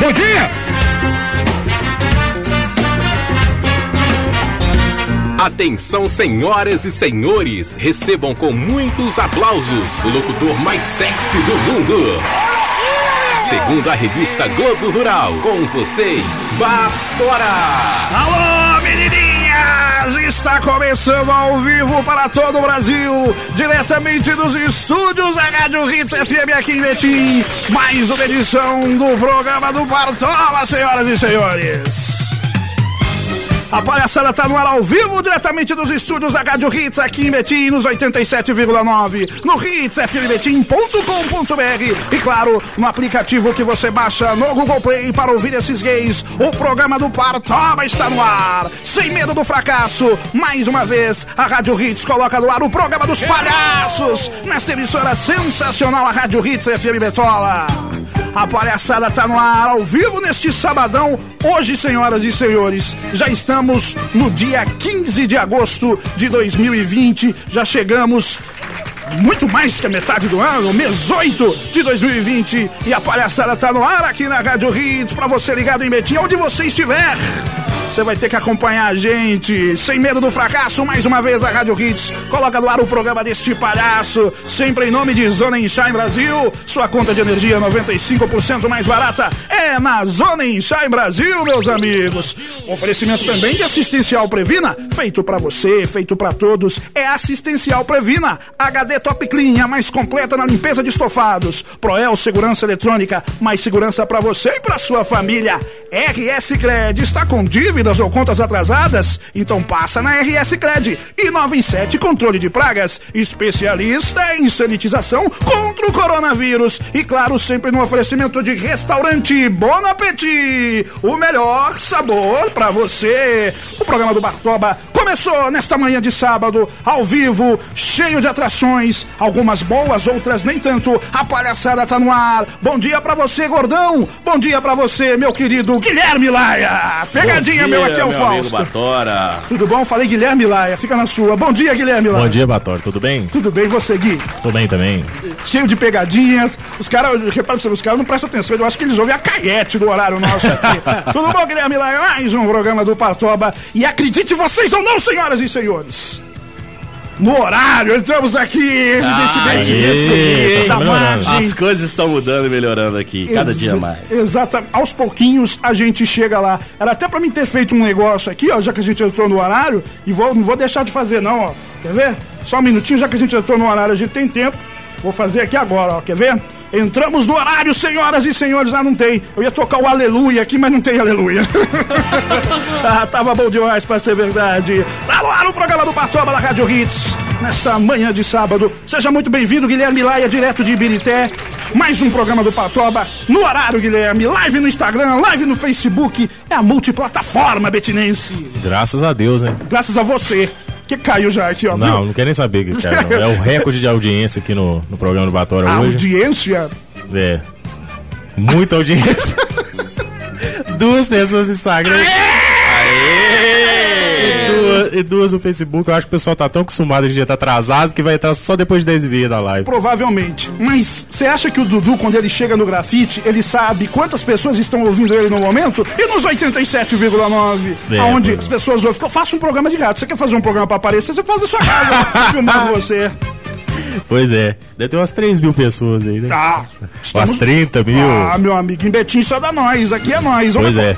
Bom dia! Atenção, senhoras e senhores, recebam com muitos aplausos o locutor mais sexy do mundo. Segundo a revista Globo Rural, com vocês, Batora! Alô, Está começando ao vivo para todo o Brasil, diretamente dos estúdios da Rádio Hits FM aqui em Betim. Mais uma edição do programa do Bartola, senhoras e senhores. A palhaçada tá no ar ao vivo, diretamente dos estúdios da Rádio Hits aqui em Betim, nos 87,9, no hitsfmbetim.com.br e claro, no aplicativo que você baixa no Google Play para ouvir esses gays. O programa do Partoba está no ar. Sem medo do fracasso, mais uma vez, a Rádio Hits coloca no ar o programa dos palhaços, nesta emissora sensacional, a Rádio Hits FM Betola. A palhaçada tá no ar ao vivo neste sabadão. Hoje, senhoras e senhores, já estamos no dia 15 de agosto de 2020. Já chegamos muito mais que a metade do ano, mês 8 de 2020. E a palhaçada tá no ar aqui na Rádio Hits para você ligado em Betim, onde você estiver. Você vai ter que acompanhar a gente. Sem medo do fracasso, mais uma vez a Rádio Hits coloca no ar o programa deste palhaço. Sempre em nome de Zona Inchai Brasil. Sua conta de energia 95% mais barata é na Zona Inchai Brasil, meus amigos. Oferecimento também de assistencial Previna, feito para você, feito para todos. É assistencial Previna. HD Top Clean, a mais completa na limpeza de estofados. Proel Segurança Eletrônica, mais segurança para você e para sua família. RS Cred está com dívidas ou contas atrasadas? Então passa na RS Cred. E 97 Controle de Pragas, especialista em sanitização contra o coronavírus. E claro, sempre no oferecimento de restaurante Bon Appetit. O melhor sabor para você. O programa do Bartoba começou nesta manhã de sábado, ao vivo, cheio de atrações, algumas boas, outras nem tanto. A palhaçada tá no ar. Bom dia para você, gordão. Bom dia para você, meu querido Guilherme Laia. Pegadinha, meu, aqui é o meu Fausto. amigo Batora. Tudo bom? Falei Guilherme Laia, fica na sua. Bom dia, Guilherme Laia. Bom dia, Bator, tudo bem? Tudo bem, você, Gui? Tô bem também. Cheio de pegadinhas. Os caras, repara pra você, os caras não prestam atenção. Eu acho que eles ouvem a caguete do horário nosso aqui. Tudo bom, Guilherme Laia? Mais um programa do Partoba. E acredite vocês ou não, senhoras e senhores. No horário, entramos aqui, evidentemente, nesse- tá margem. As coisas estão mudando e melhorando aqui, cada dia Exa- mais. Exatamente. Aos pouquinhos a gente chega lá. Era até pra mim ter feito um negócio aqui, ó, já que a gente entrou no horário, e vou, não vou deixar de fazer não, ó. Quer ver? Só um minutinho, já que a gente entrou no horário, a gente tem tempo. Vou fazer aqui agora, ó. Quer ver? Entramos no horário, senhoras e senhores. Ah, não tem. Eu ia tocar o aleluia aqui, mas não tem aleluia. ah, tava bom demais pra ser verdade. Tá no ar o programa do Partoba da Rádio Hits. Nesta manhã de sábado. Seja muito bem-vindo, Guilherme Laia, direto de Ibirité. Mais um programa do Patoba no horário, Guilherme. Live no Instagram, live no Facebook. É a multiplataforma betinense. Graças a Deus, né? Graças a você. Que caiu já aqui, ó. Não, viu? não quero nem saber, que não. É o recorde de audiência aqui no, no programa do Batora A hoje. audiência. É. Muita audiência. duas pessoas Instagram. E duas, e duas no Facebook. Eu acho que o pessoal tá tão acostumado de dia tá atrasado que vai entrar só depois de 10 e meia da live. Provavelmente. Mas você acha que o Dudu, quando ele chega no grafite, ele sabe quantas pessoas estão ouvindo ele no momento? E nos 87,9, É, aonde as pessoas ouvem? Eu faço um programa de gato. Você quer fazer um programa pra aparecer? Você faz da sua casa, filmando você. Pois é. Deve ter umas 3 mil pessoas aí, né? Ah, Umas 30 mil. Ah, meu amigo, em Betim só dá nós. Aqui é nós. Pois é.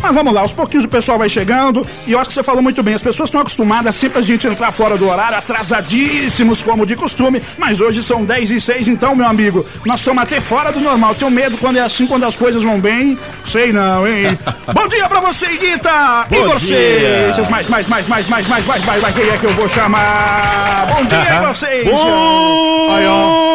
Mas vamos lá, aos pouquinhos o pessoal vai chegando e eu acho que você falou muito bem. As pessoas estão acostumadas sempre a gente entrar fora do horário, atrasadíssimos, como de costume. Mas hoje são 10 e 6, então, meu amigo, nós estamos até fora do normal. Tenho medo quando é assim, quando as coisas vão bem. Sei não, hein? Bom dia pra você, Guita! e Bom vocês? dia. Mais, mais, mais, mais, mais, mais, mais, mais, mais. Quem é que eu vou chamar? Bom dia e vocês? Aí, ó.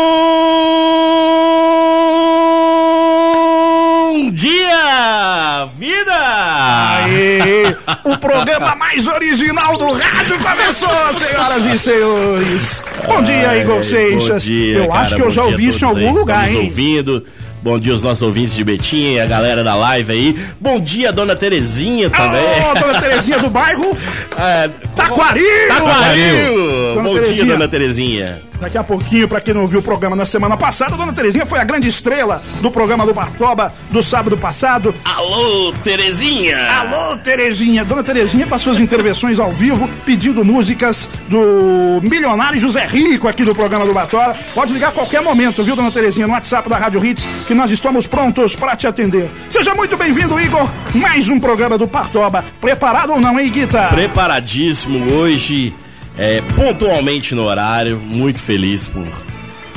Bom dia, vida! Aê! O programa mais original do rádio começou, senhoras e senhores! Bom dia, Igor Seixas. Bom dia, eu cara, acho que eu já ouvi isso em algum lugar, hein? ouvindo. Bom dia aos nossos ouvintes de Betim, a galera da live aí. Bom dia, dona Terezinha também. Alô, dona Terezinha do bairro É, Taquaril! Taquaril! Bom Terezinha. dia, dona Terezinha. Daqui a pouquinho, pra quem não viu o programa na semana passada, Dona Terezinha foi a grande estrela do programa do Bartoba do sábado passado. Alô, Terezinha! Alô, Terezinha! Dona Terezinha com as suas intervenções ao vivo, pedindo músicas do milionário José Rico aqui do programa do Batora. Pode ligar a qualquer momento, viu, Dona Terezinha, no WhatsApp da Rádio Hits, que nós estamos prontos para te atender. Seja muito bem-vindo, Igor. Mais um programa do Partoba. Preparado ou não, hein, Guita? Preparadíssimo hoje, é, pontualmente no horário. Muito feliz por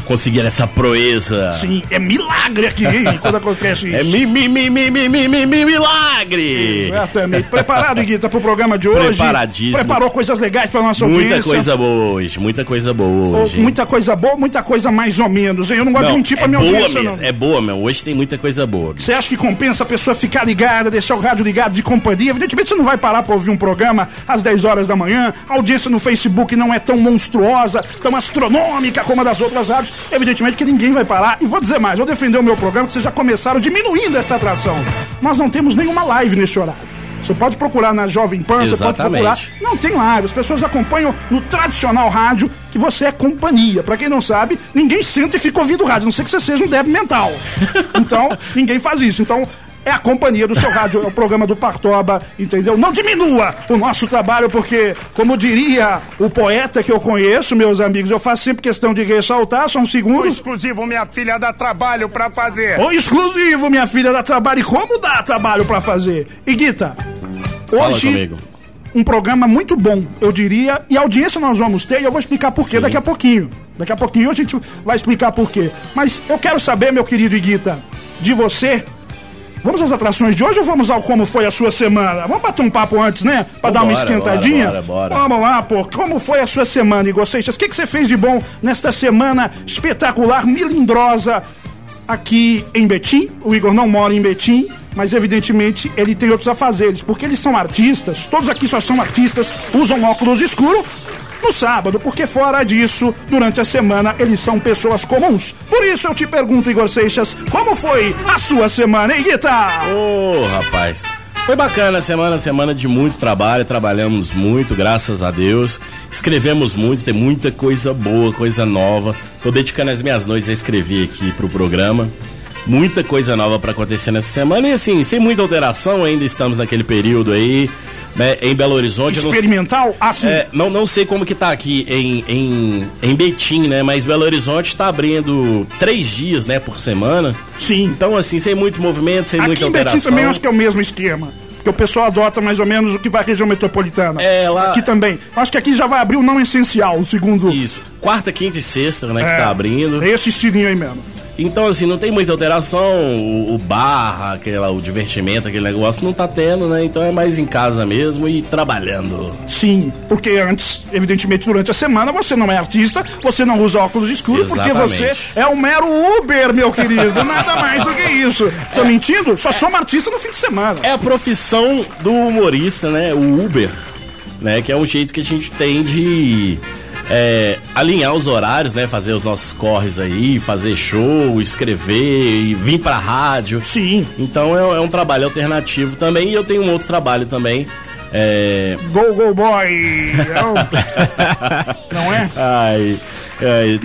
conseguir essa proeza. Sim, é milagre aqui, hein, quando acontece isso. É mi, mi, mi, mi, mi, mi, mi, mi- milagre! Exatamente. Preparado, Guita, pro programa de hoje? Preparadíssimo. Preparou coisas legais pra nossa Muita audiência? coisa boa hoje, muita coisa boa hoje. Muita coisa boa, muita coisa mais ou menos, hein? Eu não gosto de Não, mentir pra é minha boa audiência, mesmo, não. é boa mesmo. Hoje tem muita coisa boa. Você acha que compensa a pessoa ficar ligada, deixar o rádio ligado de companhia? Evidentemente você não vai parar pra ouvir um programa às 10 horas da manhã. A audiência no Facebook não é tão monstruosa, tão astronômica como a das outras rádios. Evidentemente que ninguém vai parar. E vou dizer mais, vou defender o meu programa, que vocês já começaram diminuindo esta atração. Nós não temos nenhuma live neste horário. Você pode procurar na Jovem Pan, você pode Exatamente. procurar. Não tem live. As pessoas acompanham no tradicional rádio que você é companhia. Pra quem não sabe, ninguém senta e fica ouvindo rádio, a não ser que você seja um débil mental. Então, ninguém faz isso. Então, é a companhia do seu rádio, é o programa do Partoba, entendeu? Não diminua o nosso trabalho, porque, como diria o poeta que eu conheço, meus amigos, eu faço sempre questão de ressaltar, só um O segundo. exclusivo, minha filha dá trabalho pra fazer. O exclusivo, minha filha, dá trabalho. E como dá trabalho pra fazer? E Guita, hoje comigo. um programa muito bom, eu diria, e a audiência nós vamos ter, e eu vou explicar por quê daqui a pouquinho. Daqui a pouquinho a gente vai explicar por quê. Mas eu quero saber, meu querido Iguita, de você. Vamos às atrações de hoje ou vamos ao como foi a sua semana? Vamos bater um papo antes, né? Pra dar uma esquentadinha? bora, bora, bora. Vamos lá, pô. Como foi a sua semana, Igor Seixas? O que, que você fez de bom nesta semana espetacular, milindrosa, aqui em Betim? O Igor não mora em Betim, mas evidentemente ele tem outros afazeres, porque eles são artistas, todos aqui só são artistas, usam óculos escuros no sábado, porque fora disso, durante a semana, eles são pessoas comuns. Por isso eu te pergunto, Igor Seixas, como foi a sua semana, hein, Guita? Ô, rapaz. Foi bacana a semana, semana de muito trabalho, trabalhamos muito, graças a Deus. Escrevemos muito, tem muita coisa boa, coisa nova. Tô dedicando as minhas noites a escrever aqui pro programa. Muita coisa nova pra acontecer nessa semana e assim, sem muita alteração, ainda estamos naquele período aí, né, em Belo Horizonte. eu não- Experimental? Assim, É, não, não sei como que tá aqui em, em, em Betim, né? Mas Belo Horizonte tá abrindo três dias, né, por semana. sim. Então, assim, sem muito movimento, sem Aqui muita em Betim alteração. também acho que é o mesmo esquema. Que o pessoal adota mais ou menos o que vai à região metropolitana. É, lá- Aqui também. Acho que aqui já vai abrir o não essencial, o segundo. Isso. Quarta, quinta e sexta, né, É, que tá abrindo. É esse estilinho aí mesmo. Então, assim, não tem muita alteração. O, o bar, aquela, o divertimento, aquele negócio não tá tendo, né? Então é mais em casa mesmo e trabalhando. Sim, porque antes, evidentemente, durante a semana você não é artista, você não usa óculos escuros, porque você é um mero Uber, meu querido. Nada mais do que isso. Tô mentindo? Só somos artista no fim de semana. É a profissão do humorista, né? O Uber, né? Que é um jeito que a gente tem de é, alinhar os horários, né? Fazer os nossos corres aí, fazer show, escrever, e vir pra rádio. Sim. Então é, é um trabalho alternativo também. E eu tenho um outro trabalho também. É, Go, go, boy. É não é? Ai, ai,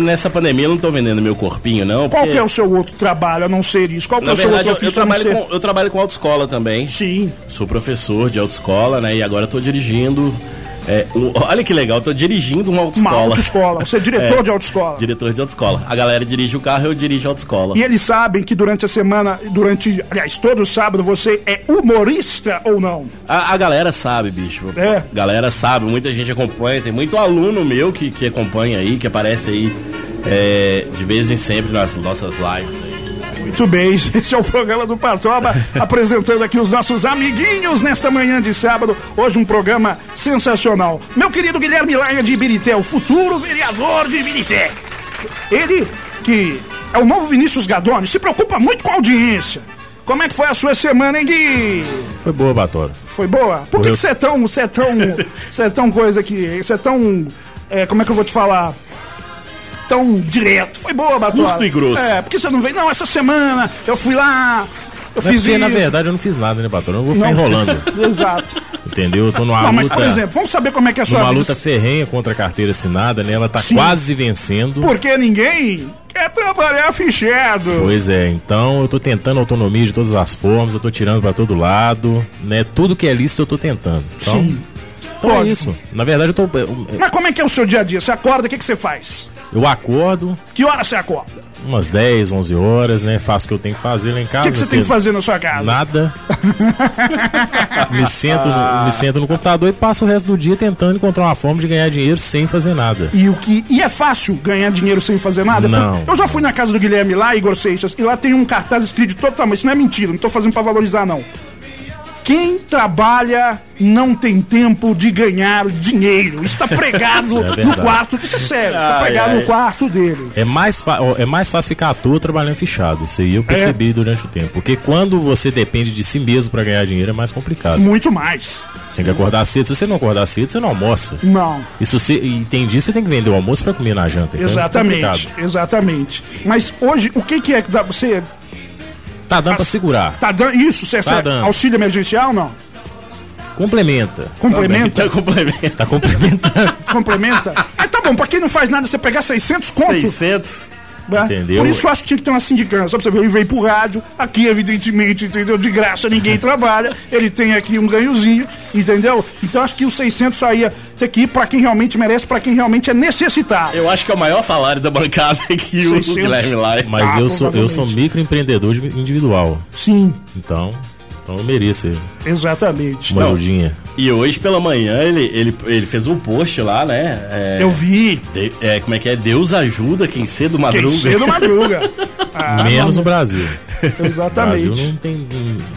nessa pandemia eu não tô vendendo meu corpinho, não. Qual porque, que é o seu outro trabalho, a não ser isso? Qual que é Na o seu verdade, outro eu, eu trabalho ser? com, eu trabalho com autoescola também. Sim. Sou professor de autoescola, né? E agora eu tô dirigindo. É, um- olha que legal, eu tô dirigindo uma Uma autoescola. autoescola. Você é diretor É. de autoescola. Diretor de autoescola. A galera dirige o carro, eu dirijo a autoescola. E eles sabem que durante a semana, durante, aliás, todo sábado, você é humorista ou não? A, a galera sabe, bicho. É. Galera sabe, muita gente acompanha. Tem muito aluno meu que, que acompanha aí, que aparece aí é, de vez em sempre nas nossas lives. Muito bem, esse é o programa do Patoba, apresentando aqui os nossos amiguinhos nesta manhã de sábado. Hoje um programa sensacional. Meu querido Guilherme Laia de Ibirité, o futuro vereador de Ibirité. Ele, que é o novo Vinícius Gadoni, se preocupa muito com a audiência. Como é que foi a sua semana, hein, Gui? Foi boa, Batora. Foi boa? Por Correu. que você é tão, você é tão, você é tão coisa que, você é tão é, como é que eu vou te falar? Tão direto. Foi boa, Batola. Curto e grosso. É, porque você não veio. Não, essa semana eu fui lá, eu Não é fiz porque, isso. na verdade, eu não fiz nada, né, patrão? Eu vou ficar Não. enrolando. Exato. Entendeu? Eu tô numa Não, mas luta. por exemplo, vamos saber como é que é a sua vida. luta ferrenha contra a carteira assinada, né? Ela tá Sim. quase vencendo. Porque ninguém quer trabalhar fichado. Pois é, então eu tô tentando autonomia de todas as formas, eu tô tirando pra todo lado, né? Tudo que é lícito eu tô tentando. Então, Sim. então é isso. Na verdade, eu tô. Eu, Mas como é que é o seu dia a dia? Você acorda, o que, que você faz? Eu acordo Que hora você acorda? umas 10, 11 horas, né? Faço o que eu tenho que fazer lá em O casa. que, que você tem que fazer na sua casa? Nada. me, sento no, me sento no computador e passo o resto do dia tentando encontrar uma forma de ganhar dinheiro sem fazer nada. E, o que, e é fácil ganhar dinheiro sem fazer nada? Não. Eu já fui na casa do Guilherme lá, Igor Seixas, e lá tem um cartaz escrito de todo tamanho. Isso não é mentira, não tô fazendo pra valorizar, não. Quem trabalha não tem tempo de ganhar dinheiro. Isso tá pregado É no quarto. Isso é sério, tá Ai, pregado ai. no quarto dele. É mais, é mais fácil ficar à toa trabalhando fichado. Isso aí eu É. percebi durante o tempo. Porque quando você depende de si mesmo pra ganhar dinheiro é mais complicado. Muito mais. Você tem que acordar cedo. Se você não acordar cedo, você não almoça. Não. Se você, e tem dia você tem que vender o almoço pra comer na janta. Então é Exatamente, complicado. exatamente. Mas hoje, o que, que é que dá, você Tá dando pra segurar. tá dando isso? Você Tá é dando. auxílio emergencial não? Complementa. Complementa? Complemento. Tá complementando. Complementa? Aí tá bom, pra quem não faz nada, você pegar 600 conto. 600. Né? Entendeu? Por isso que eu acho que tinha que ter uma sindicância. Só pra você ver, ele veio pro rádio, aqui evidentemente, entendeu? De graça ninguém trabalha, ele tem aqui um ganhozinho, entendeu? Então acho que os 600 só ia ter que ir pra quem realmente merece, pra quem realmente é necessitado. Eu acho que é o maior salário da bancada que o 600. Guilherme lá. Mas Ah, eu sou, eu sou microempreendedor de- individual. Sim, Então, então eu mereço exatamente. uma Não. ajudinha. E hoje pela manhã ele, ele, ele fez um post lá, né? É, Eu vi. de- é, como é que é? Deus ajuda quem cedo Quem madruga. cedo madruga. Ah, Menos não, no Brasil. No Exatamente. Brasil não, tem,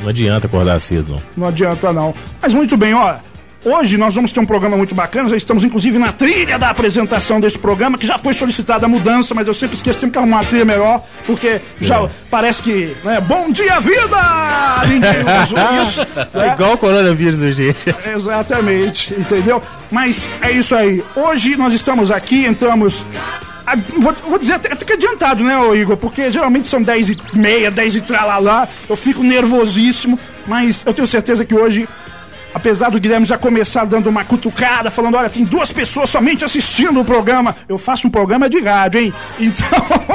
não adianta acordar cedo, não. Não adianta não. Mas muito bem, ó. Hoje nós vamos ter um programa muito bacana, já estamos inclusive na trilha da apresentação desse programa, que já foi solicitada a mudança, mas eu sempre esqueço, sempre que arrumar uma trilha melhor, porque já É. parece que, né, bom dia vida! Ninguém usou isso. né? Igual o coronavírus, gente. Exatamente, entendeu? Mas é isso aí. Hoje nós estamos aqui, entramos. Vou, vou dizer até, até que adiantado, né, Igor? Porque geralmente são 10 e meia, 10 e tralalá. Eu fico nervosíssimo, mas eu tenho certeza que hoje, apesar do Guilherme já começar dando uma cutucada, falando: olha, tem duas pessoas somente assistindo o programa. Eu faço um programa de rádio, hein? Então,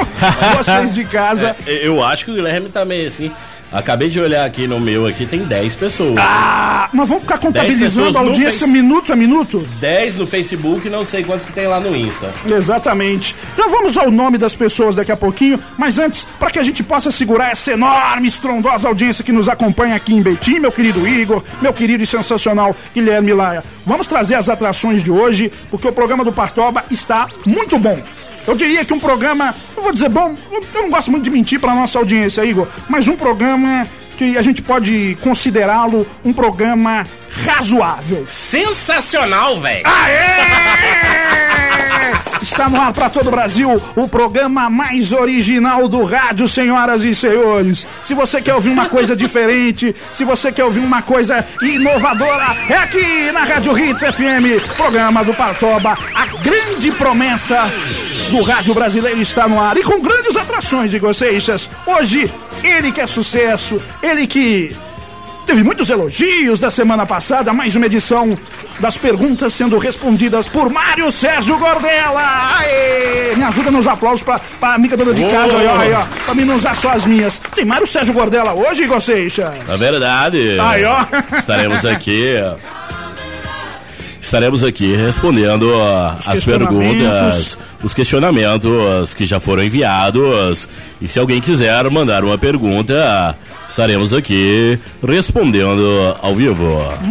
vocês de casa. É, Eu acho que o Guilherme tá meio assim. Acabei de olhar aqui no meu aqui, tem 10 pessoas. Ah, nós vamos ficar contabilizando a audiência Face- minuto a minuto? 10 no Facebook e não sei quantos que tem lá no Insta. Exatamente. Já vamos ao nome das pessoas daqui a pouquinho, mas antes, para que a gente possa segurar essa enorme, estrondosa audiência que nos acompanha aqui em Betim, meu querido Igor, meu querido e sensacional Guilherme Laia, vamos trazer as atrações de hoje, porque o programa do Partoba está muito bom. Eu diria que um programa, eu vou dizer bom, eu não gosto muito de mentir para nossa audiência, Igor, mas um programa que a gente pode considerá-lo um programa razoável. Sensacional, velho! Aê! Está no ar para todo o Brasil o programa mais original do rádio, senhoras e senhores. Se você quer ouvir uma coisa diferente, se você quer ouvir uma coisa inovadora, é aqui na Rádio Hits FM, programa do Partoba. A grande promessa do rádio brasileiro está no ar e com grandes atrações, Igor Seixas. Hoje, ele que é sucesso, ele que Teve muitos elogios da semana passada, mais uma edição das perguntas sendo respondidas por Mário Sérgio Gordela. Aê! Me ajuda nos aplausos pra, pra amiga dona de casa, aí, ó, aí, ó, pra mim não usar só as minhas. Tem Mário Sérgio Gordela hoje, Igor Seixas? Na verdade, Aí, ó. estaremos aqui. Estaremos aqui respondendo as perguntas, os questionamentos que já foram enviados. E se alguém quiser mandar uma pergunta, estaremos aqui respondendo ao vivo.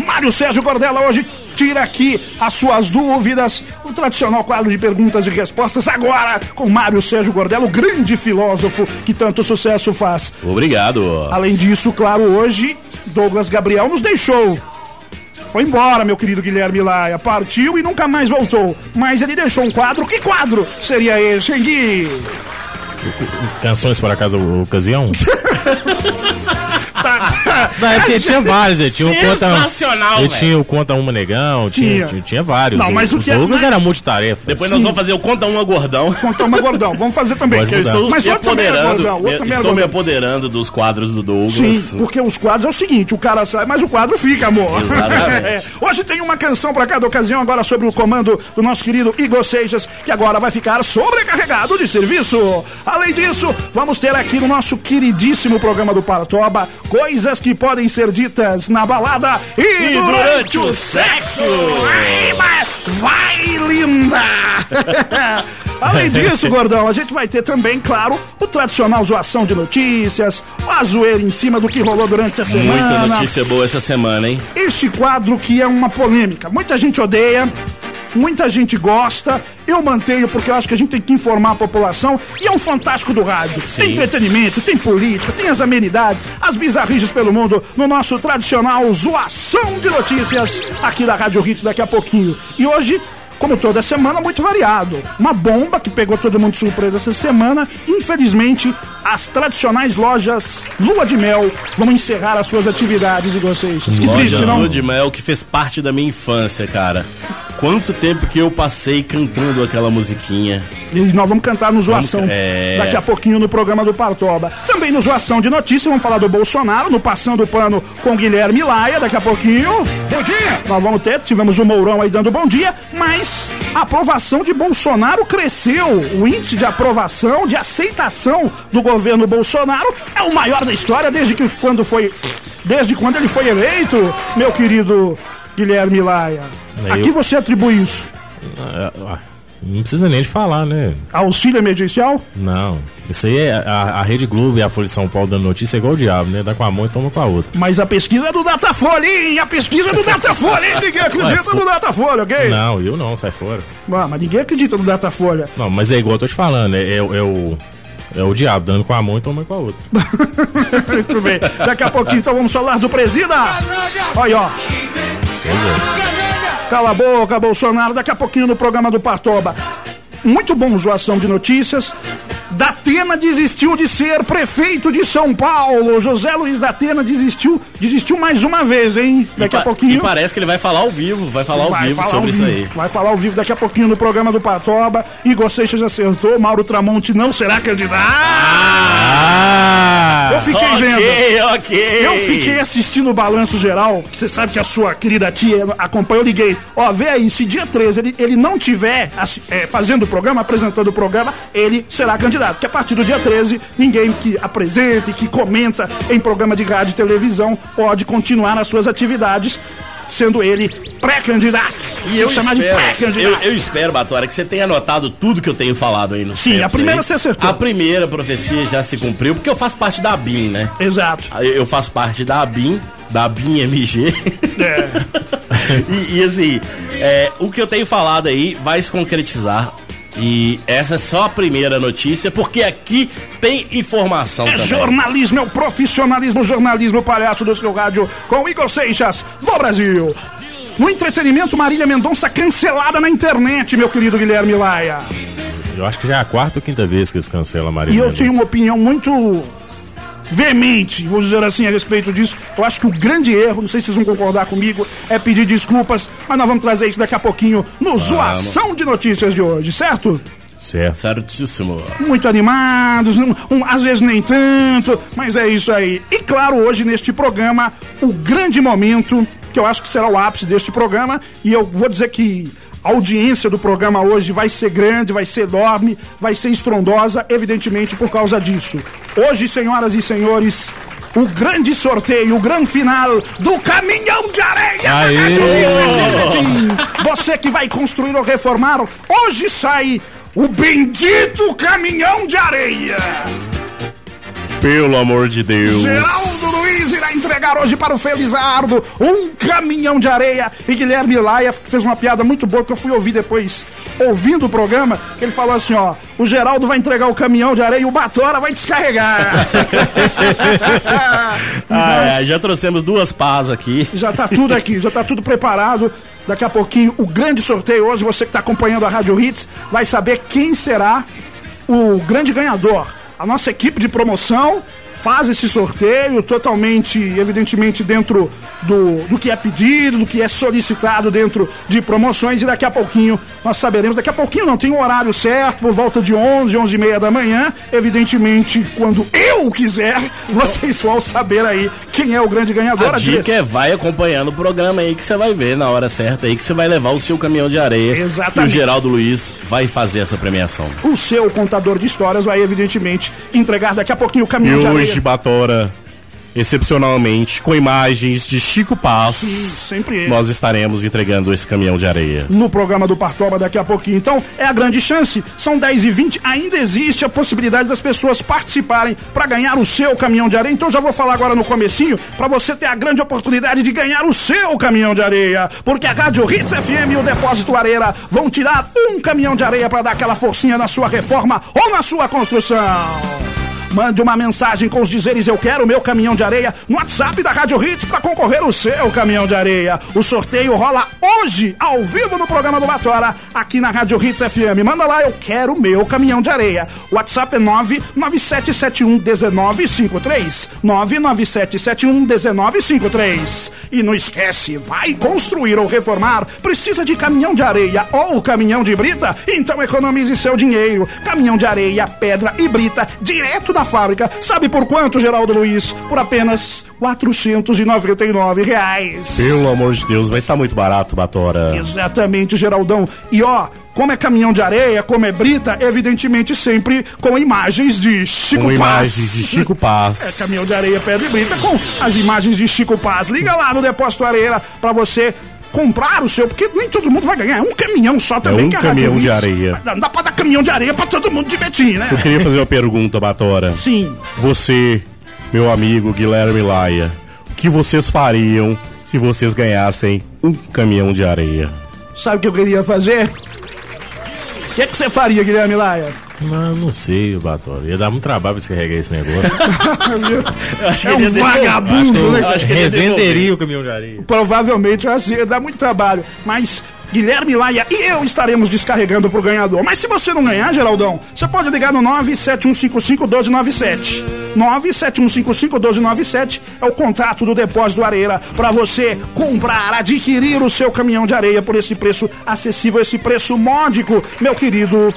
Mário Sérgio Gordela hoje tira aqui as suas dúvidas. O tradicional quadro de perguntas e respostas agora com Mário Sérgio Gordela, o grande filósofo que tanto sucesso faz. Obrigado. Além disso, claro, hoje Douglas Gabriel nos deixou. Foi embora, meu querido Guilherme Laia. Partiu e nunca mais voltou. Mas ele deixou um quadro. Que quadro seria esse, hein, Gui? Canções para cada ocasião? Tá- Na época tinha vários, ele tinha o conta. Sensacional, velho. tinha o conta uma negão, tinha, Tinha. tinha, tinha vários. Não, mas o que é Douglas mais- era multitarefa. Depois nós vamos fazer o Conta Uma Gordão. Conta uma gordão. Vamos fazer também. Pode Que eu mudar. estou Mas me outro também era apoderando, gordão, outro me- também era estou me gordão. apoderando dos quadros do Douglas. Sim, porque os quadros é o seguinte, o cara sai, mas o quadro fica, amor. Exatamente. É. Hoje tem uma canção pra cada ocasião, agora sobre o comando do nosso querido Igor Seixas, que agora vai ficar sobrecarregado de serviço. Além disso, vamos ter aqui no nosso queridíssimo programa do Paratoba, coisas que podem ser ditas na balada e, E durante, durante o sexo. Ai, mas vai, linda! Além disso, gordão, a gente vai ter também, claro, o tradicional zoação de notícias, a zoeira em cima do que rolou durante a semana. Muita notícia boa essa semana, hein? Este quadro que é uma polêmica. Muita gente odeia, muita gente gosta. Eu mantenho porque eu acho que a gente tem que informar a população. E é um fantástico do rádio. Tem entretenimento, tem política, tem as amenidades, as bizarrices pelo mundo no nosso tradicional zoação de notícias aqui da Rádio Hits daqui a pouquinho. E hoje. Como toda semana, muito variado. Uma bomba que pegou todo mundo de surpresa essa semana. Infelizmente, as tradicionais lojas Lua de Mel vão encerrar as suas atividades, Igor Seixas. Que triste, Loja não? Lua de Mel que fez parte da minha infância, cara. Quanto tempo que eu passei cantando aquela musiquinha. E nós vamos cantar no Zoação Vamos- é. daqui a pouquinho no programa do Partoba. Também no Zoação de Notícias, vamos falar do Bolsonaro, no Passando o Pano com Guilherme Laia, daqui a pouquinho. Bom dia! Nós vamos ter, tivemos o Mourão aí dando bom dia, mas a aprovação de Bolsonaro cresceu. O índice de aprovação, de aceitação do governo Bolsonaro é o maior da história desde que quando foi. Desde quando ele foi eleito, meu querido Guilherme Laia. Eu- A que você atribui isso? Não precisa nem de falar, né? Auxílio emergencial? Não. Isso aí é a, a Rede Globo e a Folha de São Paulo dando notícia é igual o diabo, né? Dá com a mão e toma com a outra. Mas a pesquisa é do Datafolha, hein? A pesquisa é do Datafolha, hein? Ninguém acredita no Datafolha, ok? Não, eu não, sai fora. Ah, mas ninguém acredita no Datafolha. Não, mas é igual eu tô te falando, é, é, o- é o. É o diabo dando com a mão e tomando com a outra. Muito bem. Daqui a pouquinho, então, vamos falar do presida. Olha, ó. Cala a boca, Bolsonaro. Daqui a pouquinho no programa do Partoba. Muito bom zoação de notícias. Datena desistiu de ser prefeito de São Paulo. José Luiz Datena desistiu, desistiu mais uma vez, hein? Daqui a pouquinho. E parece que ele vai falar ao vivo, vai falar ao Vai vivo falar sobre ao isso vivo. aí. Vai falar ao vivo daqui a pouquinho no programa do Patoba. Igor Seixas acertou, Mauro Tramonte não será candidato. Ah! Eu fiquei vendo. Ok. Eu fiquei assistindo o balanço geral, que você sabe que a sua querida tia acompanhou, eu liguei. Ó, vê aí, se dia 13 ele, ele não tiver é, fazendo o programa, apresentando o programa, ele será candidato. Porque a partir do dia 13, ninguém que apresente, que comenta em programa de rádio e televisão pode continuar nas suas atividades, sendo ele pré-candidato. E eu chamar de espero, pré-candidato. eu, eu espero, Batora, que você tenha anotado tudo que eu tenho falado aí no Sim, a primeira você acertou. A primeira profecia já se cumpriu, porque eu faço parte da ABIN, né? Exato. Eu faço parte da ABIN, da ABIN MG. É. e, e, assim, é, o que eu tenho falado aí vai se concretizar. E essa é só a primeira notícia, porque aqui tem informação É também. jornalismo, é o profissionalismo, o jornalismo palhaço do seu rádio com Igor Seixas, do Brasil. No entretenimento, Marília Mendonça cancelada na internet, meu querido Guilherme Laia. Eu acho que já é a quarta ou quinta vez que eles cancelam a Maria E eu Mendonça. tenho uma opinião muito veemente, vou dizer assim, a respeito disso. Eu acho que o grande erro, não sei se vocês vão concordar comigo, é pedir desculpas, mas nós vamos trazer isso daqui a pouquinho no Zoação de Notícias de hoje, certo? Certo. Certíssimo. muito animados, um, um- às vezes nem tanto, mas é isso aí. E claro, hoje neste programa, o grande momento, que eu acho que será o ápice deste programa, e eu vou dizer que a audiência do programa hoje vai ser grande, vai ser enorme, vai ser estrondosa, evidentemente por causa disso. Hoje, senhoras e senhores, o grande sorteio, o grande final do Caminhão de Areia! Aê! Você que vai construir ou reformar, hoje sai o bendito caminhão de areia. Pelo amor de Deus. Geraldo Luiz irá entregar hoje para o Felizardo um caminhão de areia. E Guilherme Laia fez uma piada muito boa que eu fui ouvir depois, ouvindo o programa, que ele falou assim, ó, o Geraldo vai entregar o caminhão de areia e o Batora vai descarregar. Ah, é, já trouxemos duas pás aqui. Já tá tudo aqui, já tá tudo preparado. Daqui a pouquinho, o grande sorteio hoje, você que está acompanhando a Rádio Hits, vai saber quem será o grande ganhador. A nossa equipe de promoção faz esse sorteio totalmente, evidentemente, dentro do, do que é pedido, do que é solicitado dentro de promoções e daqui a pouquinho nós saberemos, daqui a pouquinho não, tem um horário certo, por volta de 11, 11 e meia da manhã, evidentemente, quando eu quiser, vocês vão saber aí quem é o grande ganhador. A dica é vai acompanhando o programa aí que você vai ver na hora certa aí que você vai levar o seu caminhão de areia. Exatamente. E o Geraldo Luiz vai fazer essa premiação. O seu contador de histórias vai, evidentemente, entregar daqui a pouquinho o caminhão e de areia. Hoje, Batora, excepcionalmente, com imagens de Chico Paz, Sim, sempre ele. nós estaremos entregando esse caminhão de areia. no programa do Partoba daqui a pouquinho. Então, é a grande chance. São 10 e 20 ainda existe a possibilidade das pessoas participarem para ganhar o seu caminhão de areia. Então, já vou falar agora no comecinho para você ter a grande oportunidade de ganhar o seu caminhão de areia, porque a Rádio Hits FM e o Depósito Areira vão tirar um caminhão de areia para dar aquela forcinha na sua reforma ou na sua construção. Mande uma mensagem com os dizeres eu quero meu caminhão de areia no WhatsApp da Rádio Hits para concorrer o seu caminhão de areia. O sorteio rola hoje, ao vivo no programa do Batora, aqui na Rádio Hits FM. Manda lá, eu quero meu caminhão de areia. O WhatsApp é 997711953. 997711953. E não esquece, vai construir ou reformar? Precisa de caminhão de areia ou caminhão de brita? Então economize seu dinheiro. Caminhão de areia, pedra e brita direto da fábrica. Sabe por quanto, Geraldo Luiz? Por apenas 499 reais. Pelo amor de Deus, vai estar muito barato, Batora. Exatamente, Geraldão. E ó, como é caminhão de areia, como é brita, evidentemente sempre com imagens de Chico Com Paz. imagens de Chico Paz. É caminhão de areia, pedra e brita com as imagens de Chico Paz. Liga lá no Depósito Areia pra você comprar o seu, porque nem todo mundo vai ganhar. É um caminhão só também um que caminhão de areia. Não dá pra dar caminhão de areia pra todo mundo de Betim, né? Eu queria fazer uma pergunta, Batora. Sim. Você, meu amigo Guilherme Laia, o que vocês fariam se vocês ganhassem um caminhão de areia? Sabe o que eu queria fazer? O que, que você faria, Guilherme Laia? Mas não sei, Batório. Ia dar muito trabalho pra você carregar esse negócio. É um vagabundo, né? acho que ele ia Revenderia o caminhão de areia. Provavelmente assim, dá muito trabalho. Mas Guilherme Laia e eu estaremos descarregando pro ganhador. Mas se você não ganhar, Geraldão, você pode ligar no 971551297. 971551297 é o contato do Depósito Areira para você comprar, adquirir o seu caminhão de areia por esse preço acessível, esse preço módico, meu querido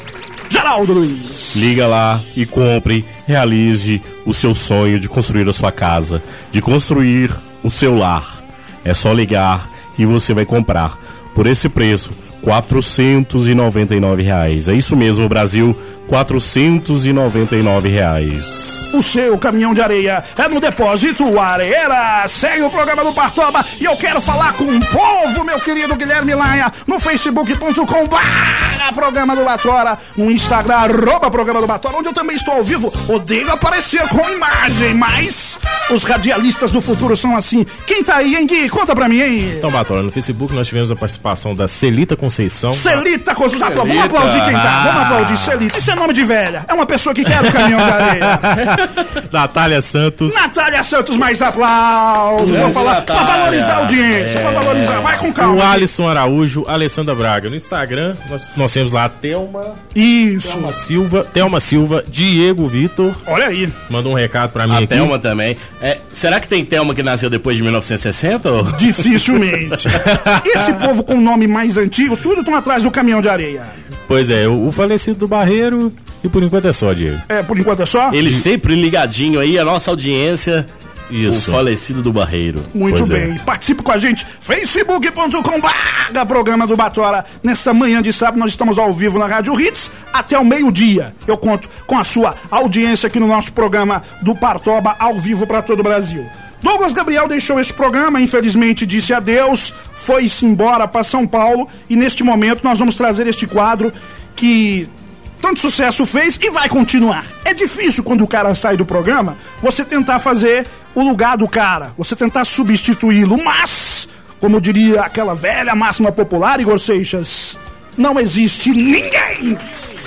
Geraldo Luiz. Liga lá e compre, realize o seu sonho de construir a sua casa, de construir o seu lar. É só ligar e você vai comprar por esse preço. 499 reais. É isso mesmo, Brasil. 499 reais. O seu caminhão de areia é no depósito Areira. Segue o programa do Partoba e eu quero falar com o povo, meu querido Guilherme Laia, no facebook.com barra programa do Batora, no Instagram, arroba programa do Batora, onde eu também estou ao vivo. Odeio aparecer com imagem, mas os radialistas do futuro são assim. Quem tá aí, hein, Gui? Conta pra mim, hein? Então, Batório, no Facebook nós tivemos a participação da Celita Conceição. Celita Construção. Vamos aplaudir quem tá. Vamos aplaudir Celita. Isso é nome de velha. É uma pessoa que quer o caminhão de areia. Natália Santos. Natália Santos, mais aplausos. Vou falar pra valorizar a audiência, pra valorizar. Vai com O calma. Alisson Araújo, Alessandra Braga. No Instagram, nós, nós temos lá a Thelma, Isso. Thelma Silva, Thelma Silva, Diego Vitor. Olha aí. Mandou um recado pra mim A aqui. Thelma também. É, será que tem Thelma que nasceu depois de 1960? ou? Dificilmente. Esse povo com nome mais antigo, tudo estão atrás do caminhão de areia. Pois é, o, falecido do Barreiro. E por enquanto é só, Diego. É, por enquanto é só? Ele sempre ligadinho aí, a nossa audiência. Isso. O falecido do Barreiro. Muito Pois é. bem. Participe com a gente. facebook.com barra programa do Batora. Nessa manhã de sábado nós estamos ao vivo na Rádio Hits até o meio-dia. Eu conto com a sua audiência aqui no nosso programa do Partoba ao vivo para todo o Brasil. Douglas Gabriel deixou esse programa, infelizmente disse adeus, foi-se embora para São Paulo e neste momento nós vamos trazer este quadro que tanto sucesso fez e vai continuar. É difícil quando o cara sai do programa você tentar fazer o lugar do cara, você tentar substituí-lo, mas, como diria aquela velha máxima popular, Igor Seixas, não existe ninguém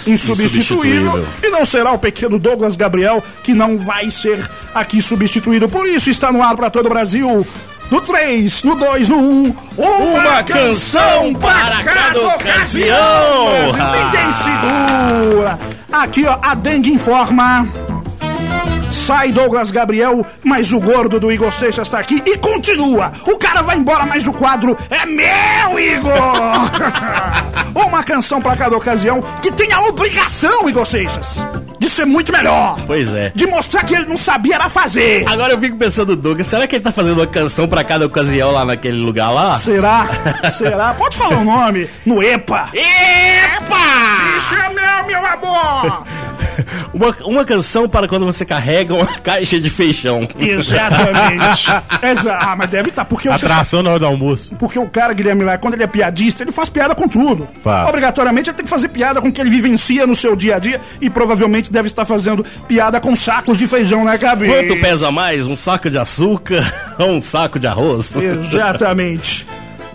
insubstituível e não será o pequeno Douglas Gabriel que não vai ser aqui substituído. Por isso está no ar para todo o Brasil. No 3, no 2, no 1, um, Uma canção para cada ocasião. Brasil, Ninguém segura. Aqui, ó, a dengue informa. Sai Douglas Gabriel, mas o gordo do Igor Seixas tá aqui e continua. O cara vai embora, mas o quadro é meu, Igor! Uma canção pra cada ocasião que tem a obrigação, Igor Seixas, de ser muito melhor. Pois é. De mostrar que ele não sabia era fazer. Agora eu fico pensando, Douglas, será que ele tá fazendo uma canção pra cada ocasião lá naquele lugar lá? Será? Será? Pode falar o nome no EPA. Epa! Isso é meu, meu amor! Uma, uma canção para quando você carrega uma caixa de feijão. Exatamente. Exa ah, mas deve estar, porque você Atração na hora do almoço. Porque o cara, Guilherme Lai, quando ele é piadista, ele faz piada com tudo. Faz. Obrigatoriamente ele tem que fazer piada com o que ele vivencia no seu dia a dia e provavelmente deve estar fazendo piada com sacos de feijão na cabeça. Quanto pesa mais, um saco de açúcar ou um saco de arroz? Exatamente.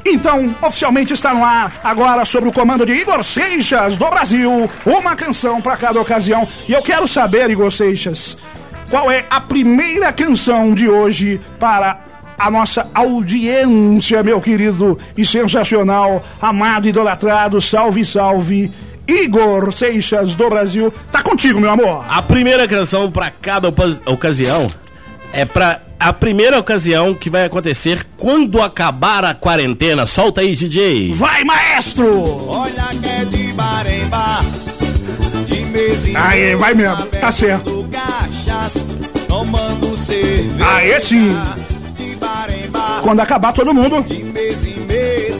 Então, oficialmente está no ar, agora sob o comando de Igor Seixas, do Brasil, uma canção para cada ocasião. E eu quero saber, Igor Seixas, qual é a primeira canção de hoje para a nossa audiência, meu querido e sensacional, amado, idolatrado, salve, salve. Igor Seixas do Brasil, tá contigo, meu amor. A primeira canção para cada ocasião é pra a primeira ocasião que vai acontecer quando acabar a quarentena. Solta aí, DJ. Vai, maestro! Olha que é de baremba, de mês em Aê, mês, vai mesmo, tá certo. cachaça, tomando cerveja. Aê, sim. Quando acabar todo mundo. de mês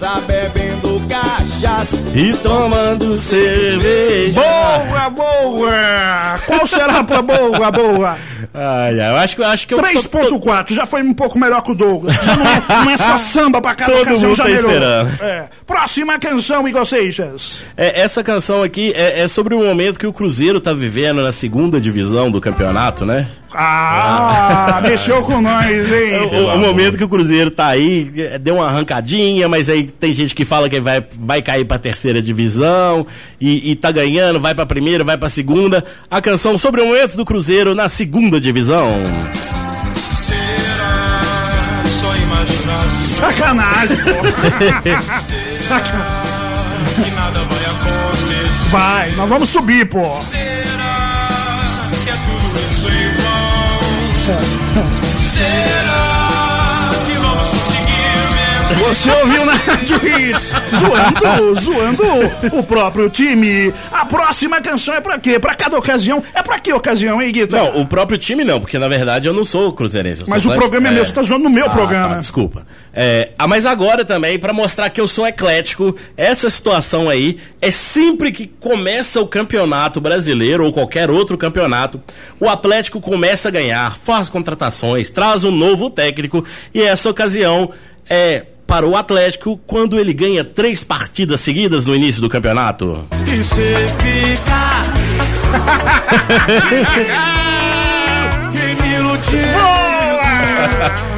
mês, bebendo cachaça. E tomando cerveja. Boa, boa! Qual será pra boa, boa? Ai, ai, eu acho que eu acho que eu tô- tô- 3.4, já foi um pouco melhor que o Douglas. Já não, é, não é só samba pra cada Todo mundo já tá melhorou. esperando. É. Próxima canção, Igor Seixas. É, essa canção aqui é, é sobre o momento que o Cruzeiro tá vivendo na segunda divisão do campeonato, né? Ah, mexeu com nós, hein? O, o momento que o Cruzeiro tá aí, é, deu uma arrancadinha, mas aí tem gente que fala que vai, vai cair pra terceira divisão e, e tá ganhando, vai pra primeira, vai pra segunda. A canção sobre o momento do Cruzeiro na segunda divisão. Só imaginar Sacanagem, pô. Sacanagem. que nada vai acontecer. Vai, nós vamos subir, pô. chora. Você ouviu na Rádio Hits, zoando, zoando o próprio time. A próxima canção é pra quê? Pra cada ocasião. É pra que ocasião, hein, Guita? Não, o próprio time não, porque na verdade eu não sou cruzeirense. Mas o programa é meu, você tá zoando no meu Ah, programa. tá, desculpa. É, ah, mas agora também, pra mostrar que eu sou eclético, essa situação aí é sempre que começa o campeonato brasileiro ou qualquer outro campeonato, o Atlético começa a ganhar, faz contratações, traz um novo técnico e essa ocasião é para o Atlético quando ele ganha três partidas seguidas no início do campeonato. E cê fica e me iludindo.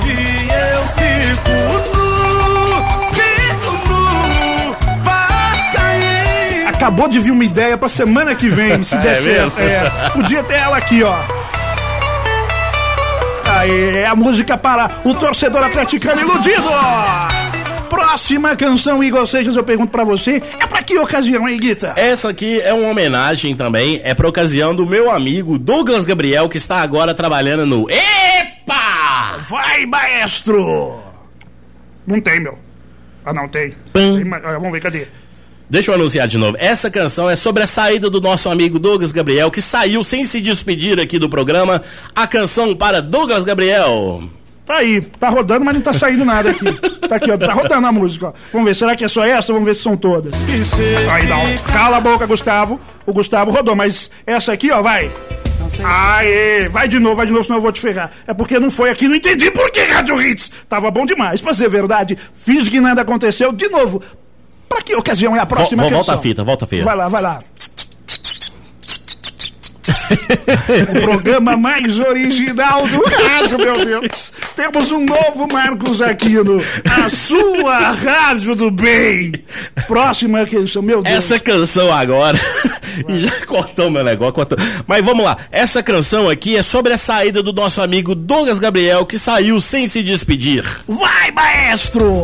E eu fico nu, fico nu, vai cair. Acabou de vir uma ideia pra semana que vem, se der É certo. É, podia ter ela aqui, ó. É a música para o torcedor atleticano iludido. Próxima canção, Igor Seixas, eu pergunto pra você, é pra que ocasião, hein, Guita? Essa aqui é uma homenagem também, é pra ocasião do meu amigo Douglas Gabriel, que está agora trabalhando no EPA! Vai, maestro! Não tem, meu. Ah, não, tem. Tem, mas- ah, vamos ver, cadê? Deixa eu anunciar de novo. Essa canção é sobre a saída do nosso amigo Douglas Gabriel, que saiu sem se despedir aqui do programa. A canção para Douglas Gabriel. Tá aí, tá rodando, mas não tá saindo nada aqui. Tá aqui, ó, tá rodando a música, ó. Vamos ver, será que é só essa? Vamos ver se são todas. Aí não. Cala a boca, Gustavo. O Gustavo rodou, mas essa aqui, ó, vai. Aê, vai de novo, vai de novo, senão eu vou te ferrar. É porque não foi aqui, não entendi por que Rádio Hits. Tava bom demais, pra ser verdade. Fiz que nada aconteceu. De novo, pra que ocasião é a próxima Vol- volta a fita, volta a fita. Vai lá, vai lá. o programa mais original do rádio, meu Deus. Temos um novo Marcos Aquino. A sua rádio do bem. Próxima canção, meu Deus. Essa canção agora. E já cortou meu negócio. Cortou. Mas vamos lá. Essa canção aqui é sobre a saída do nosso amigo Douglas Gabriel, que saiu sem se despedir. Vai, maestro!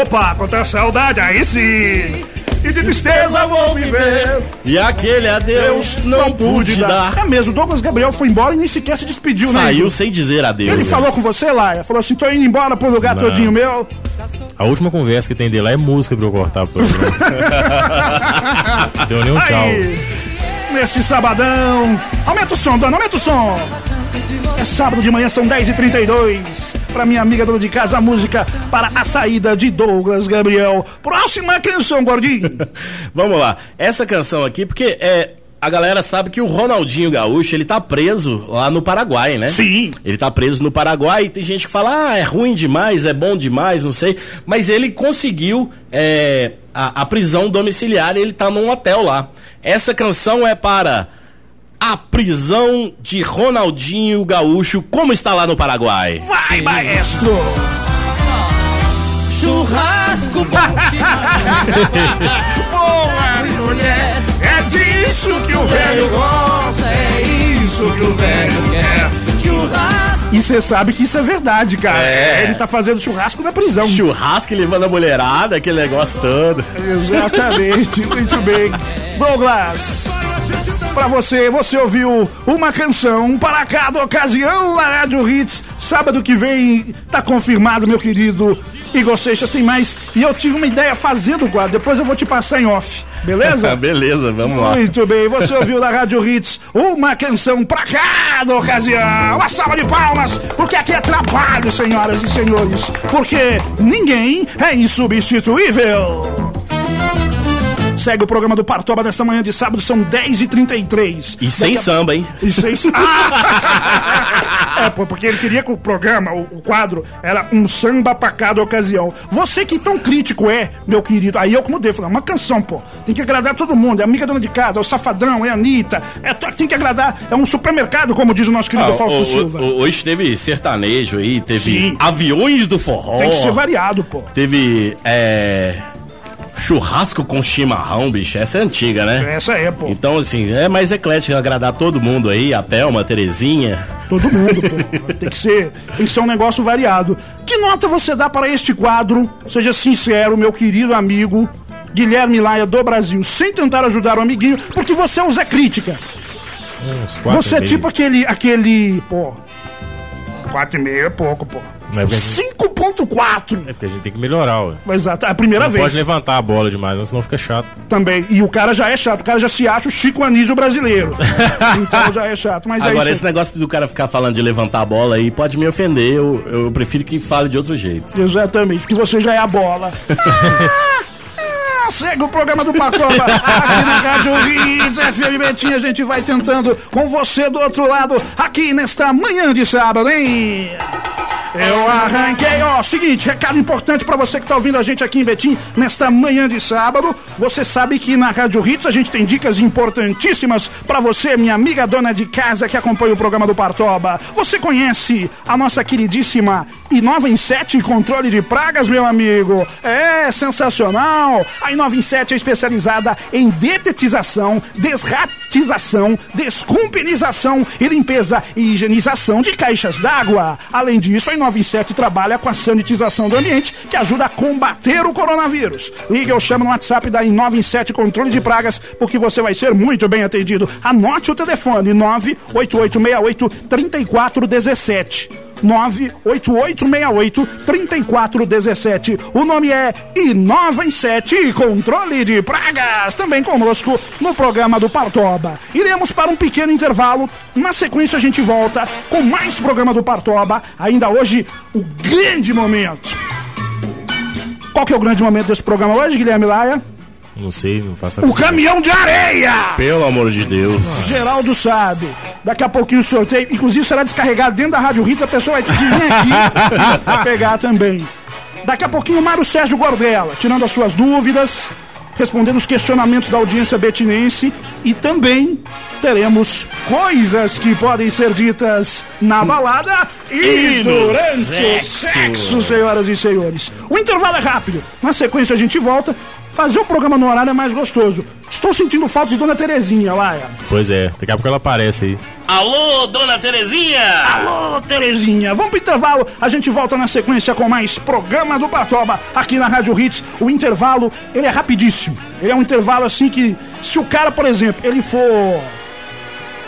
Opa, quanta saudade, aí sim! E de tristeza vou viver. E aquele adeus não pude dar. É mesmo, Douglas Gabriel foi embora e nem sequer se despediu, né? Saiu sem dizer adeus. Ele falou com você, Laia? Falou assim, tô indo embora pro lugar Não. todinho meu. A última conversa que tem dele lá é música pra eu cortar o programa. Deu nem um tchau. Aí, nesse sabadão. Aumenta o som, dona, aumenta o som. É sábado de manhã, são 10h32. Pra minha amiga dona de casa, a música para a saída de Douglas Gabriel. Próxima canção, gordinho. Vamos lá. Essa canção aqui, porque é. A galera sabe que o Ronaldinho Gaúcho, ele tá preso lá no Paraguai, né? Sim. Ele tá preso no Paraguai e tem gente que fala, ah, é ruim demais, é bom demais, não sei. Mas ele conseguiu é, a, a prisão domiciliar e ele tá num hotel lá. Essa canção é para a prisão de Ronaldinho Gaúcho, como está lá no Paraguai. Vai, maestro. Churrasco Boa, mulher. É disso que o velho gosta. é isso que o velho quer. Churrasco. E você sabe que isso é verdade, cara. É. Ele tá fazendo churrasco na prisão. Churrasco levando a mulherada, aquele negócio todo. Exatamente, muito bem. Douglas, pra você, você ouviu uma canção para cada ocasião na Rádio Hits. Sábado que vem, tá confirmado, meu querido Igor Seixas, tem mais. E eu tive uma ideia fazendo o quadro, depois eu vou te passar em off, beleza? Beleza, vamos lá. Muito bem, você ouviu na Rádio Hits uma canção pra cada ocasião. Uma salva de palmas, porque aqui é trabalho, senhoras e senhores. Porque ninguém é insubstituível. Segue o programa do Partoba nesta manhã de sábado, são 10h33. E sem Daqui a- samba, hein? E sem Ah! É, pô, porque ele queria que o programa, o, o quadro, era um samba pra cada ocasião. Você que tão crítico é, meu querido, aí eu como devo, falei, uma canção, pô. Tem que agradar todo mundo, é amiga dona de casa, é o Safadão, é a Anitta, é, tem que agradar, é um supermercado, como diz o nosso querido Ah, Fausto o- Silva. o- hoje teve sertanejo aí, teve Sim. aviões do forró. Tem que ser variado, pô. Teve é, churrasco com chimarrão, bicho. Essa é antiga, né? Essa é, pô. Então, assim, é mais eclético agradar todo mundo aí, a Thelma, a Terezinha. Todo mundo, pô. Tem que ser, tem que ser um negócio variado. Que nota você dá para este quadro? Seja sincero, meu querido amigo Guilherme Laia do Brasil, sem tentar ajudar o amiguinho, porque você usa crítica. Uns quatro Você é e meio. tipo aquele, aquele, pô. 4,5 é pouco, pô. É porque a gente, 5.4. é porque a gente tem que melhorar, ué. Exato, é a primeira Não vez pode levantar a bola demais, senão fica chato. também. E o cara já é chato, o cara já se acha o Chico Anísio brasileiro. então já é chato, mas Agora, é esse negócio do cara ficar falando de levantar a bola aí pode me ofender. Eu, eu prefiro que fale de outro jeito. Exatamente, porque você já é a bola. Ah, Segue o programa do Patoba aqui na Rádio Hits FM Betinho. A gente vai tentando com você do outro lado aqui nesta manhã de sábado, hein? Eu arranquei, ó, seguinte, recado importante pra você que tá ouvindo a gente aqui em Betim nesta manhã de sábado. Você sabe que na Rádio Hits a gente tem dicas importantíssimas pra você, minha amiga dona de casa que acompanha o programa do Partoba. Você conhece a nossa queridíssima Inova em 7 controle de pragas, meu amigo? É sensacional! A Inova em 7 é especializada em detetização, desratização, descumpinização e limpeza e higienização de caixas d'água. Além disso, a Inova em 7 trabalha com a sanitização do ambiente, que ajuda a combater o coronavírus. Ligue ou chame no WhatsApp da Inova em 7 Controle de Pragas, porque você vai ser muito bem atendido. Anote o telefone 98868 3417. 98868-3417. O nome é Inova em 7 Controle de Pragas. Também conosco no programa do Partoba. Iremos para um pequeno intervalo. Na sequência, a gente volta com mais programa do Partoba. Ainda hoje, o grande momento. Qual que é o grande momento desse programa hoje, Guilherme Laia? Não sei, não faço a O caminhão de areia! Pelo amor de Deus. Geraldo sabe. Daqui a pouquinho o sorteio, inclusive será descarregado dentro da Rádio Rita, a pessoa vai ter que vir aqui pra pegar também. Daqui a pouquinho o Mário Sérgio Gordella, tirando as suas dúvidas, respondendo os questionamentos da audiência betinense e também teremos coisas que podem ser ditas na balada e, E durante sexo. o sexo, senhoras e senhores. O intervalo é rápido. Na sequência a gente volta fazer o programa no horário é mais gostoso. Estou sentindo falta de Dona Terezinha lá. é. Pois é, daqui a pouco ela aparece aí. Alô, dona Terezinha! Alô, Terezinha. Vamos pro intervalo. A gente volta na sequência com mais programa do Patoba aqui na Rádio Hits. O intervalo, ele é rapidíssimo. Ele é um intervalo assim que, se o cara, por exemplo, ele for.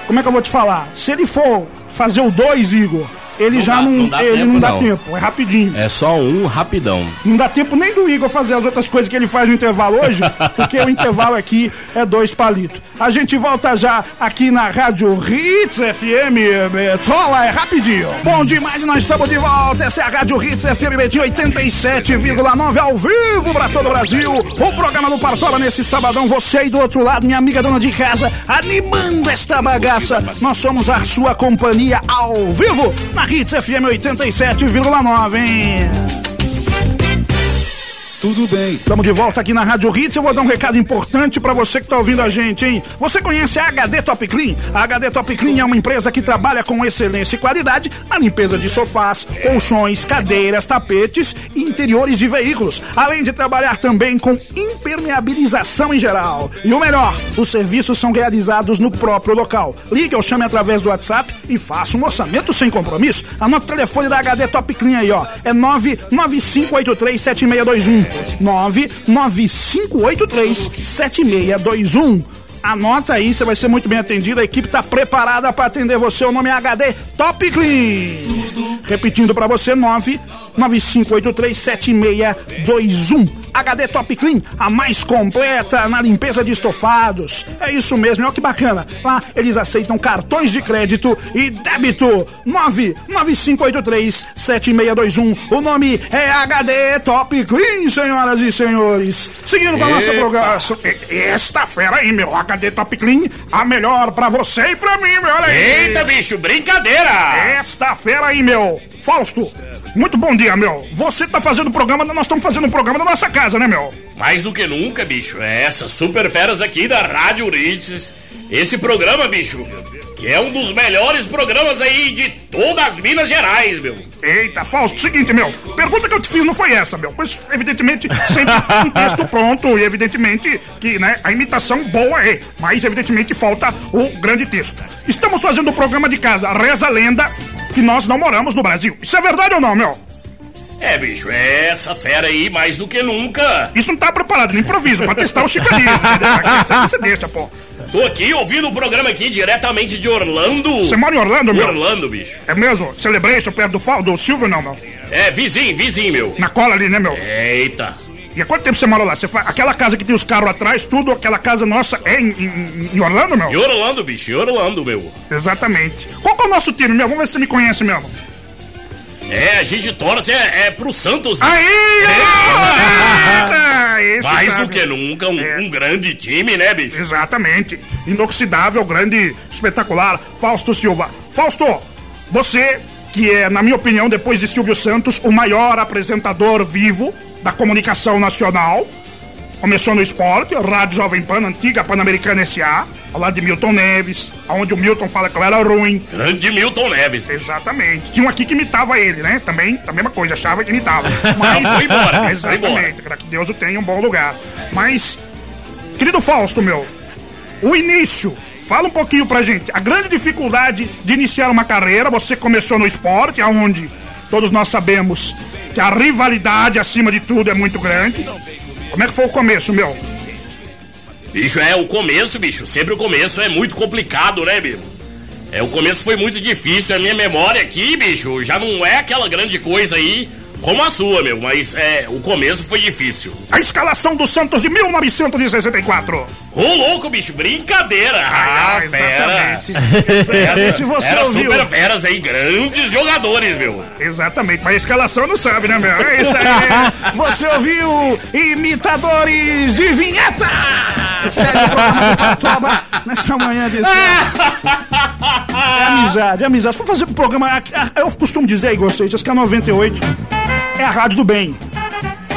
Como é que eu vou te falar? Se ele for fazer o 2, Igor, ele Não já dá- não, não dá ele tempo, não dá tempo. É rapidinho. É só um rapidão. Não dá tempo nem do Igor fazer as outras coisas que ele faz no intervalo hoje, porque o intervalo aqui é dois palitos. A gente volta já aqui na Rádio Hits FM, Betola, é rapidinho. Bom demais, nós estamos de volta. Essa é a Rádio Hits FM Betinho 87,9 ao vivo para todo o Brasil. O programa do Partola nesse sabadão. Você aí do outro lado, minha amiga dona de casa, animando esta bagaça. Nós somos a sua companhia ao vivo na Hits FM 87,9, hein? Tudo bem. Estamos de volta aqui na Rádio Hits. Eu vou dar um recado importante para você que está ouvindo a gente, hein? Você conhece a HD Top Clean? A HD Top Clean é uma empresa que trabalha com excelência e qualidade na limpeza de sofás, colchões, cadeiras, tapetes e interiores de veículos, além de trabalhar também com impermeabilização em geral. E o melhor, os serviços são realizados no próprio local. Ligue ou chame através do WhatsApp e faça um orçamento sem compromisso. Anota o telefone da HD Top Clean aí, ó. É 995837621. 995837621. Anota aí, você vai ser muito bem atendido. A equipe está preparada para atender você. O nome é HD Top Clean. Repetindo para você, 995837621. HD Top Clean, a mais completa na limpeza de estofados. É isso mesmo, olha que bacana. Lá eles aceitam cartões de crédito e débito. 995837621. O nome é HD Top Clean, senhoras e senhores. Seguindo com a nossa programação. Esta fera aí, meu. HD Top Clean, a melhor pra você e pra mim, meu. Olha aí. Eita, bicho, brincadeira! Esta fera aí, meu. Fausto, muito bom dia, meu. Você tá fazendo o programa, nós estamos fazendo o programa da nossa casa, né, meu? Mais do que nunca, bicho. É essas super feras aqui da Rádio Ritz. Esse programa, bicho, que é um dos melhores programas aí de todas as Minas Gerais, meu. Eita, Fausto, seguinte, meu. Pergunta que eu te fiz não foi essa, meu. Pois, evidentemente, sempre um texto pronto e, evidentemente, que, né, a imitação boa é. Mas, evidentemente, falta o grande texto. Estamos fazendo o programa de casa. Reza a lenda que nós não moramos no Brasil. Isso é verdade ou não, meu? É, bicho, é essa fera aí mais do que nunca. Isso não tá preparado, no improviso, pra testar o chicanismo. Aqui Você deixa, pô. Tô aqui ouvindo o programa aqui diretamente de Orlando. Você mora em Orlando, meu? Orlando, bicho. É mesmo? Celebration perto do, do Silvio, não, meu? É, vizinho, vizinho, meu. Na cola ali, né, meu? Eita. E há quanto tempo você mora lá? Você fa... Aquela casa que tem os carros atrás, tudo, aquela casa nossa é em, em- em Orlando, meu? Em Orlando, bicho, em Orlando, meu. Exatamente. Qual que é o nosso time, meu? Vamos ver se você me conhece mesmo. É, a gente torce é, é pro Santos. Aí! Eita, esse Mais sabe. do que nunca, um, É. um grande time, né, bicho? Exatamente. Inoxidável, grande, espetacular. Fausto Silva. Fausto, você, que é, na minha opinião, depois de Silvio Santos, o maior apresentador vivo da comunicação nacional. Começou no esporte, Rádio Jovem Pan, antiga Pan-Americana S.A., ao lado de Milton Neves, onde o Milton fala que eu era ruim. Grande Milton Neves. Exatamente. Tinha um aqui que imitava ele, né? Também, a mesma coisa, achava que imitava. Mas Foi embora, Exatamente. Para que Deus o tenha em um bom lugar. Mas, querido Fausto, meu, o início. Fala um pouquinho pra gente. A grande dificuldade de iniciar uma carreira, você começou no esporte, aonde todos nós sabemos que a rivalidade acima de tudo é muito grande. Como é que foi o começo, meu? Bicho, é o começo, bicho. Sempre o começo é muito complicado, né, bicho? É, o começo foi muito difícil. A minha memória aqui, bicho, já não é aquela grande coisa aí como a sua, meu. Mas é, o começo foi difícil. A escalação do Santos de 1964. Ô, louco, bicho, brincadeira. Ah, fera. exatamente. Você Era ouviu. super feras aí, grandes jogadores, meu. Exatamente, mas a escalação não sabe, né, meu? É isso aí. Você ouviu Imitadores de Vinheta! Sério, nessa manhã de. É amizade, é amizade. Vou fazer um programa. Eu costumo dizer, Igor Seixas, que a 98 é a rádio do bem.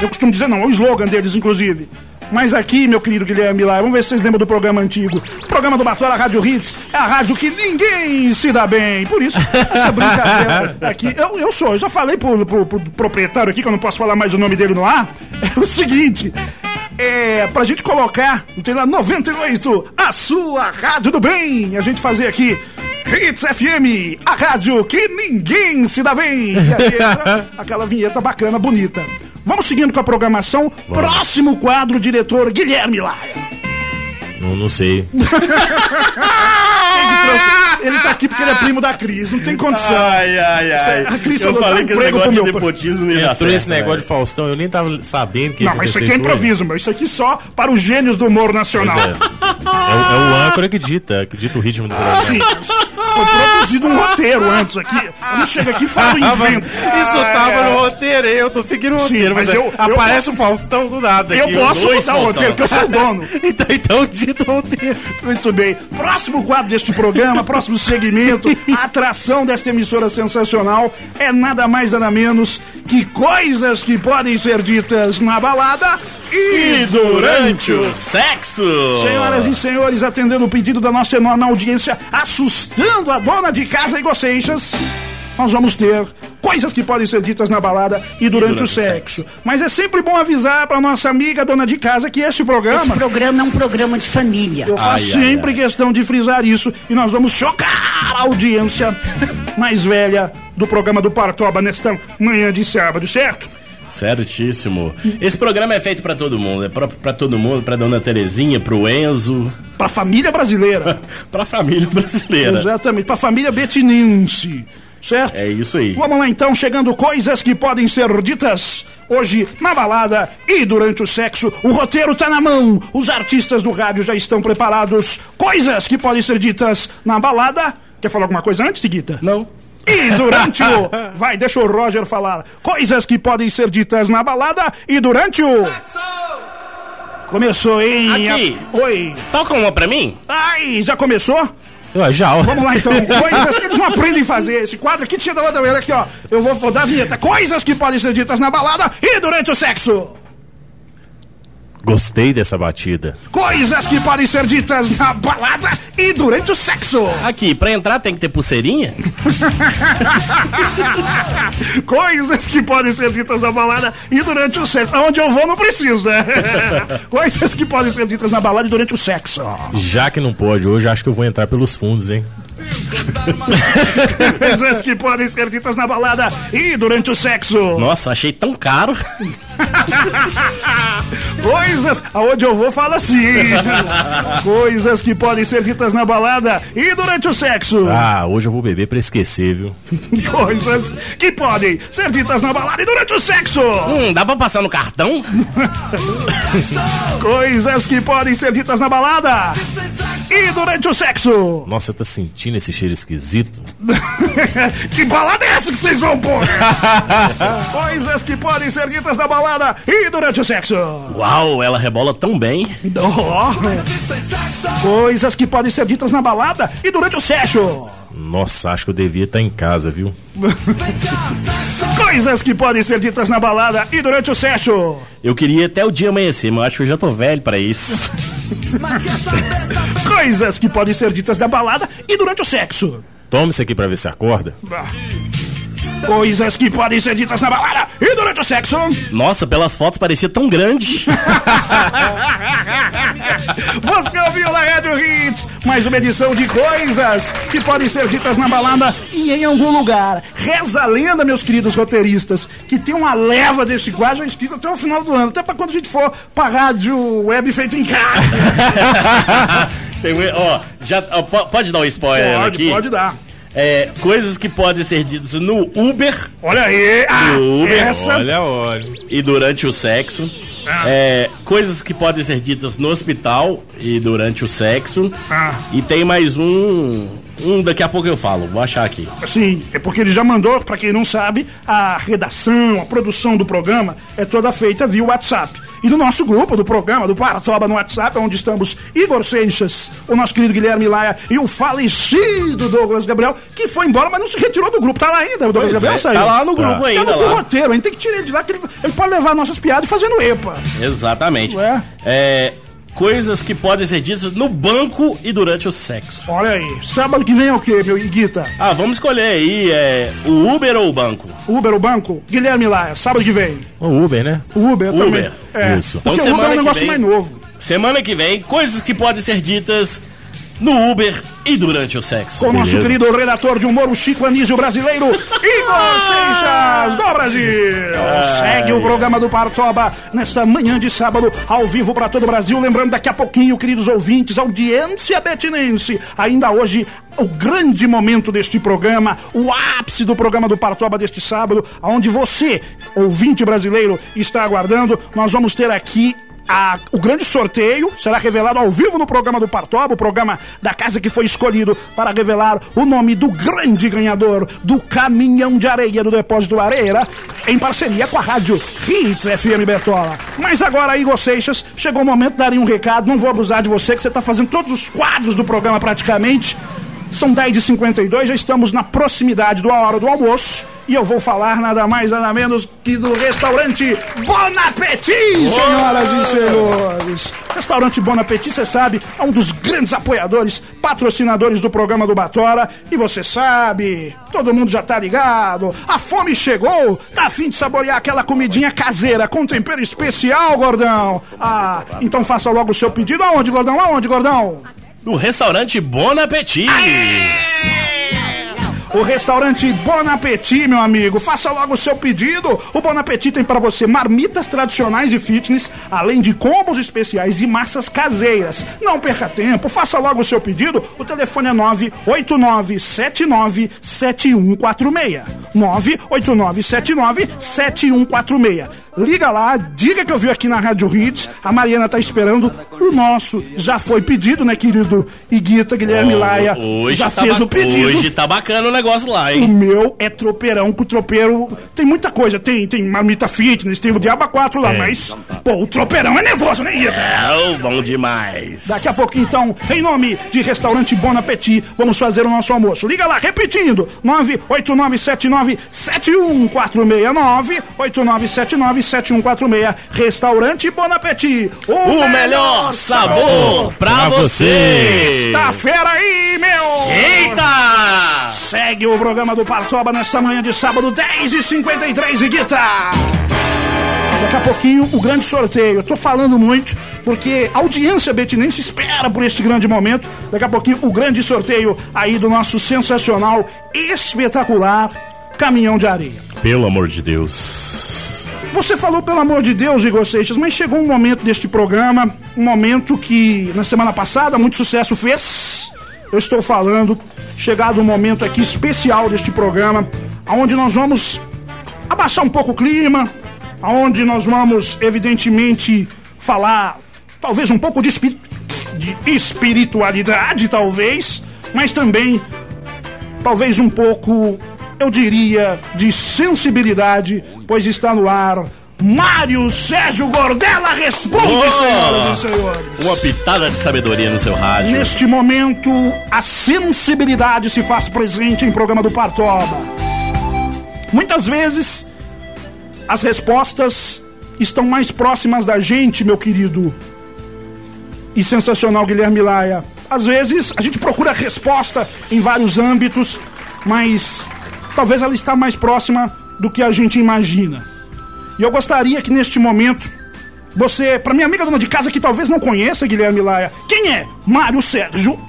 Eu costumo dizer, não, é o slogan deles, inclusive. Mas aqui, meu querido Guilherme lá, vamos ver se vocês lembram do programa antigo. O programa do Batola Rádio Hits é a rádio que ninguém se dá bem. Por isso, essa brincadeira aqui. Eu, eu sou, eu já falei pro, pro- pro proprietário aqui, que eu não posso falar mais o nome dele no ar. É o seguinte: é pra gente colocar, não tem lá 98, a sua rádio do bem. A gente fazer aqui Hits FM, a rádio que ninguém se dá bem. E aí entra aquela vinheta bacana, bonita. Vamos seguindo com a programação. Próximo quadro, diretor Guilherme Laia. Não, não sei. Ele, tá aqui porque ele é primo da Cris, não tem condição. Ai, ai, ai. A Cris Eu falou, falei que esse negócio de nepotismo dar Entrou esse negócio velho. de Faustão, eu nem tava sabendo que Não, mas isso aqui é improviso, meu. Isso aqui só para os gênios do humor nacional. é. É, o- é o âncora que dita, que dita o ritmo do programa. Sim, foi produzido um roteiro antes aqui. Eu não chego aqui e falo Ah, mas invento. isso tava no roteiro, eu tô seguindo o Sim, roteiro, mas mas, eu- eu aparece o Faustão do nada Eu posso mudar o roteiro, porque eu sou o dono. Então, então dita o roteiro. Muito bem. Próximo quadro deste programa, próximo segmento, a atração desta emissora sensacional é nada mais nada menos que coisas que podem ser ditas na balada e, durante o sexo. Senhoras e senhores, atendendo o pedido da nossa enorme audiência, assustando a dona de casa e Seixas, nós vamos ter coisas que podem ser ditas na balada e durante, o sexo. Mas é sempre bom avisar para nossa amiga dona de casa que esse Esse programa programa é um programa de família. eu faço Ai, ai, sempre ai. questão de frisar isso e nós vamos chocar a audiência mais velha do programa do Partoba nesta manhã de sábado, certo? Certíssimo. Esse programa é feito pra todo mundo. É próprio pra todo mundo, pra dona Terezinha, pro Enzo, Pra família brasileira. pra família brasileira. Exatamente, pra família betinense, certo? É isso aí. Vamos lá então, chegando coisas que podem ser ditas hoje na balada e durante o sexo. O roteiro tá na mão, os artistas do rádio já estão preparados. Coisas que podem ser ditas na balada. Quer falar alguma coisa antes, Guita? Não. E durante o. Vai, deixa o Roger falar. Coisas que podem ser ditas na balada e durante o. Começou, hein? Aqui. Oi. Toca uma pra mim? Ai, já começou? Eu, já, ó. Vamos lá então. Coisas que eles não aprendem a fazer. Esse quadro aqui tinha da outra vez. Aqui, ó. Eu vou, vou dar a vinheta. Coisas que podem ser ditas na balada e durante o sexo. Gostei dessa batida. Coisas que podem ser ditas na balada e durante o sexo. Aqui, pra entrar tem que ter pulseirinha? Coisas que podem ser ditas na balada e durante o sexo. Onde eu vou não preciso, né? Coisas que podem ser ditas na balada e durante o sexo. Já que não pode hoje, acho que eu vou entrar pelos fundos, hein? Coisas que podem ser ditas na balada e durante o sexo. Nossa, achei tão caro. Coisas, aonde eu vou fala assim. Coisas que podem ser ditas na balada e durante o sexo. Ah, hoje eu vou beber pra esquecer, viu? Coisas que podem ser ditas na balada e durante o sexo. Hum, dá pra passar no cartão? Coisas que podem ser ditas na balada e durante o sexo. Nossa, tá sentindo esse cheiro esquisito? que balada é essa que vocês vão pôr? Coisas que podem ser ditas na balada e durante o sexo. Uau, ela rebola tão bem. Oh. Coisas que podem ser ditas na balada e durante o sexo. Nossa, acho que eu devia estar em casa, viu? Coisas que podem ser ditas na balada e durante o sexo. Eu queria até o dia amanhecer, mas acho que eu já tô velho pra isso. Coisas que podem ser ditas na balada e durante o sexo. Toma isso aqui pra ver se acorda. Coisas que podem ser ditas na balada e durante o sexo. Nossa, pelas fotos parecia tão grande. Você ouviu na Rádio Hits mais uma edição de coisas que podem ser ditas na balada e em algum lugar. Reza a lenda, meus queridos roteiristas, que tem uma leva desse quadro já escrito até o final do ano, até pra quando a gente for pra rádio web feita em casa. Tem, ó, já, ó, po- pode dar um spoiler pode, aqui? pode dar. É, coisas que podem ser ditas no Uber Olha aí, ah, No Uber, essa Olha, olha. e durante o sexo. Ah. É, coisas que podem ser ditas no hospital e durante o sexo. Ah. E tem mais um. Um daqui a pouco eu falo, vou achar aqui. Sim, é porque ele já mandou, pra quem não sabe, a redação, a produção do programa é toda feita via WhatsApp. E no nosso grupo do programa, do Paratoba no WhatsApp, onde estamos Igor Seixas, o nosso querido Guilherme Laia e o falecido Douglas Gabriel, que foi embora, mas não se retirou do grupo. Tá lá ainda, o Douglas Pois Gabriel é, saiu. tá lá no grupo Tá ainda. no lá. roteiro, a gente tem que tirar ele de lá, que ele, ele pode levar nossas piadas fazendo EPA. Exatamente. Ué? É, coisas que podem ser ditas no banco e durante o sexo. Olha aí, sábado que vem é o quê, meu Iguita? Ah, vamos escolher aí, é o Uber ou o banco? Uber, o banco? Guilherme Laia, sábado que vem. O Uber, né? O Uber, Uber. também. É, Isso. porque Então, o Uber é um negócio vem- mais novo. Semana que vem, coisas que podem ser ditas no Uber e durante o sexo. Com o nosso querido redator de humor, o Chico Anísio brasileiro, Igor Seixas, do Brasil. Segue o programa do Partoba nesta manhã de sábado, ao vivo para todo o Brasil. Lembrando, daqui a pouquinho, queridos ouvintes, audiência betinense. Ainda hoje, o grande momento deste programa, o ápice do programa do Partoba deste sábado, onde você, ouvinte brasileiro, está aguardando. Nós vamos ter aqui a- o grande sorteio será revelado ao vivo no programa do Partoba, o programa da casa que foi escolhido para revelar o nome do grande ganhador do caminhão de areia do Depósito Areira, em parceria com a rádio Hits FM Bertola. Mas agora, Igor Seixas, chegou o momento de darem um recado, não vou abusar de você, que você está fazendo todos os quadros do programa praticamente. São 10h52, já estamos na proximidade da hora do almoço. E eu vou falar nada mais, nada menos que do restaurante Bon Appetit, senhoras e senhores. Restaurante Bon Appetit, você sabe, é um dos grandes apoiadores, patrocinadores do programa do Batora. E você sabe, todo mundo já tá ligado. A fome chegou, tá afim de saborear aquela comidinha caseira com tempero especial, gordão? Ah, então faça logo o seu pedido. Aonde, gordão? Aonde, gordão? No restaurante Bon Appetit. O restaurante Bon Appetit, meu amigo. Faça logo o seu pedido. O Bon Appetit tem para você marmitas tradicionais e fitness, além de combos especiais e massas caseiras. Não perca tempo, faça logo o seu pedido. O telefone é 989797146. 989797146. Liga lá, diga que eu vi aqui na Rádio Hits. A Mariana tá esperando. O nosso já foi pedido, né, querido Iguita Guilherme Laia? Hoje já tá fez o pedido. Hoje tá bacana o negócio lá, O hein? meu é tropeirão, o tropeiro tem muita coisa. Tem, tem marmita fitness, tem o Diaba 4 lá, Tem. mas, pô, o tropeirão é nervoso, né, Ita? É, bom demais. Daqui a pouquinho, então, em nome de Restaurante Bon Appetit, vamos fazer o nosso almoço. Liga lá, repetindo, 989797146, 989797146, Restaurante Bon Appetit. O melhor sabor pra Pra você. Fera aí, meu! Eita! Segue o programa do Partoba nesta manhã de sábado, 10h53 e guitarra. Daqui a pouquinho, o grande sorteio. Eu tô falando muito, porque a audiência betinense espera por este grande momento. Daqui a pouquinho, o grande sorteio aí do nosso sensacional, espetacular caminhão de areia. Pelo amor de Deus. Você falou, pelo amor de Deus, Igor Seixas, mas chegou um momento deste programa, um momento que na semana passada muito sucesso fez. Eu estou falando, chegado um momento aqui especial deste programa, onde nós vamos abaixar um pouco o clima, onde nós vamos, evidentemente, falar talvez um pouco de, espi- de espiritualidade, talvez, mas também talvez um pouco, eu diria, de sensibilidade, pois está no ar. Mário Sérgio Gordela responde, Boa! senhoras e senhores. Uma pitada de sabedoria no seu rádio. Neste momento, a sensibilidade se faz presente em programa do Partoba. Muitas vezes, as respostas estão mais próximas da gente, meu querido e sensacional Guilherme Laia. Às vezes, a gente procura resposta em vários âmbitos, mas talvez ela está mais próxima do que a gente imagina. E eu gostaria que neste momento você, para minha amiga dona de casa que talvez não conheça Guilherme Laia, quem é Mário Sérgio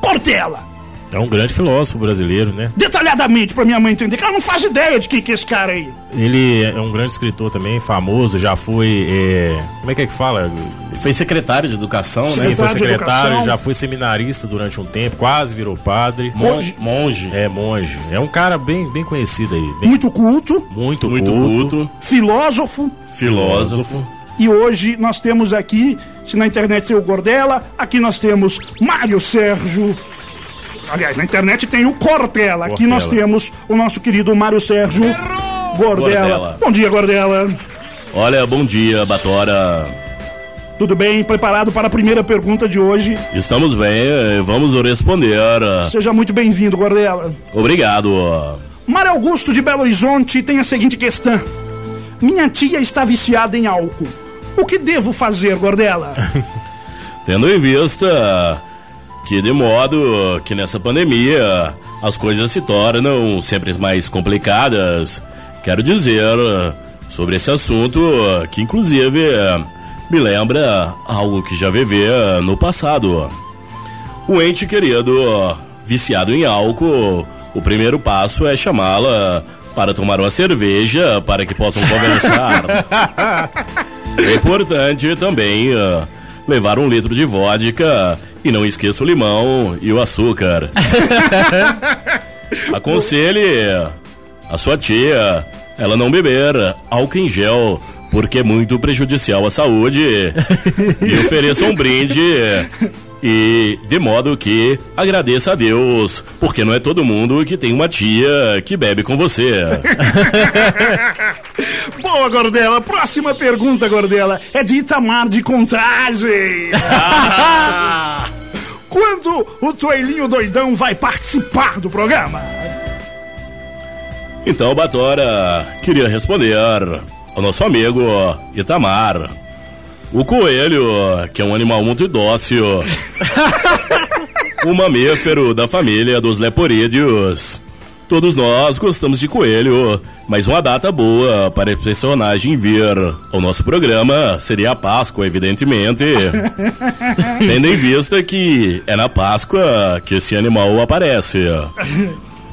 Cortella? É um grande filósofo brasileiro, né? Detalhadamente para minha mãe entender, que ela não faz ideia de quem que é esse cara aí. Ele é um grande escritor também, famoso, já foi. é, como é que é que fala? Foi secretário de educação, né? Sim, foi Secretário já foi seminarista durante um tempo, quase virou padre. Monge. monge. É, monge. É um cara bem, bem conhecido aí. bem- Muito culto, muito, Muito culto. culto. filósofo, Filósofo. E hoje nós temos aqui, se na internet tem o Gordela, aqui nós temos Mário Sérgio. Aliás, na internet tem o Cortella. Aqui nós temos o nosso querido Mário Sérgio Gordela. Gordela. Bom dia, Gordela. Olha, bom dia, Batora. Tudo bem? Preparado para a primeira pergunta de hoje? Estamos bem, eh, vamos responder. Seja muito bem-vindo, Gordela. Obrigado. Mário Augusto de Belo Horizonte tem a seguinte questão: Minha tia está viciada em álcool. O que devo fazer, Gordela? Tendo em vista que de modo que nessa pandemia as coisas se tornam sempre mais complicadas, quero dizer sobre esse assunto que inclusive me lembra algo que já vivi no passado. O ente querido viciado em álcool, o primeiro passo é chamá-la para tomar uma cerveja para que possam conversar. é importante também levar um litro de vodka e não esqueça o limão e o açúcar. Aconselhe a sua tia ela não beber álcool em gel porque é muito prejudicial à saúde e ofereça um brinde e de modo que agradeça a Deus, porque não é todo mundo que tem uma tia que bebe com você. Boa, Gordela. Próxima pergunta, Gordela, é de Itamar de Contagem. Quando o Toelhinho Doidão vai participar do programa? Então, Batora, queria responder ao nosso amigo Itamar. O coelho, que é um animal muito dócil, o mamífero da família dos leporídeos. Todos nós gostamos de coelho, mas uma data boa para esse personagem vir ao nosso programa seria a Páscoa, evidentemente. Tendo em vista que é na Páscoa que esse animal aparece.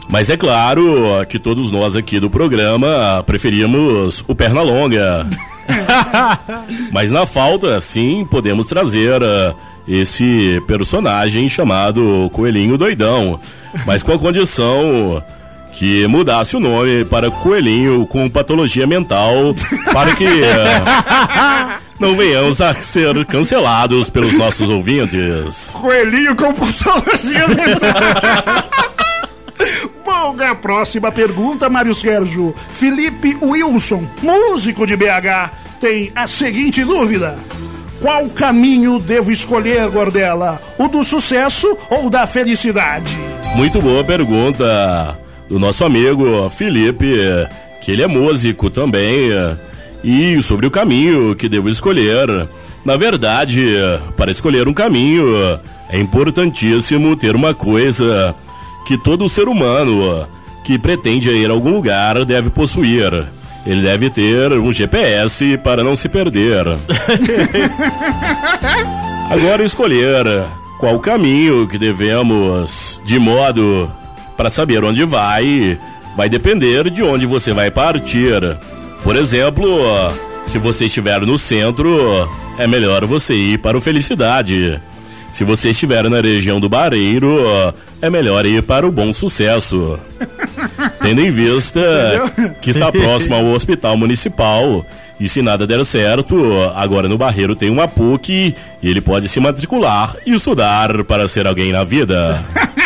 Mas é claro que todos nós aqui do programa preferimos o Pernalonga. Mas na falta, sim, podemos trazer uh, esse personagem chamado Coelhinho Doidão. Mas com a condição que mudasse o nome para Coelhinho com patologia mental, para que uh, não venhamos a ser cancelados pelos nossos ouvintes. Coelhinho com patologia mental. Bom, a próxima pergunta, Mário Sérgio. Felipe Wilson, músico de BH, tem a seguinte dúvida. Qual caminho devo escolher, Gordela? O do sucesso ou da felicidade? Muito boa pergunta do nosso amigo Felipe, que ele é músico também, e sobre o caminho que devo escolher. Na verdade, para escolher um caminho, é importantíssimo ter uma coisa que todo ser humano que pretende ir a algum lugar deve possuir. Ele deve ter um GPS para não se perder. Agora escolher qual caminho que devemos, de modo para saber onde vai, vai depender de onde você vai partir. Por exemplo, se você estiver no centro, é melhor você ir para o Felicidade. Se você estiver na região do Bareiro, é melhor ir para o Bom Sucesso. Tendo em vista que está próximo ao Hospital Municipal. E se nada der certo, agora no Barreiro tem uma PUC e ele pode se matricular e estudar para ser alguém na vida.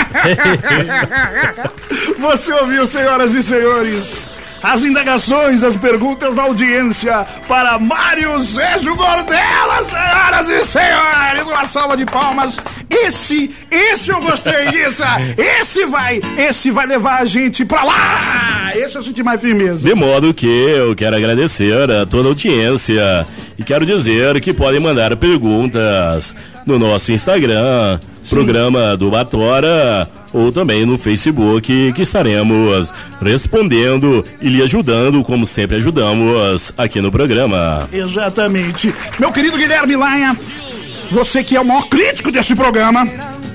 Você ouviu, senhoras e senhores? As indagações, as perguntas da audiência para Mário Sérgio Gordela, senhoras e senhores. Uma salva de palmas. Esse, esse eu gostei disso. Esse vai, esse vai levar a gente pra lá. Esse eu senti mais firmeza. De modo que eu quero agradecer a toda a audiência e quero dizer que podem mandar perguntas no nosso Instagram, programa do Batora, ou também no Facebook, que estaremos respondendo e lhe ajudando, como sempre ajudamos aqui no programa. Exatamente. Meu querido Guilherme Laia, você que é o maior crítico desse programa,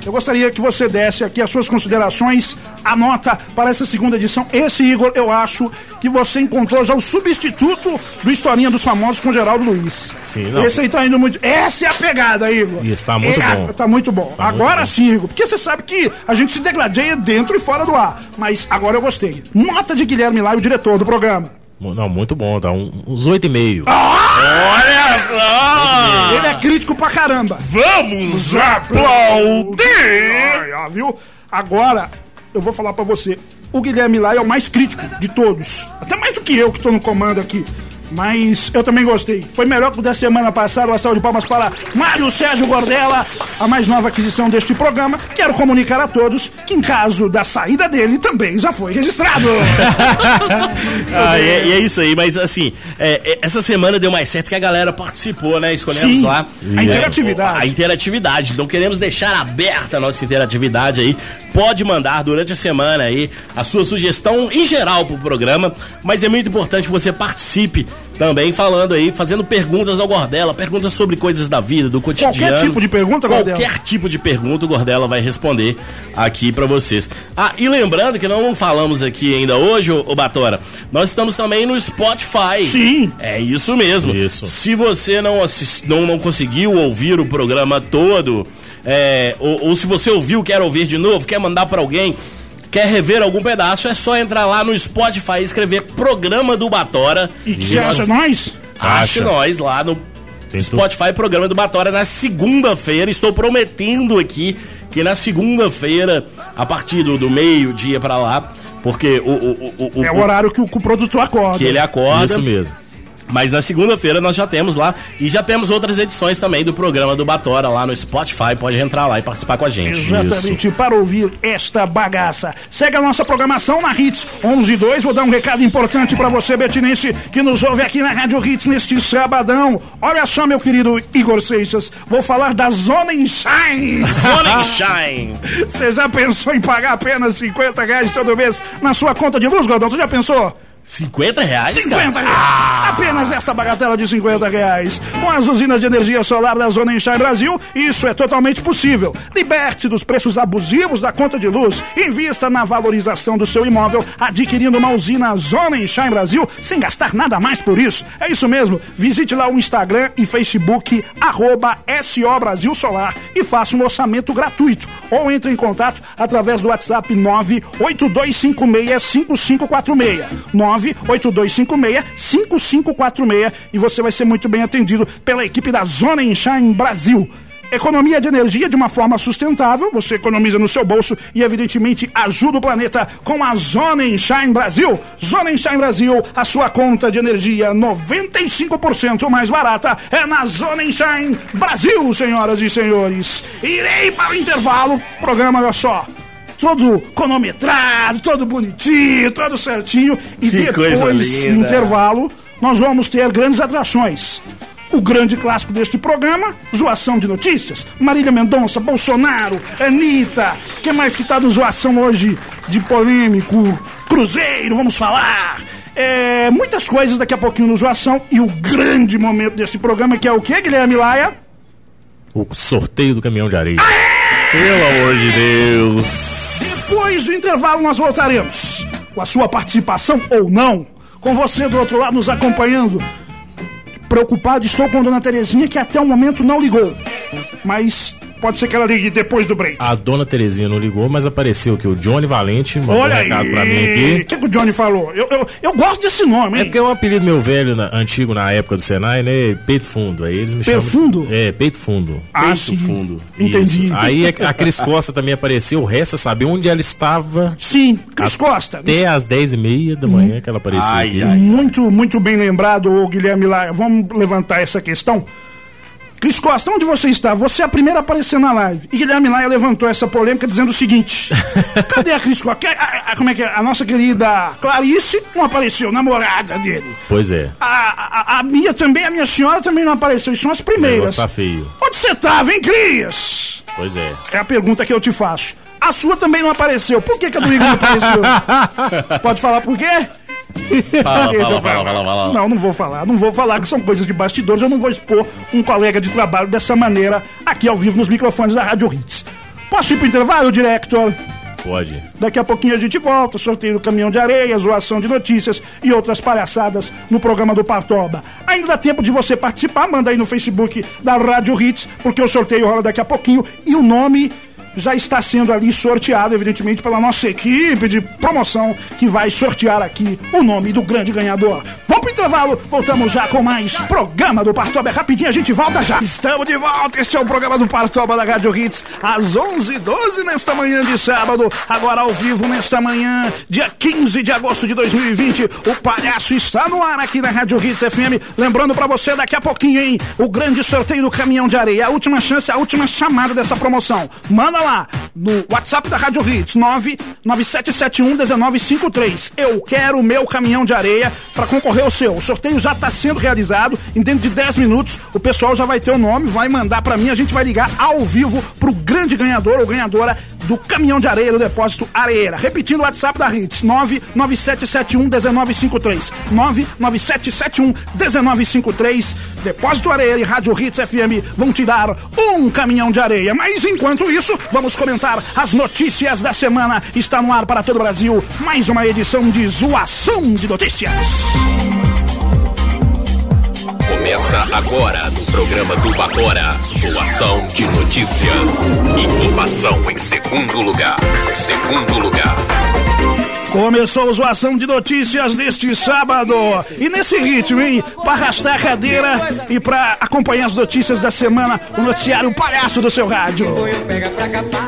eu gostaria que você desse aqui as suas considerações, a nota para essa segunda edição. Esse, Igor, eu acho que você encontrou já o substituto do Historinha dos Famosos com Geraldo Luiz. Sim, não. Esse aí tá indo muito. Essa é a pegada, Igor. Isso, tá muito É, bom. Tá muito bom. Tá agora sim, Igor. Porque você sabe que a gente se degladeia dentro e fora do ar. Mas agora eu gostei. Nota de Guilherme Laia, o diretor do programa. Não, muito bom, tá um, uns oito e meio. Olha só! Ele é crítico pra caramba. Vamos aplaudir! Viu? Agora, eu vou falar pra você. O Guilherme Lai é o mais crítico de todos. Até mais do que eu que tô no comando aqui. Mas eu também gostei. Foi melhor que o da semana passada. Uma salva de palmas para Mário Sérgio Gordela, a mais nova aquisição deste programa. Quero comunicar a todos que em caso da saída dele também já foi registrado. Ah, e, é, e é isso aí, mas assim, é, é, essa semana deu mais certo que a galera participou, né? Escolhemos Sim, lá. a interatividade. A interatividade. Então queremos deixar aberta a nossa interatividade aí. Pode mandar durante a semana aí a sua sugestão em geral pro programa, mas é muito importante que você participe também falando aí, fazendo perguntas ao Gordela, perguntas sobre coisas da vida, do cotidiano. Qualquer tipo de pergunta, Gordela? Qualquer tipo de pergunta o Gordela vai responder aqui pra vocês. Ah, e lembrando que não falamos aqui ainda hoje, ô, ô Batora, nós estamos também no Spotify. Sim. É isso mesmo. Isso. Se você não, assis- não, não conseguiu ouvir o programa todo, é, ou, ou se você ouviu, quer ouvir de novo, quer mandar pra alguém, quer rever algum pedaço, é só entrar lá no Spotify e escrever Programa do Batora. E você acha nós? Acha. nós lá no Tem Spotify, Programa do Batora, na segunda-feira. Estou prometendo aqui que na segunda-feira, a partir do, do meio-dia pra lá, porque o, o, o, o- É o horário que o, que o produtor acorda. que ele acorda. Isso mesmo. Mas na segunda-feira nós já temos lá e já temos outras edições também do programa do Batora lá no Spotify. Pode entrar lá e participar com a gente. Exatamente, para ouvir esta bagaça. Segue a nossa programação na Hits 11 e 2. Vou dar um recado importante para você, betinense, que nos ouve aqui na Rádio Hits neste sabadão. Olha só, meu querido Igor Seixas, vou falar da Zona Shine. Zona Shine. Você já pensou em pagar apenas 50 reais todo mês na sua conta de luz, Gordão? Você já pensou? 50 reais? 50 cara? reais. Apenas esta bagatela de 50 reais. Com as usinas de energia solar da Zona Enchai Brasil, isso é totalmente possível. Liberte-se dos preços abusivos da conta de luz. Invista na valorização do seu imóvel, adquirindo uma usina Zona Enchai Brasil, sem gastar nada mais por isso. É isso mesmo. Visite lá o Instagram e Facebook, arroba SO Brasil Solar e faça um orçamento gratuito. Ou entre em contato através do WhatsApp 982565546. 982565546 e você vai ser muito bem atendido pela equipe da Zona Enchine Brasil. Economia de energia de uma forma sustentável, você economiza no seu bolso e, evidentemente, ajuda o planeta com a Zona Enshine Brasil. Zona Enshine Brasil, a sua conta de energia 95% mais barata é na Zona Enshine Brasil, senhoras e senhores. Irei para o intervalo, programa, olha só, todo cronometrado, todo bonitinho, todo certinho. E Que depois, no intervalo, nós vamos ter grandes atrações. O grande clássico deste programa, zoação de notícias. Marília Mendonça, Bolsonaro, Anitta. que mais que tá no zoação hoje de polêmico? Cruzeiro, vamos falar. É, muitas coisas daqui a pouquinho no zoação. E o grande momento deste programa, que é o quê, Guilherme Laia? O sorteio do caminhão de areia. Pelo amor de Deus. Depois do intervalo nós voltaremos. Com a sua participação ou não. Com você do outro lado nos acompanhando. Preocupado estou com a dona Terezinha que até o momento não ligou. Mas pode ser que ela ligue depois do break. A dona Terezinha não ligou, mas apareceu que o Johnny Valente mandou Olha um aí. recado pra mim O aqui. que, que o Johnny falou? Eu, eu, eu gosto desse nome, É hein? porque é um apelido meu velho, na- antigo na época do Senai, né? Peito Fundo. Aí eles me Peito chamam. Fundo? É, Peito Fundo. Ah, Peito sim. fundo. Entendi. Isso. Aí a a Cris Costa também apareceu. Resta saber onde ela estava Sim, Cris Costa. até às 10h30 da manhã que ela apareceu. Ai, aqui. ai. Muito, muito bem lembrado, ô Guilherme Laia. Vamos levantar essa questão. Cris Costa, onde você está? Você é a primeira a aparecer na live. E Guilherme Laia levantou essa polêmica dizendo o seguinte: Cadê a Cris Costa? A- a- como é que é? A nossa querida Clarice não apareceu, namorada dele. Pois é. A, a, a minha também, a minha senhora também não apareceu. São as primeiras. tá feio. Onde você estava, hein, Cris? Pois é. É a pergunta que eu te faço. A sua também não apareceu. Por que, que a do Igor não apareceu? Pode falar por quê? Fala, fala, fala, fala, fala. Não, não vou falar. Não vou falar que são coisas de bastidores. Eu não vou expor um colega de trabalho dessa maneira aqui ao vivo nos microfones da Rádio Hits. Posso ir pro intervalo, Director? Pode. Daqui a pouquinho a gente volta, sorteio do caminhão de areia, zoação de notícias e outras palhaçadas no programa do Partoba. Ainda dá tempo de você participar, manda aí no Facebook da Rádio Hits, porque o sorteio rola daqui a pouquinho e o nome já está sendo ali sorteado, evidentemente, pela nossa equipe de promoção que vai sortear aqui o nome do grande ganhador. Intervalo, voltamos já com mais programa do Partoba. Rapidinho, a gente volta já. Estamos de volta, este é o programa do Partoba da Rádio Hits, às 11h12 nesta manhã de sábado, agora ao vivo nesta manhã, dia 15 de agosto de 2020. O palhaço está no ar aqui na Rádio Hits FM. Lembrando pra você daqui a pouquinho, hein, o grande sorteio do caminhão de areia. A última chance, a última chamada dessa promoção. Manda lá no WhatsApp da Rádio Hits, 997711953. Eu quero o meu caminhão de areia para concorrer ao seu. O sorteio já está sendo realizado. Em dentro de 10 minutos, o pessoal já vai ter o nome, vai mandar para mim. A gente vai ligar ao vivo pro grande ganhador ou ganhadora do caminhão de areia do depósito Areira. Repetindo o WhatsApp da Hits, 997711953. 997711953. Depósito Areia e Rádio Hits FM vão te dar um caminhão de areia. Mas enquanto isso, vamos comentar as notícias da semana. Está no ar para todo o Brasil mais uma edição de Zoação de Notícias. Começa agora no programa do Bagora. Zoação de notícias. Informação em segundo lugar. Segundo lugar. Começou a zoação de notícias neste sábado. E nesse ritmo, hein? Pra arrastar a cadeira e pra acompanhar as notícias da semana, o noticiário palhaço do seu rádio.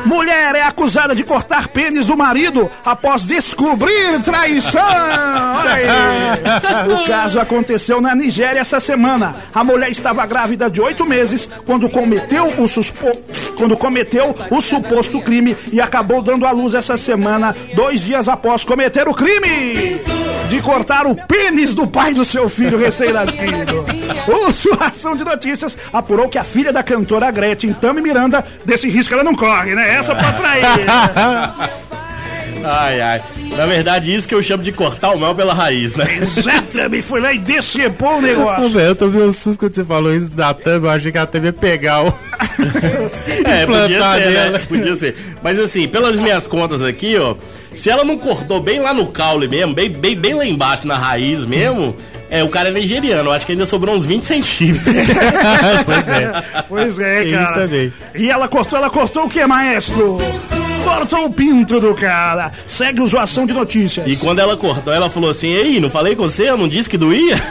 Mulher é acusada de cortar pênis do marido após descobrir traição. Olha aí. O caso aconteceu na Nigéria essa semana. A mulher estava grávida de oito meses quando cometeu o suspo... quando cometeu o suposto crime e acabou dando à luz essa semana, dois dias após cometer o crime de cortar o pênis do pai do seu filho recém-nascido. O Suação de Notícias apurou que a filha da cantora Gretchen, Tami Miranda, desse risco ela não corre, né? Essa pra trair. Ai, ai. Na verdade, isso que eu chamo de cortar o mal pela raiz, né? Exatamente, foi lá e decepou o Ô, negócio. velho, eu tomei um susto quando você falou isso da Thumb, eu achei que a Thumb ia pegar o... É, podia ser, né? Podia ser. Mas assim, pelas minhas contas aqui, ó, se ela não cortou bem lá no caule mesmo, bem, bem, bem lá embaixo, na raiz mesmo, é, o cara é nigeriano. Eu acho que ainda sobrou uns 20 centímetros. pois é. Pois é, cara. isso também. E ela cortou, ela cortou o que, maestro? Cortou o pinto do cara. Segue o Zoação de Notícias. E quando ela cortou, ela falou assim: Ei, não falei com você? Eu não disse que doía?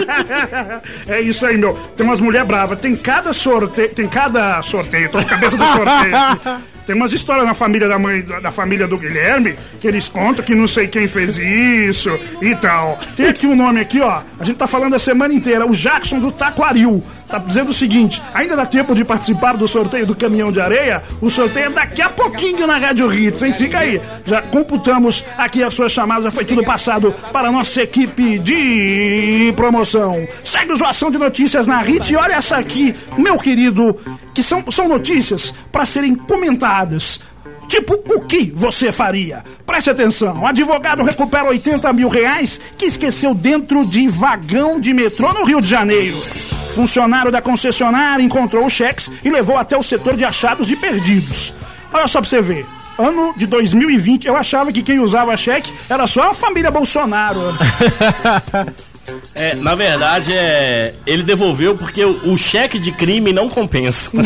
é isso aí, meu. Tem umas mulher bravas. Tem cada sorteio. Tem cada sorteio. Tô com a cabeça do sorteio. Tem umas histórias na família da mãe, da família do Guilherme, que eles contam que não sei quem fez isso e tal. Tem aqui um nome aqui, ó. A gente tá falando a semana inteira. O Jackson do Taquaril. Tá dizendo o seguinte: ainda dá tempo de participar do sorteio do caminhão de areia? O sorteio é daqui a pouquinho na Rádio Hits, hein? Fica aí. Já computamos aqui as suas chamadas, já foi tudo passado para a nossa equipe de promoção. Segue o Zoação de Notícias na Hits e olha essa aqui, meu querido, que são, são notícias para serem comentadas. Tipo, o que você faria? Preste atenção, advogado recupera 80 mil reais que esqueceu dentro de vagão de metrô no Rio de Janeiro. Funcionário da concessionária encontrou os cheques e levou até o setor de achados e perdidos. Olha só pra você ver. Ano de 2020, eu achava que quem usava cheque era só a família Bolsonaro. É, na verdade, é, ele devolveu porque o, o cheque de crime não compensa.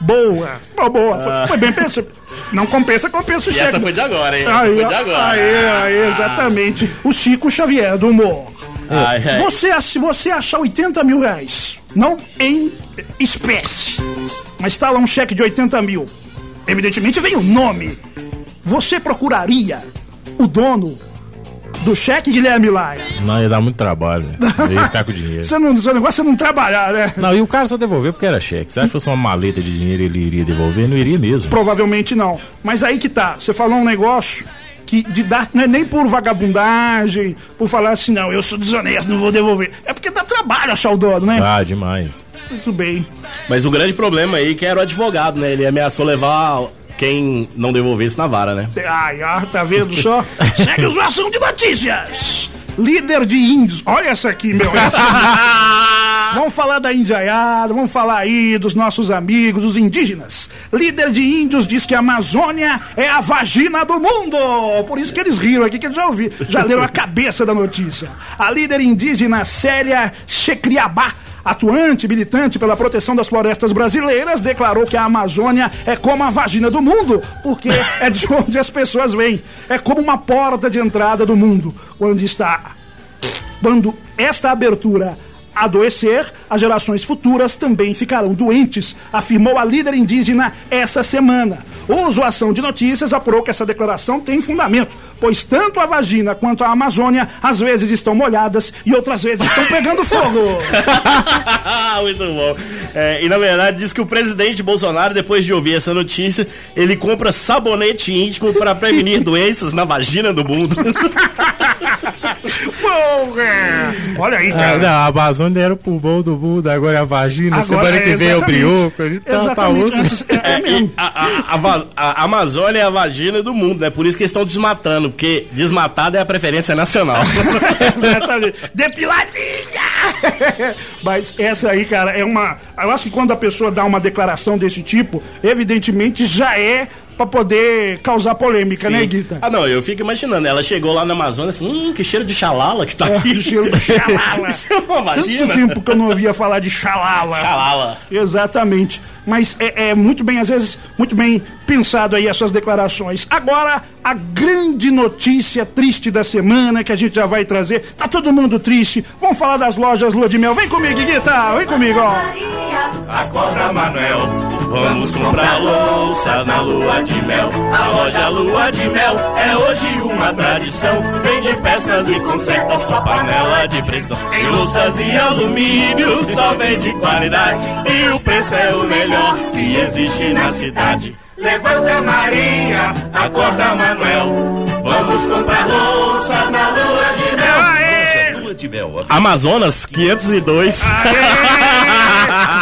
boa, boa, boa. Foi, foi bem pensado. Não compensa, compensa o E cheque. essa foi de agora, hein? Essa Aí, foi de agora. aí, aí, exatamente. O Chico Xavier do humor. Ai, ai. Você, se você achar 80 mil reais, não em espécie, mas tá lá um cheque de 80 mil, evidentemente vem o nome. Você procuraria o dono do cheque, Guilherme Laia? Não, ia dar muito trabalho. Eu ia ficar com o dinheiro. Você não, seu negócio é não trabalhar, né? Não, e o cara só devolveu porque era cheque. Você acha que fosse uma maleta de dinheiro ele iria devolver? Não iria mesmo. Provavelmente não. Mas aí que tá, você falou um negócio que de dar, não é nem por vagabundagem, por falar assim, não, eu sou desonesto, não vou devolver. É porque dá trabalho achar o dono, né? Ah, demais. Muito bem. Mas o grande problema aí que era o advogado, né? Ele ameaçou levar quem não devolvesse na vara, né? Ai, ah, tá vendo só? Segue o zoação de notícias. Líder de índios. Olha essa aqui, meu. Essa, vamos falar da indiaiada, vamos falar aí dos nossos amigos, os indígenas. Líder de índios diz que a Amazônia é a vagina do mundo. Por isso que eles riram aqui, que eles já ouviram, já leram a cabeça da notícia. A líder indígena Célia Checriabá atuante, militante pela proteção das florestas brasileiras, declarou que a Amazônia é como a vagina do mundo, porque é de onde as pessoas vêm. É como uma porta de entrada do mundo, onde está. Quando esta abertura adoecer, as gerações futuras também ficarão doentes, afirmou a líder indígena essa semana. O Zoação de Notícias apurou que essa declaração tem fundamento, pois tanto a vagina quanto a Amazônia às vezes estão molhadas e outras vezes estão pegando fogo. Muito bom. É, e na verdade diz que o presidente Bolsonaro, depois de ouvir essa notícia, ele compra sabonete íntimo para prevenir doenças na vagina do mundo. Porra! Olha aí, Ah, cara. não, a Amazônia era o pulmão do mundo, agora é a vagina. Agora semana que é vem é o brioco. A gente tá, tá osso. É- é É, a, a- a a Amazônia é a vagina do mundo, né? Por isso que eles estão desmatando, porque desmatada é a preferência nacional. Exatamente. Depiladinha! Mas essa aí, cara, é uma. Eu acho que quando a pessoa dá uma declaração desse tipo, evidentemente já é pra poder causar polêmica, né, Sim. Guita? Ah, não, eu fico imaginando. Ela chegou lá na Amazônia e falou: hum, que cheiro de xalala que tá aqui. Que cheiro de xalala. Isso é uma Tanto tempo que eu não ouvia falar de xalala. Xalala. Exatamente. Mas é, é muito bem, às vezes, muito bem pensado aí essas declarações. Agora, a grande notícia triste da semana que a gente já vai trazer. Tá todo mundo triste. Vamos falar das lojas Lua de Mel. Vem comigo, Guita. Vem comigo, ó. Acorda, Manuel, vamos comprar louça na lua de mel. A loja Lua de Mel é hoje uma tradição. Vende peças e conserta sua panela de pressão. Em louças e alumínio só vende qualidade. E o preço é o melhor que existe na cidade. Levanta Maria, acorda Manuel. Vamos comprar louças na lua de mel. Amazonas 502.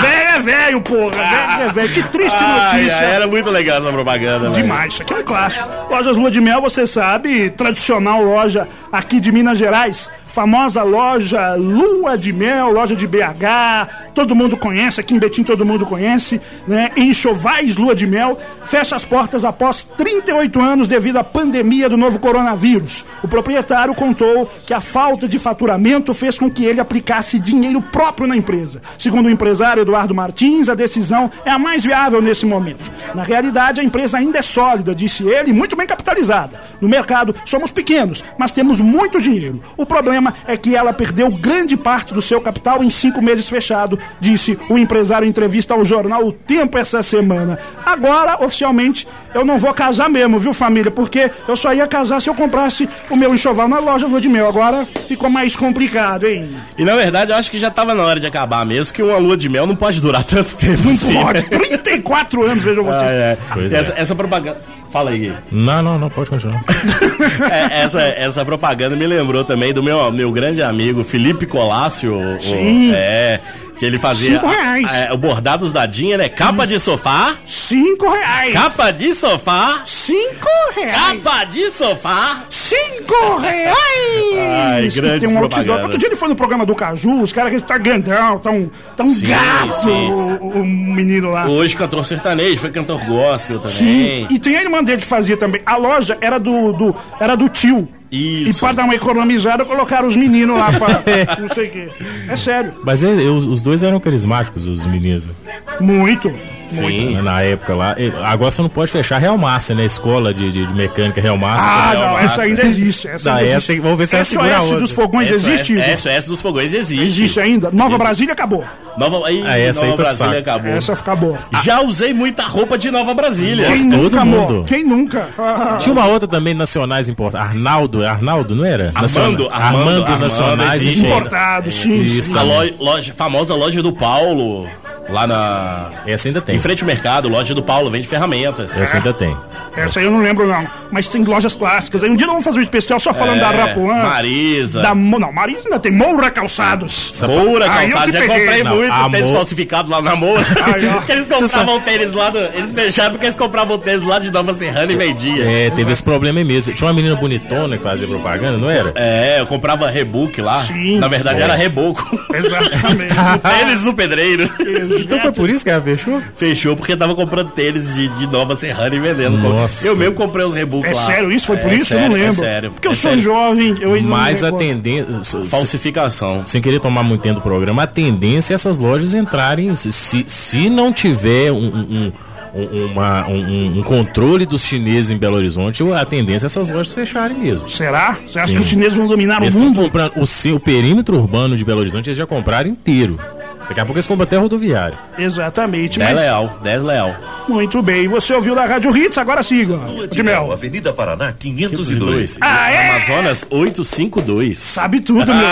Velho é velho, porra. Velho é velho. Que triste Ai, notícia. ai, era muito legal essa propaganda. Demais, isso aqui é um clássico. Lojas Lua de Mel, você sabe, tradicional loja aqui de Minas Gerais. Famosa loja Lua de Mel, loja de BH, todo mundo conhece, aqui em Betim todo mundo conhece, né? Enxovais Lua de Mel fecha as portas após 38 anos devido à pandemia do novo coronavírus. O proprietário contou que a falta de faturamento fez com que ele aplicasse dinheiro próprio na empresa. Segundo o empresário Eduardo Martins, a decisão é a mais viável nesse momento. Na realidade, a empresa ainda é sólida, disse ele, muito bem capitalizada. No mercado, somos pequenos, mas temos muito dinheiro. O problema é que ela perdeu grande parte do seu capital em cinco meses fechado, disse o empresário em entrevista ao jornal O Tempo essa semana. Agora, oficialmente, eu não vou casar mesmo, viu, família? Porque eu só ia casar se eu comprasse o meu enxoval na loja Lua de Mel. Agora ficou mais complicado, hein? E na verdade eu acho que já tava na hora de acabar mesmo, que uma lua de mel não pode durar tanto tempo. Não assim, pode. né? 34 anos, vejam vocês. Ah, é. Essa, é. essa propaganda. Fala aí, Gui. Não, não, não, pode continuar. É, essa, essa propaganda me lembrou também do meu, meu grande amigo Felipe Colácio. o- é. Que ele fazia Cinco reais. é, o bordado da Dinha, né? Capa de sofá. Cinco reais. Capa de sofá. Cinco reais. Capa de sofá. Cinco reais! Ai, grandes Tem um outdoor. Outro dia ele foi no programa do Caju, os caras que tá grandão, tá um, tá Sim, gato, sim. O, o menino lá. Hoje cantor sertanejo, foi cantor gospel também. Sim. E tem a irmã dele que fazia também. A loja era do, do, era do tio. E Isso. pra dar uma economizada, colocaram os meninos lá pra. não sei o quê. É sério. Mas é, os, os dois eram carismáticos, os meninos. Muito. Sim. né, Na época lá. Agora você não pode fechar Real Massa, né? Escola de, de, de mecânica Real Massa. Ah, Real não, Massa. essa ainda existe. Essa Da ainda essa, existe. vamos ver se ela segura a SOS outra. dos fogões SOS existe? Igor? SOS dos fogões existe. Existe ainda? Nova Existe. Brasília acabou. Nova, aí, Ah, essa aí Nova pro Brasília saco. acabou. Essa acabou. Já usei muita roupa de Nova Brasília. Quem todo nunca, mundo. amor? Quem nunca? Ah, Tinha uma outra também, nacionais importantes. Arnaldo, Arnaldo, não era? Armando, Nacional- Armando, Armando Nacionais existe. e Importado, sim, Isso, sim. A loja, loja- famosa loja do Paulo, lá na. Essa ainda tem. Em frente ao mercado, loja do Paulo, vende ferramentas. Essa ainda tem. Essa aí eu não lembro, não. Mas tem lojas clássicas. Aí um dia nós vamos fazer um especial só falando É, da Rapuã. Marisa. Da, Mo- não, Marisa ainda tem Moura Calçados. Moura, Aí eu calçado, te já peguei. comprei Não, muito a tênis falsificado lá na Moura. Aí, ó. porque eles compravam tênis lá do. Eles fecharam porque eles compravam tênis lá de Nova Serrana e vendia. É, teve esse problema aí mesmo. Tinha uma menina bonitona que fazia propaganda, não era? É, eu comprava rebook lá. Sim. Na verdade era reboco. Exatamente. tênis do pedreiro. Então foi por isso que ela fechou? Fechou porque tava comprando tênis de, de Nova Serrana e vendendo. Nossa. Eu mesmo comprei os rebook É lá. sério isso? Foi por É isso? eu sério, não lembro. É sério. Porque eu É sou sério. jovem, eu ainda Mas a tendência. Falsificação. Sem querer tomar muito tempo do programa, a tendência é essas lojas entrarem. Se, se, se não tiver um. um- um- uma- um- um controle dos chineses em Belo Horizonte, a tendência é essas lojas fecharem mesmo. Será? Você acha Sim. que os chineses vão dominar Eles o mundo? comprando o seu perímetro urbano de Belo Horizonte, eles já compraram inteiro. Daqui a pouco eles compram até rodoviária. Exatamente. 10 Mas, leal, 10 leal. muito bem. Você ouviu da Rádio Hits, agora siga. De mel. Avenida Paraná 502. 502. Ah, é? Amazonas 852. Sabe tudo, meu.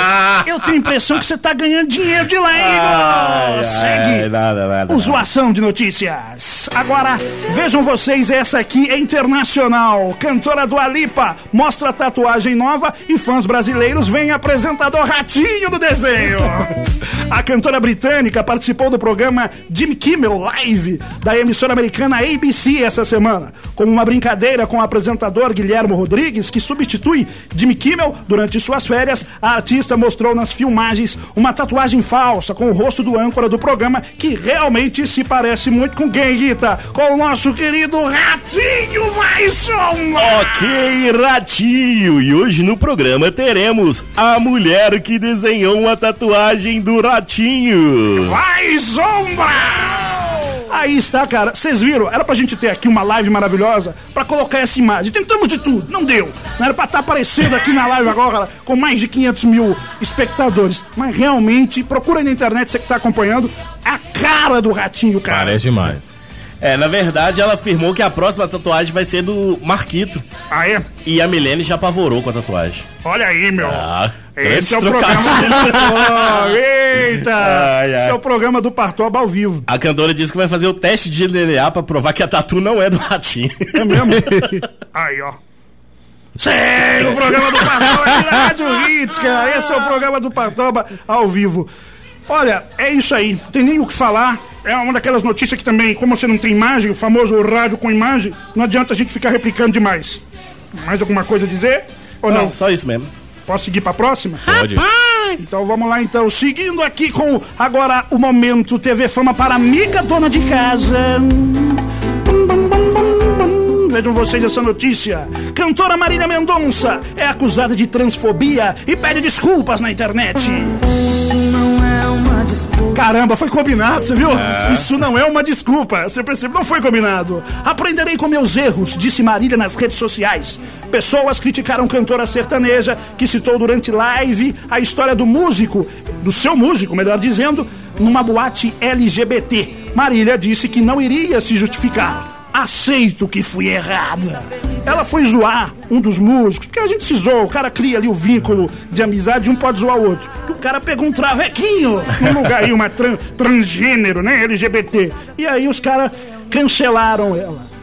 Eu tenho a impressão que você tá ganhando dinheiro de lá, ai, Segue. nada, nada, O Zoação de Notícias. Agora, vejam vocês, essa aqui é internacional. Cantora do Alipa mostra tatuagem nova e fãs brasileiros veem apresentador ratinho do desenho. A cantora britânica participou do programa Jimmy Kimmel Live da emissora americana ABC essa semana. Como uma brincadeira com o apresentador Guilhermo Rodrigues, que substitui Jimmy Kimmel durante suas férias, a artista mostrou nas filmagens uma tatuagem falsa com o rosto do âncora do programa que realmente se parece muito com quem, Guita? Com o nosso querido Ratinho Maison! Ok, Ratinho! E hoje no programa teremos a mulher que desenhou uma tatuagem do Ratinho. Vai, Sombra! Aí está, cara. Vocês viram? Era pra gente ter aqui uma live maravilhosa pra colocar essa imagem. Tentamos de tudo, não deu. Não era pra estar aparecendo aqui na live agora com mais de 500 mil espectadores. Mas realmente, procura aí na internet, você que tá acompanhando, a cara do ratinho, cara. Parece demais. É, na verdade, ela afirmou que a próxima tatuagem vai ser do Marquito. Ah, é? E a Milene já apavorou com a tatuagem. Olha aí, meu. Ah, Esse é o programa. Oh, eita! Ai, ai. Esse é o programa do Partoba ao vivo. A cantora disse que vai fazer o teste de DNA pra provar que a tatu não é do Ratinho. É mesmo? Aí, ó. Segue o programa do Partoba na Rádio Hits, cara. Esse é o programa do Partoba ao vivo. Olha, é isso aí. Tem nem o que falar. É uma daquelas notícias que também, como você não tem imagem, o famoso rádio com imagem, não adianta a gente ficar replicando demais. Mais alguma coisa a dizer? Ou não? Não, só isso mesmo. Posso seguir pra próxima? Pode. Então vamos lá então, seguindo aqui com agora o momento TV Fama para amiga dona de casa. Bum, bum, bum, bum, bum. Vejam vocês essa notícia. Cantora Marília Mendonça é acusada de transfobia e pede desculpas na internet. Caramba, foi combinado, você viu? Isso não é uma desculpa. Você percebe? Não foi combinado. Aprenderei com meus erros, disse Marília nas redes sociais. Pessoas criticaram cantora sertaneja que citou durante live a história do músico, do seu músico, melhor dizendo, numa boate LGBT. Marília disse que não iria se justificar. Aceito que fui errada. Ela foi zoar um dos músicos, porque a gente se zoa, o cara cria ali o vínculo de amizade, um pode zoar o outro. O cara pegou um travequinho num lugar aí, uma tran- transgênero, né? LGBT. E aí os caras cancelaram ela.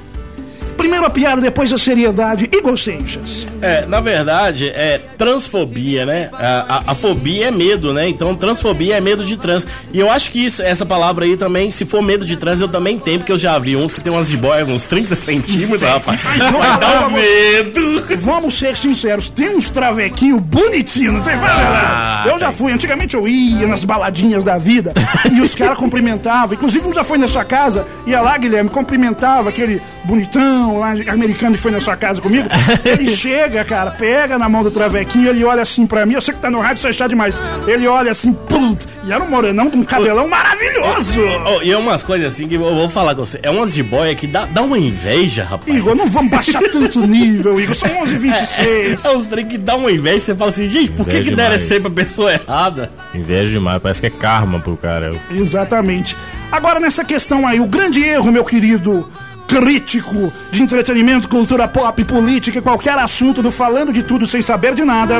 Primeiro a piada, depois a seriedade. Igor Seixas. É, na verdade, é transfobia, né? A, a- a fobia é medo, né? Então, transfobia é medo de trans. E eu acho que isso, essa palavra aí também, se for medo de trans, eu também tenho, porque eu já vi uns que tem umas jiboias uns 30 centímetros, rapaz. Mas vamos Vai dar você. medo. Vamos ser sinceros, tem uns travequinhos bonitinhos, não sei Ah, Eu já fui, antigamente eu ia nas baladinhas da vida e os caras cumprimentavam. Inclusive um já foi na sua casa, ia lá, Guilherme, cumprimentava aquele bonitão lá, americano que foi na sua casa comigo. Ele chega, cara, pega na mão do travequinho, ele olha assim pra mim, eu sei que tá no rádio, você é chato demais. Ele olha assim, pum, e era um morenão com um cabelão maravilhoso. Oh, e é umas coisas assim que eu vou falar com você. É umas jiboia que dá, dá uma inveja, rapaz. Igor, não vamos baixar tanto nível, Igor, são 11h26. É uns trem que dá uma inveja, você fala assim, gente, por que, Inveja que deram esse trem pra pessoa errada? Inveja demais, parece que é karma pro cara. Exatamente. Agora, nessa questão aí, o grande erro, meu querido crítico de entretenimento, cultura pop, política qualquer assunto do falando de tudo sem saber de nada.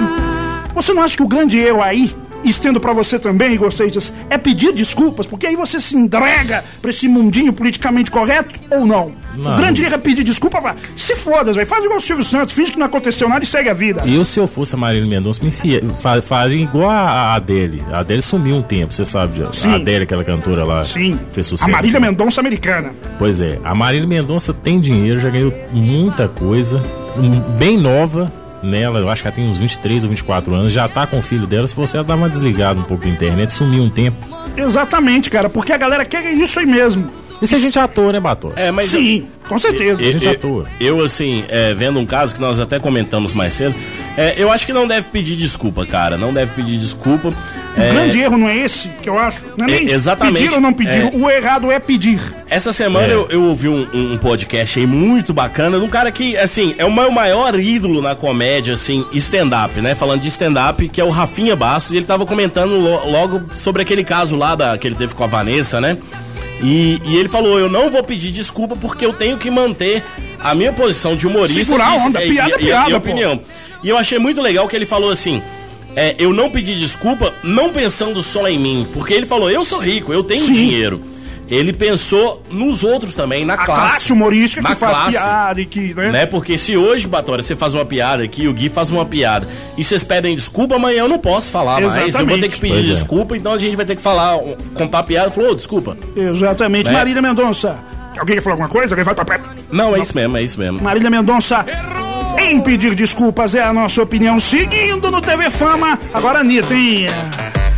Você não acha que o grande erro aí estendo pra você também, Gosteitas, é pedir desculpas, porque aí você se entrega pra esse mundinho politicamente correto ou não? O grande erro é pedir desculpa, vai. Se foda, velho. Faz igual o Silvio Santos, finge que não aconteceu nada e segue a vida. Eu, se eu fosse a Marília Mendonça, me enfia, fa, fazem igual a Adele. A Adele sumiu um tempo, você sabe disso. A Adele, aquela cantora lá. Sim. Fez sucesso. A Marília Mendonça americana. Pois é, a Marília Mendonça tem dinheiro, já ganhou muita coisa, bem nova nela, eu acho que ela tem uns 23 ou 24 anos, já tá com o filho dela, se você ela dar uma desligada um pouco da internet, sumiu um tempo. Exatamente, cara, porque a galera quer isso aí mesmo. Isso a gente é ator, né, Bator? É, mas Sim, com certeza. A gente eu, atua. eu, assim, é, vendo um caso que nós até comentamos mais cedo, é, eu acho que não deve pedir desculpa, cara. Não deve pedir desculpa. O É, grande erro não é esse, que eu acho. Não é É, exatamente. pedir ou não pedir. É. O errado é pedir. Essa semana É. eu, eu ouvi um, um podcast aí muito bacana de um cara que, assim, é o meu maior ídolo na comédia, assim, stand-up, né? Falando de stand-up, que é o Rafinha Bastos, e ele tava comentando lo- logo sobre aquele caso lá da, que ele teve com a Vanessa, né? E, e ele falou: Eu não vou pedir desculpa porque eu tenho que manter a minha posição de humorista. Segurar a e- onda, e- piada é e- piada, E, a pô. opinião. E eu achei muito legal que ele falou assim. É, eu não pedi desculpa, não pensando só em mim, porque ele falou: eu sou rico, eu tenho Sim. dinheiro. Ele pensou nos outros também, na A classe. classe humorística Na que faz classe. piada e que, né? Né? Porque se hoje, Batória, você faz uma piada aqui, o Gui faz uma piada, e vocês pedem desculpa, amanhã eu não posso falar mais. Eu vou Exatamente. ter que pedir Pois é. desculpa, então a gente vai ter que falar, contar a piada. Falou, "Ô, desculpa. Exatamente. Né? Marília Mendonça. Alguém quer falar alguma coisa? Alguém vai pra perto? Não, é isso mesmo, é isso mesmo. Marília Mendonça. Em pedir desculpas é a nossa opinião. Seguindo no TV Fama. Agora, Anitta, hein?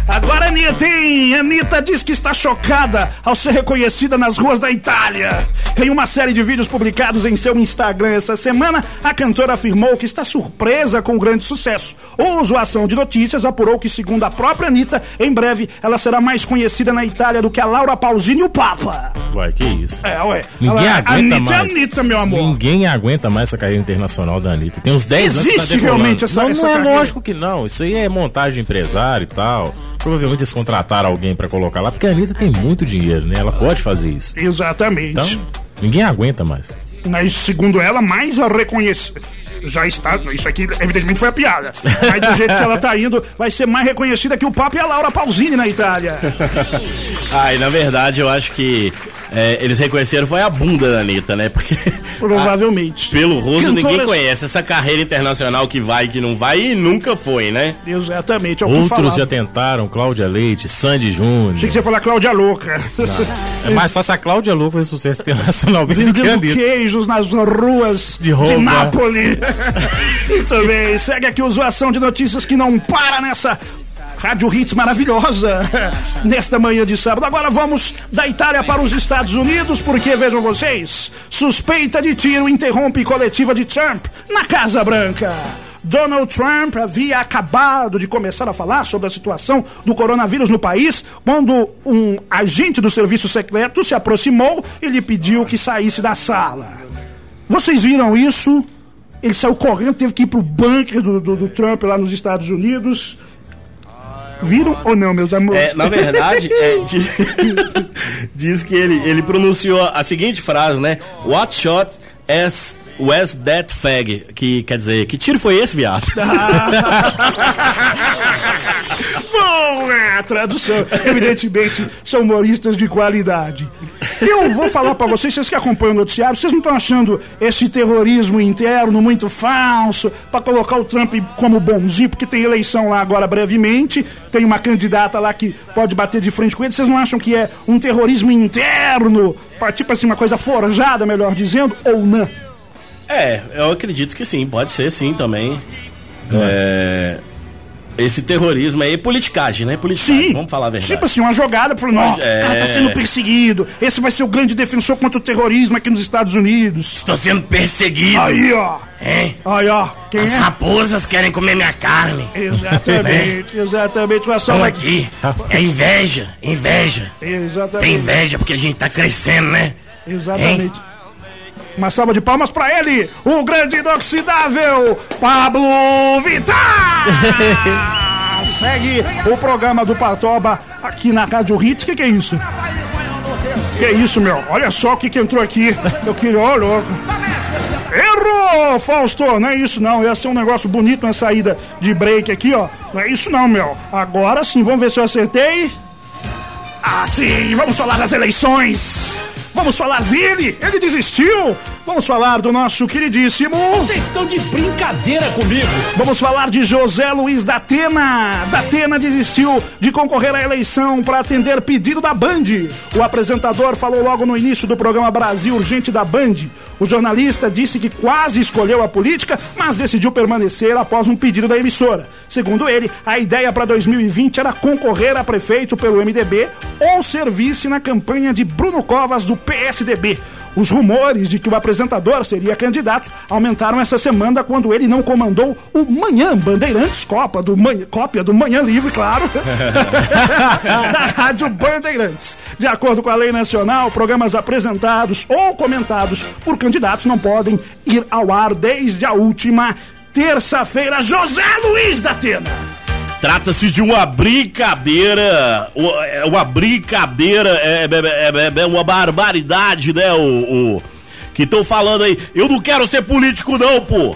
Agora, Anitta, hein? Anitta diz que está chocada ao ser reconhecida nas ruas da Itália. Em uma série de vídeos publicados em seu Instagram essa semana, a cantora afirmou que está surpresa com o grande sucesso. O Zoação de Notícias apurou que, segundo a própria Anitta, em breve ela será mais conhecida na Itália do que a Laura Pausini e o Papa. Uai, que isso. É, ué. Ninguém Ela- aguenta Anitta mais. é Anitta, meu amor. Ninguém aguenta mais essa carreira internacional da Anitta. Tem uns 10 anos que Existe tá realmente essa- Não, essa não é carreira? lógico que não. Isso aí é montagem de empresário e tal. Provavelmente eles contrataram alguém pra colocar lá, porque a Anitta tem muito dinheiro, né? Ela pode fazer isso. Exatamente. Então, ninguém aguenta mais. Mas, segundo ela, mais a reconhecer. Já está. Isso aqui, evidentemente, foi a piada. Mas do jeito que ela tá indo, vai ser mais reconhecida que o Papa e a Laura Pausini na Itália. E na verdade eu acho que é, eles reconheceram foi a bunda da Anitta, né? Porque Provavelmente. pelo rosto ninguém conhece essa carreira internacional que vai e que não vai e nunca foi, né? Exatamente, é Outros falava. já tentaram, Cláudia Leite, Sandy Júnior. Achei que você ia falar Cláudia Louca. É mais fácil a Cláudia Louco fazer sucesso internacional a Vendendo queijos nas ruas De roupa. Nápoles. Muito bem, segue aqui o Zoação de Notícias que não para nessa Rádio Hits maravilhosa nesta manhã de sábado. Agora vamos da Itália para os Estados Unidos, porque vejam vocês: suspeita de tiro interrompe coletiva de Trump na Casa Branca. Donald Trump havia acabado de começar a falar sobre a situação do coronavírus no país quando um agente do serviço secreto se aproximou e lhe pediu que saísse da sala. Vocês viram isso? Ele saiu correndo, teve que ir pro bunker do, do, do Trump lá nos Estados Unidos. Viram ou não, meus amores? É, na verdade, é, di- diz que ele, ele pronunciou a seguinte frase, né? What shot as was that fag? Que quer dizer, que tiro foi esse, viado? Bom, é, a tradução. Evidentemente, são humoristas de qualidade. Eu vou falar pra vocês, vocês que acompanham o noticiário, vocês não estão achando esse terrorismo interno muito falso pra colocar o Trump como bonzinho, porque tem eleição lá agora brevemente, tem uma candidata lá que pode bater de frente com ele. Vocês não acham que é um terrorismo interno, tipo assim, uma coisa forjada, melhor dizendo, ou não? É, eu acredito que sim, pode ser sim também. É, esse terrorismo aí é politicagem, né? Politicagem, Sim. vamos falar a verdade. Tipo assim, uma jogada falando, ó, o É. cara tá sendo perseguido. Esse vai ser o grande defensor contra o terrorismo aqui nos Estados Unidos. Estou sendo perseguido. Aí, ó. Hein? Aí, ó. Quem As é? raposas querem comer minha carne. Exatamente, exatamente. Uma Estão aqui. É inveja, inveja. Exatamente. Tem inveja porque a gente tá crescendo, né? Exatamente. Uma salva de palmas pra ele, o grande inoxidável Pablo Vittar! Segue o programa do Patoba aqui na Rádio Hits. O que, que é isso? Que é isso, meu? Olha só o que, que entrou aqui. Eu queria, ó, louco. Errou! Fausto, não é isso não. Ia ser um negócio bonito na saída de break aqui, ó. Não é isso não, meu. Agora sim, vamos ver se eu acertei. Ah, sim, vamos falar das eleições. Vamos falar dele. Ele desistiu. Vamos falar do nosso queridíssimo. Vocês estão de brincadeira comigo. Vamos falar de José Luiz da Atena. Da Atena desistiu de concorrer à eleição para atender pedido da Band. O apresentador falou logo no início do programa Brasil Urgente da Band. O jornalista disse que quase escolheu a política, mas decidiu permanecer após um pedido da emissora. Segundo ele, a ideia para 2020 era concorrer a prefeito pelo MDB ou ser vice na campanha de Bruno Covas do PSDB. Os rumores de que o apresentador seria candidato aumentaram essa semana quando ele não comandou o Manhã Bandeirantes, Copa do Manhã, cópia do Manhã Livre, claro, da Rádio Bandeirantes. De acordo com a lei nacional, programas apresentados ou comentados por candidatos não podem ir ao ar desde a última terça-feira. José Luiz da Atena. Trata-se de uma brincadeira, é uma brincadeira, é, é, é, é uma barbaridade, né, o, o que estão falando aí. Eu não quero ser político não, pô.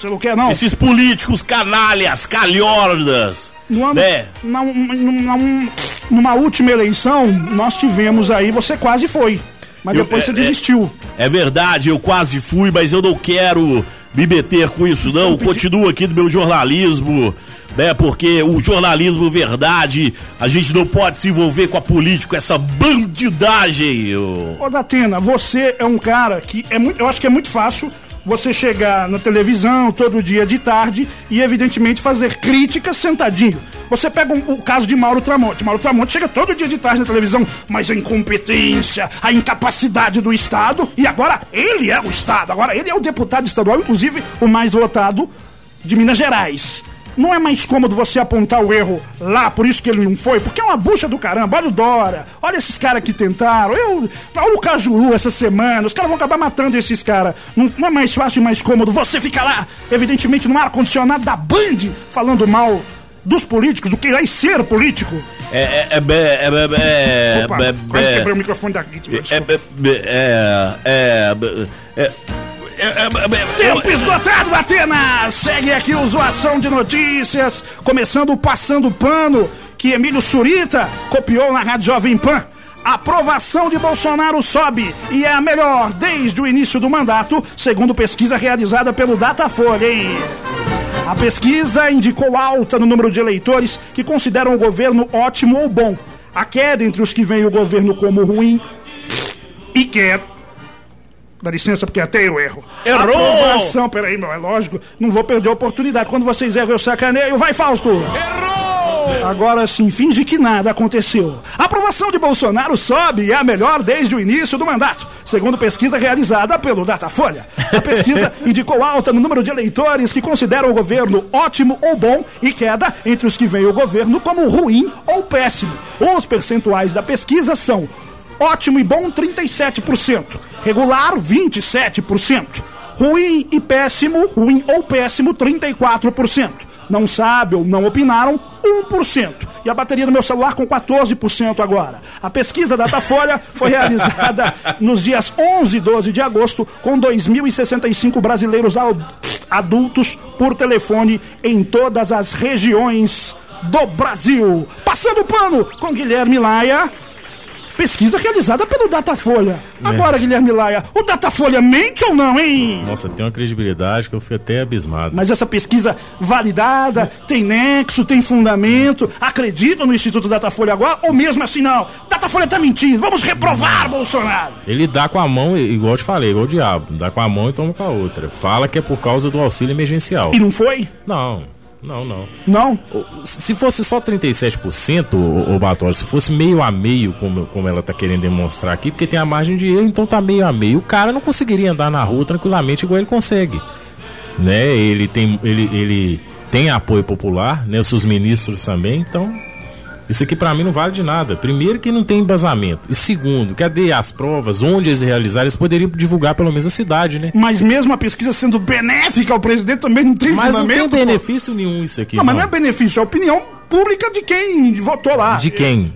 Você não quer não? Esses políticos canalhas, calhordas, ano, né? na- na- numa última eleição, nós tivemos aí, você quase foi. Mas Eu- depois é- você é- desistiu. É verdade, eu quase fui, mas eu não quero me meter com isso, não. Continuo aqui no meu jornalismo, né? Porque o jornalismo verdade, a gente não pode se envolver com a política, com essa bandidagem. ô. Ô, Datena, você é um cara que é muito. Eu acho que é muito fácil você chegar na televisão todo dia de tarde e, evidentemente, fazer críticas sentadinho. Você pega um- o caso de Mauro Tramonte. Mauro Tramonte chega todo dia de tarde na televisão, mas a incompetência, a incapacidade do Estado, e agora ele é o Estado, agora ele é o deputado estadual, inclusive o mais votado de Minas Gerais não é mais cômodo você apontar o erro lá, por isso que ele não foi, porque é uma bucha do caramba. Olha o Dora, olha esses caras que tentaram. Eu, olha o Cajuru essa semana, os caras vão acabar matando esses caras. Não, não, é mais fácil e mais cômodo você ficar lá, evidentemente, no ar-condicionado da Band, falando mal dos políticos, do que irá ser político. É, é, é, é, Opa, é, quase quebrei o microfone da É, é, é, é, é Tempo esgotado, Atena! Segue aqui o Zoação de Notícias, começando o Passando Pano, que Emílio Surita copiou na Rádio Jovem Pan. A aprovação de Bolsonaro sobe e é a melhor desde o início do mandato, segundo pesquisa realizada pelo Datafolha? A pesquisa indicou alta no número de eleitores que consideram o governo ótimo ou bom. A queda entre os que veem o governo como ruim e quer. Dá licença, porque até eu erro. Errou! Aprovação, peraí, meu, é lógico. Não vou perder a oportunidade. Quando vocês erram, eu sacaneio. Vai, Fausto! Errou! Agora sim, finge que nada aconteceu. A aprovação de Bolsonaro sobe e é a melhor desde o início do mandato, segundo pesquisa realizada pelo Datafolha. A pesquisa indicou alta no número de eleitores que consideram o governo ótimo ou bom e queda entre os que veem o governo como ruim ou péssimo. Os percentuais da pesquisa são Ótimo e bom 37%. Regular 27%. Ruim e péssimo, ruim ou péssimo 34%. Não sabe ou não opinaram 1%. E a bateria do meu celular com 14% agora. A pesquisa Datafolha foi realizada nos dias 11 e 12 de agosto com 2.065 brasileiros adultos por telefone em todas as regiões do Brasil. Passando o pano com Guilherme Laia. Pesquisa realizada pelo Datafolha. Agora, Guilherme Laia, o Datafolha mente ou não, hein? Nossa, tem uma credibilidade que eu fui até abismado. Mas essa pesquisa validada, tem nexo, tem fundamento, acredita no Instituto Datafolha agora? Ou mesmo assim não? Datafolha tá mentindo, vamos reprovar Bolsonaro! Ele dá com a mão, igual eu te falei, igual o diabo. Dá com a mão e toma com a outra. Fala que é por causa do auxílio emergencial. E não foi? Não, não, não. Não? Se fosse só 37%, ô, ô Batório, se fosse meio a meio, como, como ela tá querendo demonstrar aqui, porque tem a margem de erro, então tá meio a meio. O cara não conseguiria andar na rua tranquilamente igual ele consegue. Né? Ele tem, ele, ele tem apoio popular, né? Os seus ministros também, então. Isso aqui pra mim não vale de nada. Primeiro que não tem embasamento. E segundo, cadê as provas? Onde eles realizaram? Eles poderiam divulgar pelo menos a cidade, né? Mas mesmo a pesquisa sendo benéfica ao presidente também não tem Mas não tem fundamento. pô. benefício nenhum isso aqui. Não, mas não é benefício, é opinião pública de quem votou lá. De quem?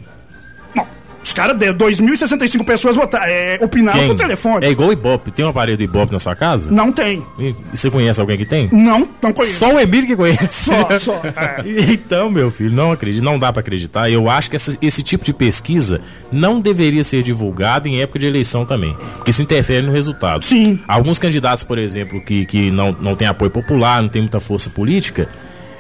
Os caras, 2.065 pessoas votaram, é, opinaram Quem? por telefone. É igual o Ibope. Tem um aparelho do Ibope na sua casa? Não tem. E você conhece alguém que tem? Não, não conheço. Só o Emílio que conhece. Só, só, é. Então, meu filho, não acredito, não dá pra acreditar. Eu acho que essa- esse tipo de pesquisa não deveria ser divulgado em época de eleição também, porque se interfere no resultado. Sim. Alguns candidatos, por exemplo, que, que não, não têm apoio popular, não tem muita força política,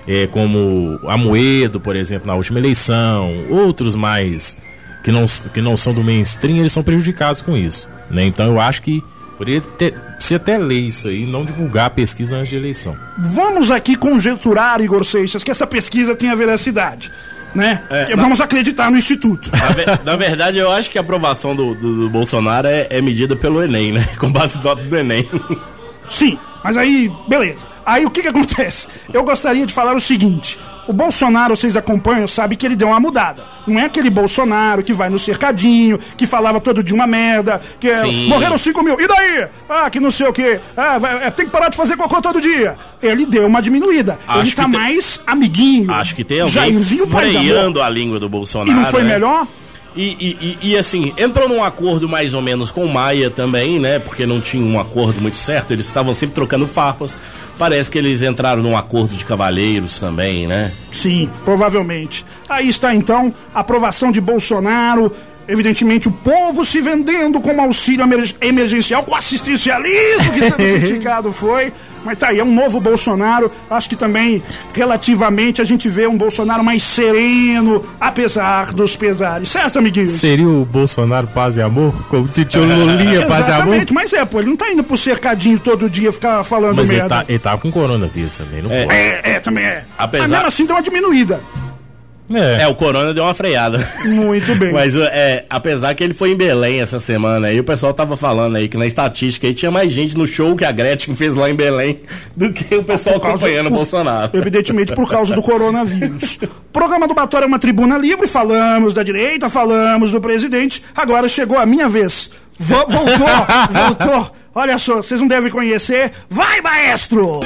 é, como Amoedo, por exemplo, na última eleição, outros mais que não, que não são do mainstream, eles são prejudicados com isso. Né? Então eu acho que poderia ter, ser até lei isso aí, não divulgar a pesquisa antes de eleição. Vamos aqui conjecturar, Igor Seixas, que essa pesquisa tenha veracidade. Né? É, Vamos acreditar no Instituto. Na, ve- na verdade, eu acho que a aprovação do, do- do Bolsonaro é, é medida pelo Enem, né? Com base no nota do Enem. Sim, mas aí, beleza. Aí o que que acontece? Eu gostaria de falar o seguinte. O Bolsonaro, vocês acompanham, sabe que ele deu uma mudada. Não é aquele Bolsonaro que vai no cercadinho, que falava todo dia uma merda, que é, morreram 5 mil, e daí? Ah, que não sei o quê. Ah, vai- é, tem que parar de fazer cocô todo dia. Ele deu uma diminuída. Acho ele tá tem- mais amiguinho. Acho que tem alguém Jairzinho freando a língua do Bolsonaro. E não foi né? melhor? E, e- e- e, assim, entrou num acordo mais ou menos com o Maia também, né? Porque não tinha um acordo muito certo, eles estavam sempre trocando farpas. Parece que eles entraram num acordo de cavalheiros também, né? Sim, provavelmente. Aí está então a aprovação de Bolsonaro. Evidentemente, o povo se vendendo como auxílio emer- emergencial, com assistencialismo que sendo criticado foi. Mas tá aí, é um novo Bolsonaro. Acho que também, relativamente, a gente vê um Bolsonaro mais sereno, apesar dos pesares. Certo, amiguinho? Seria o Bolsonaro paz e amor? Como o Titio Lulinha paz e amor? Exatamente, mas é, pô, ele não tá indo pro cercadinho todo dia ficar falando Mas ele merda. tá, ele tá com coronavírus também, não É. pode. É, é, também é. Apesar- Mas mesmo assim deu uma diminuída. É, o Corona deu uma freada. Muito bem. Mas é, apesar que ele foi em Belém essa semana aí, o pessoal tava falando aí que na estatística aí tinha mais gente no show que a Gretchen fez lá em Belém do que o pessoal Por causa- acompanhando o Bolsonaro. Evidentemente por causa do coronavírus. O programa do Batória é uma tribuna livre, falamos da direita, falamos do presidente. Agora chegou a minha vez. Vo- voltou, voltou. Olha só, vocês não devem conhecer. Vai, maestro!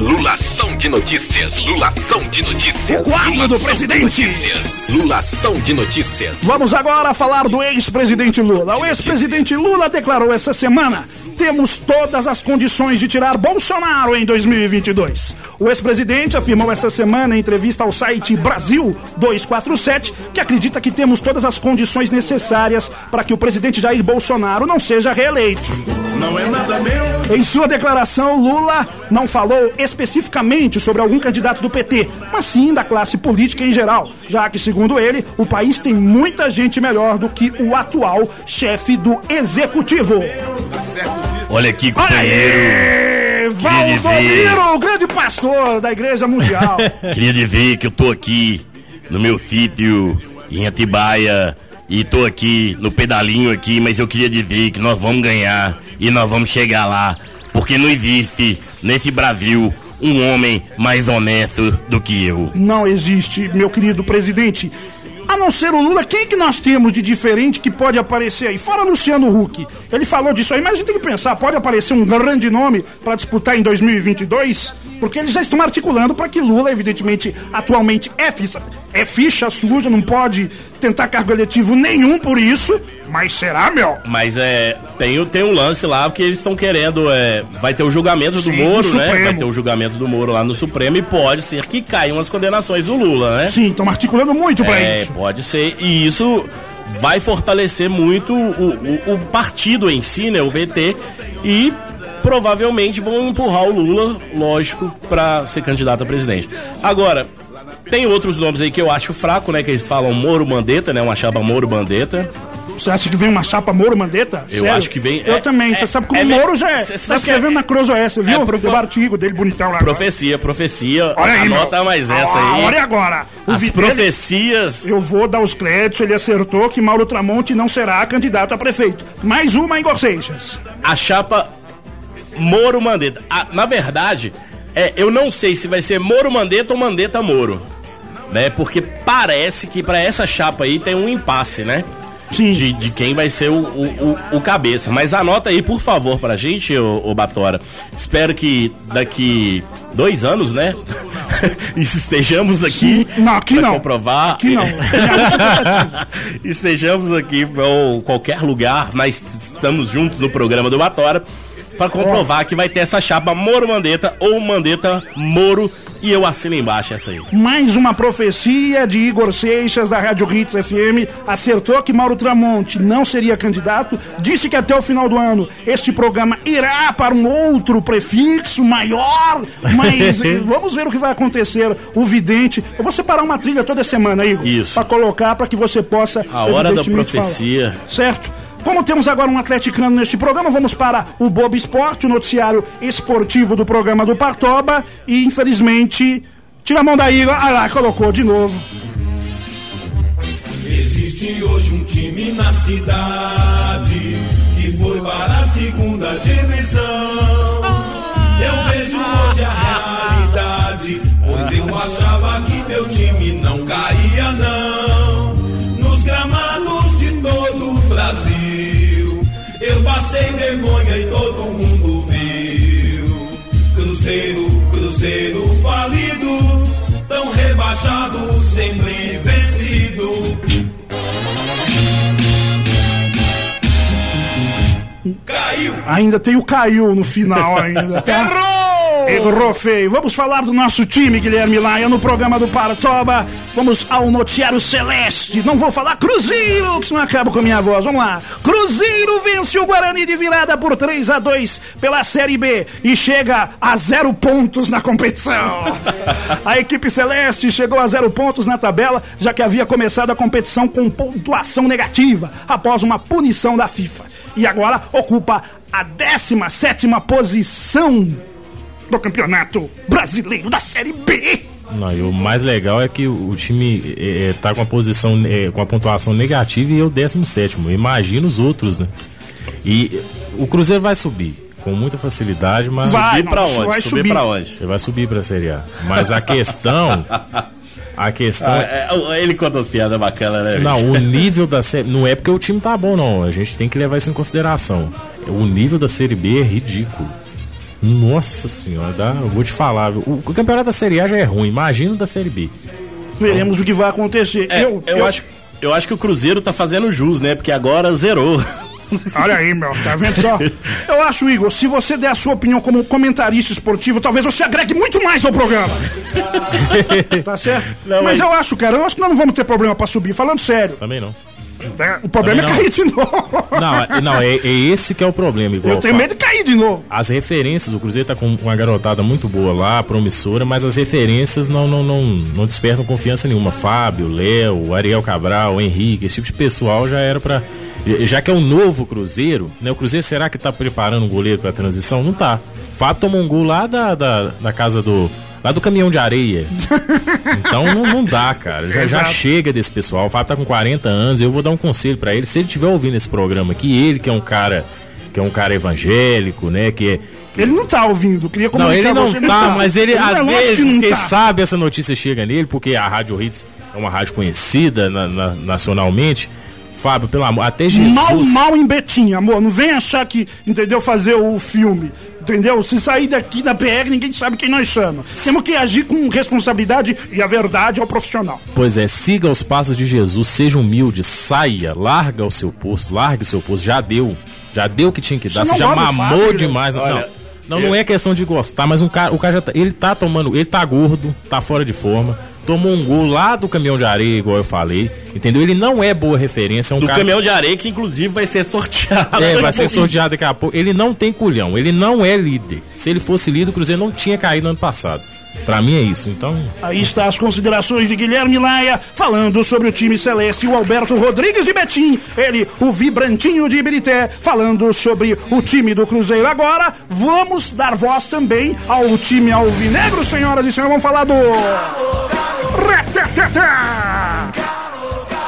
Lulação de notícias, lulação de notícias. O quadro do lulação de presidente. notícias, Lulação de notícias. Vamos agora falar do ex-presidente Lula. O ex-presidente Lula declarou essa semana: temos todas as condições de tirar Bolsonaro em 2022. O ex-presidente afirmou essa semana em entrevista ao site Brasil 247 que acredita que temos todas as condições necessárias para que o presidente Jair Bolsonaro não seja reeleito. Não é nada meu. Em sua declaração, Lula não falou especificamente sobre algum candidato do PT, mas sim da classe política em geral, já que, segundo ele, o país tem muita gente melhor do que o atual chefe do executivo. Olha aqui, aí! Valdomiro, o grande pastor da Igreja Mundial. Queria dizer que eu tô aqui no meu sítio em Atibaia e tô aqui no pedalinho aqui, mas eu queria dizer que nós vamos ganhar e nós vamos chegar lá, porque não existe nesse Brasil um homem mais honesto do que eu. Não existe, meu querido presidente. Não ser o Lula, quem que nós temos de diferente que pode aparecer aí? Fora Luciano Huck. Ele falou disso aí, mas a gente tem que pensar, pode aparecer um grande nome para disputar em 2022? Porque eles já estão articulando para que Lula, evidentemente, atualmente é ficha, é ficha suja, não pode tentar cargo eletivo nenhum por isso. Mas será, meu? Mas é, tem, tem um lance lá, porque eles estão querendo, é, vai ter o julgamento do Sim, Moro, no né? Vai ter o julgamento do Moro lá no Supremo e pode ser que caiam as condenações do Lula, né? Sim, estão articulando muito É, isso. pode ser. E isso vai fortalecer muito o, o- o partido em si, né? O PT. E provavelmente vão empurrar o Lula, lógico, pra ser candidato a presidente. Agora, tem outros nomes aí que eu acho fraco, né? Que eles falam Moro Mandetta, né? Uma chapa Moro Mandetta. Você acha que vem uma chapa Moro Mandetta? Eu Sério? acho que vem- Eu é- também. é- Você sabe como é o Moro já é. cê Tá escrevendo é- na Cruz OS, viu? é Tem o artigo dele bonitão lá. Profecia, profecia. Olha aí, Anota meu. mais essa Ah, aí. Olha agora. O As Vitelli- profecias. Eu vou dar os créditos, ele acertou que Mauro Tramonte não será candidato a prefeito. Mais uma em Seixas. a chapa Moro Mandetta. Ah, na verdade, é, eu não sei se vai ser Moro Mandetta ou Mandetta Moro. Né? Porque parece que pra essa chapa aí tem um impasse, né? De, de quem vai ser o, o, o- o cabeça. Mas anota aí, por favor, pra gente, ô, ô Batora. Espero que daqui dois anos, né? estejamos aqui. Não, aqui pra não. comprovar. Aqui não. estejamos aqui ou qualquer lugar, mas estamos juntos no programa do Batora para comprovar que vai ter essa chapa Moro Mandetta ou Mandetta Moro e eu assino embaixo essa aí. Mais uma profecia de Igor Seixas da Rádio Hits FM acertou que Mauro Tramonte não seria candidato, disse que até o final do ano este programa irá para um outro prefixo maior, mas vamos ver o que vai acontecer. O vidente, eu vou separar uma trilha toda semana, Igor, Isso. para colocar para que você possa A hora da profecia. falar. Certo? Como temos agora um atleticano neste programa, vamos para o Bob Esporte, o noticiário esportivo do programa do Partoba. E infelizmente, tira a mão daí, ah lá, colocou de novo. Existe hoje um time na cidade que foi para a segunda divisão. Cruzeiro, Cruzeiro falido, tão rebaixado, sempre vencido. Caiu! Ainda tem o caiu no final ainda. Tá? Errou feio. Vamos falar do nosso time, Guilherme Laia, no programa do Paratoba. Vamos ao noticiário celeste. Não vou falar Cruzeiro, que senão acabo com a minha voz. Vamos lá. Cruzeiro vence o Guarani de virada por 3 a 2 pela Série B e chega a zero pontos na competição. A equipe celeste chegou a zero pontos na tabela, já que havia começado a competição com pontuação negativa após uma punição da FIFA. E agora ocupa a 17 posição do Campeonato Brasileiro da Série B. Não, e o mais legal é que o, time é, tá com a posição, é, com a pontuação negativa e eu 17. Imagina os outros, né? E o Cruzeiro vai subir com muita facilidade, mas. Vai, subir pra não, onde? vai subir subir. pra onde? Ele vai subir pra Série A. Mas a questão. A questão Ah, é. é, ele conta as piadas bacanas, né? Não, o nível da série. Não é porque o time tá bom, não. A gente tem que levar isso em consideração. O nível da Série B é ridículo. Nossa senhora, dá, eu vou te falar. O, o campeonato da Série A já é ruim, imagina o da Série B. Veremos o que vai acontecer. É, eu, eu, acho, eu acho que o Cruzeiro tá fazendo jus, né? Porque agora zerou. Olha aí, meu, tá vendo só? Eu acho, Igor, se você der a sua opinião como comentarista esportivo, talvez você agregue muito mais ao programa. tá certo? Não, mas mas- eu acho, cara, eu acho que nós não vamos ter problema pra subir, falando sério. Também não. Né? O problema Também é cair de novo. Não, é, não é, é esse que é o problema. Igual Eu tenho medo de cair de novo. As referências, o Cruzeiro tá com uma garotada muito boa lá, promissora, mas as referências não, não, não, não despertam confiança nenhuma. Fábio, Léo, Ariel Cabral, Henrique, esse tipo de pessoal já era pra. Já que é um novo Cruzeiro, né? O Cruzeiro será que tá preparando um goleiro pra transição? Não tá. Fábio tomou um gol lá da, da, da casa do. Lá do caminhão de areia. Então não, não dá, cara. Já, já chega desse pessoal. O Fábio tá com 40 anos. Eu vou dar um conselho pra ele. Se ele estiver ouvindo esse programa aqui, ele que é um cara que é um cara evangélico, né? Que é. Ele não tá ouvindo, queria Não, ele comunicar não você, tá, mas ele Não, é às lógico que vezes, não quem tá. sabe essa notícia chega nele, porque a Rádio Hits é uma rádio conhecida na- na- nacionalmente. Fábio, pelo amor, até Jesus. Mal, mal em Betim, amor. Não vem achar que, entendeu, fazer o filme. Entendeu? Se sair daqui da PR, ninguém sabe quem nós somos. Temos que agir com responsabilidade e a verdade ao profissional. Pois é, siga os passos de Jesus, seja humilde, saia, larga o seu posto, largue o seu posto, já deu. Já deu o que tinha que dar, Você já mamou Fábio, demais. olha, não, não, não é questão de gostar, mas um cara, o cara já tá, ele tá tomando, ele tá gordo, tá fora de forma, tomou um gol lá do caminhão de areia, igual eu falei, entendeu? Ele não é boa referência, é um Do cara... caminhão de areia, que inclusive vai ser sorteado. É, vai ser sorteado daqui a pouco. Ele não tem culhão, ele não é líder. Se ele fosse líder, o Cruzeiro não tinha caído no ano passado. Pra mim é isso, então. Aí está as considerações de Guilherme Laia falando sobre o time celeste, o Alberto Rodrigues de Betim, ele, o Vibrantinho de Ibirité, falando sobre o time do Cruzeiro. Agora, vamos dar voz também ao time alvinegro, senhoras e senhores. Vamos falar do. Reteteta!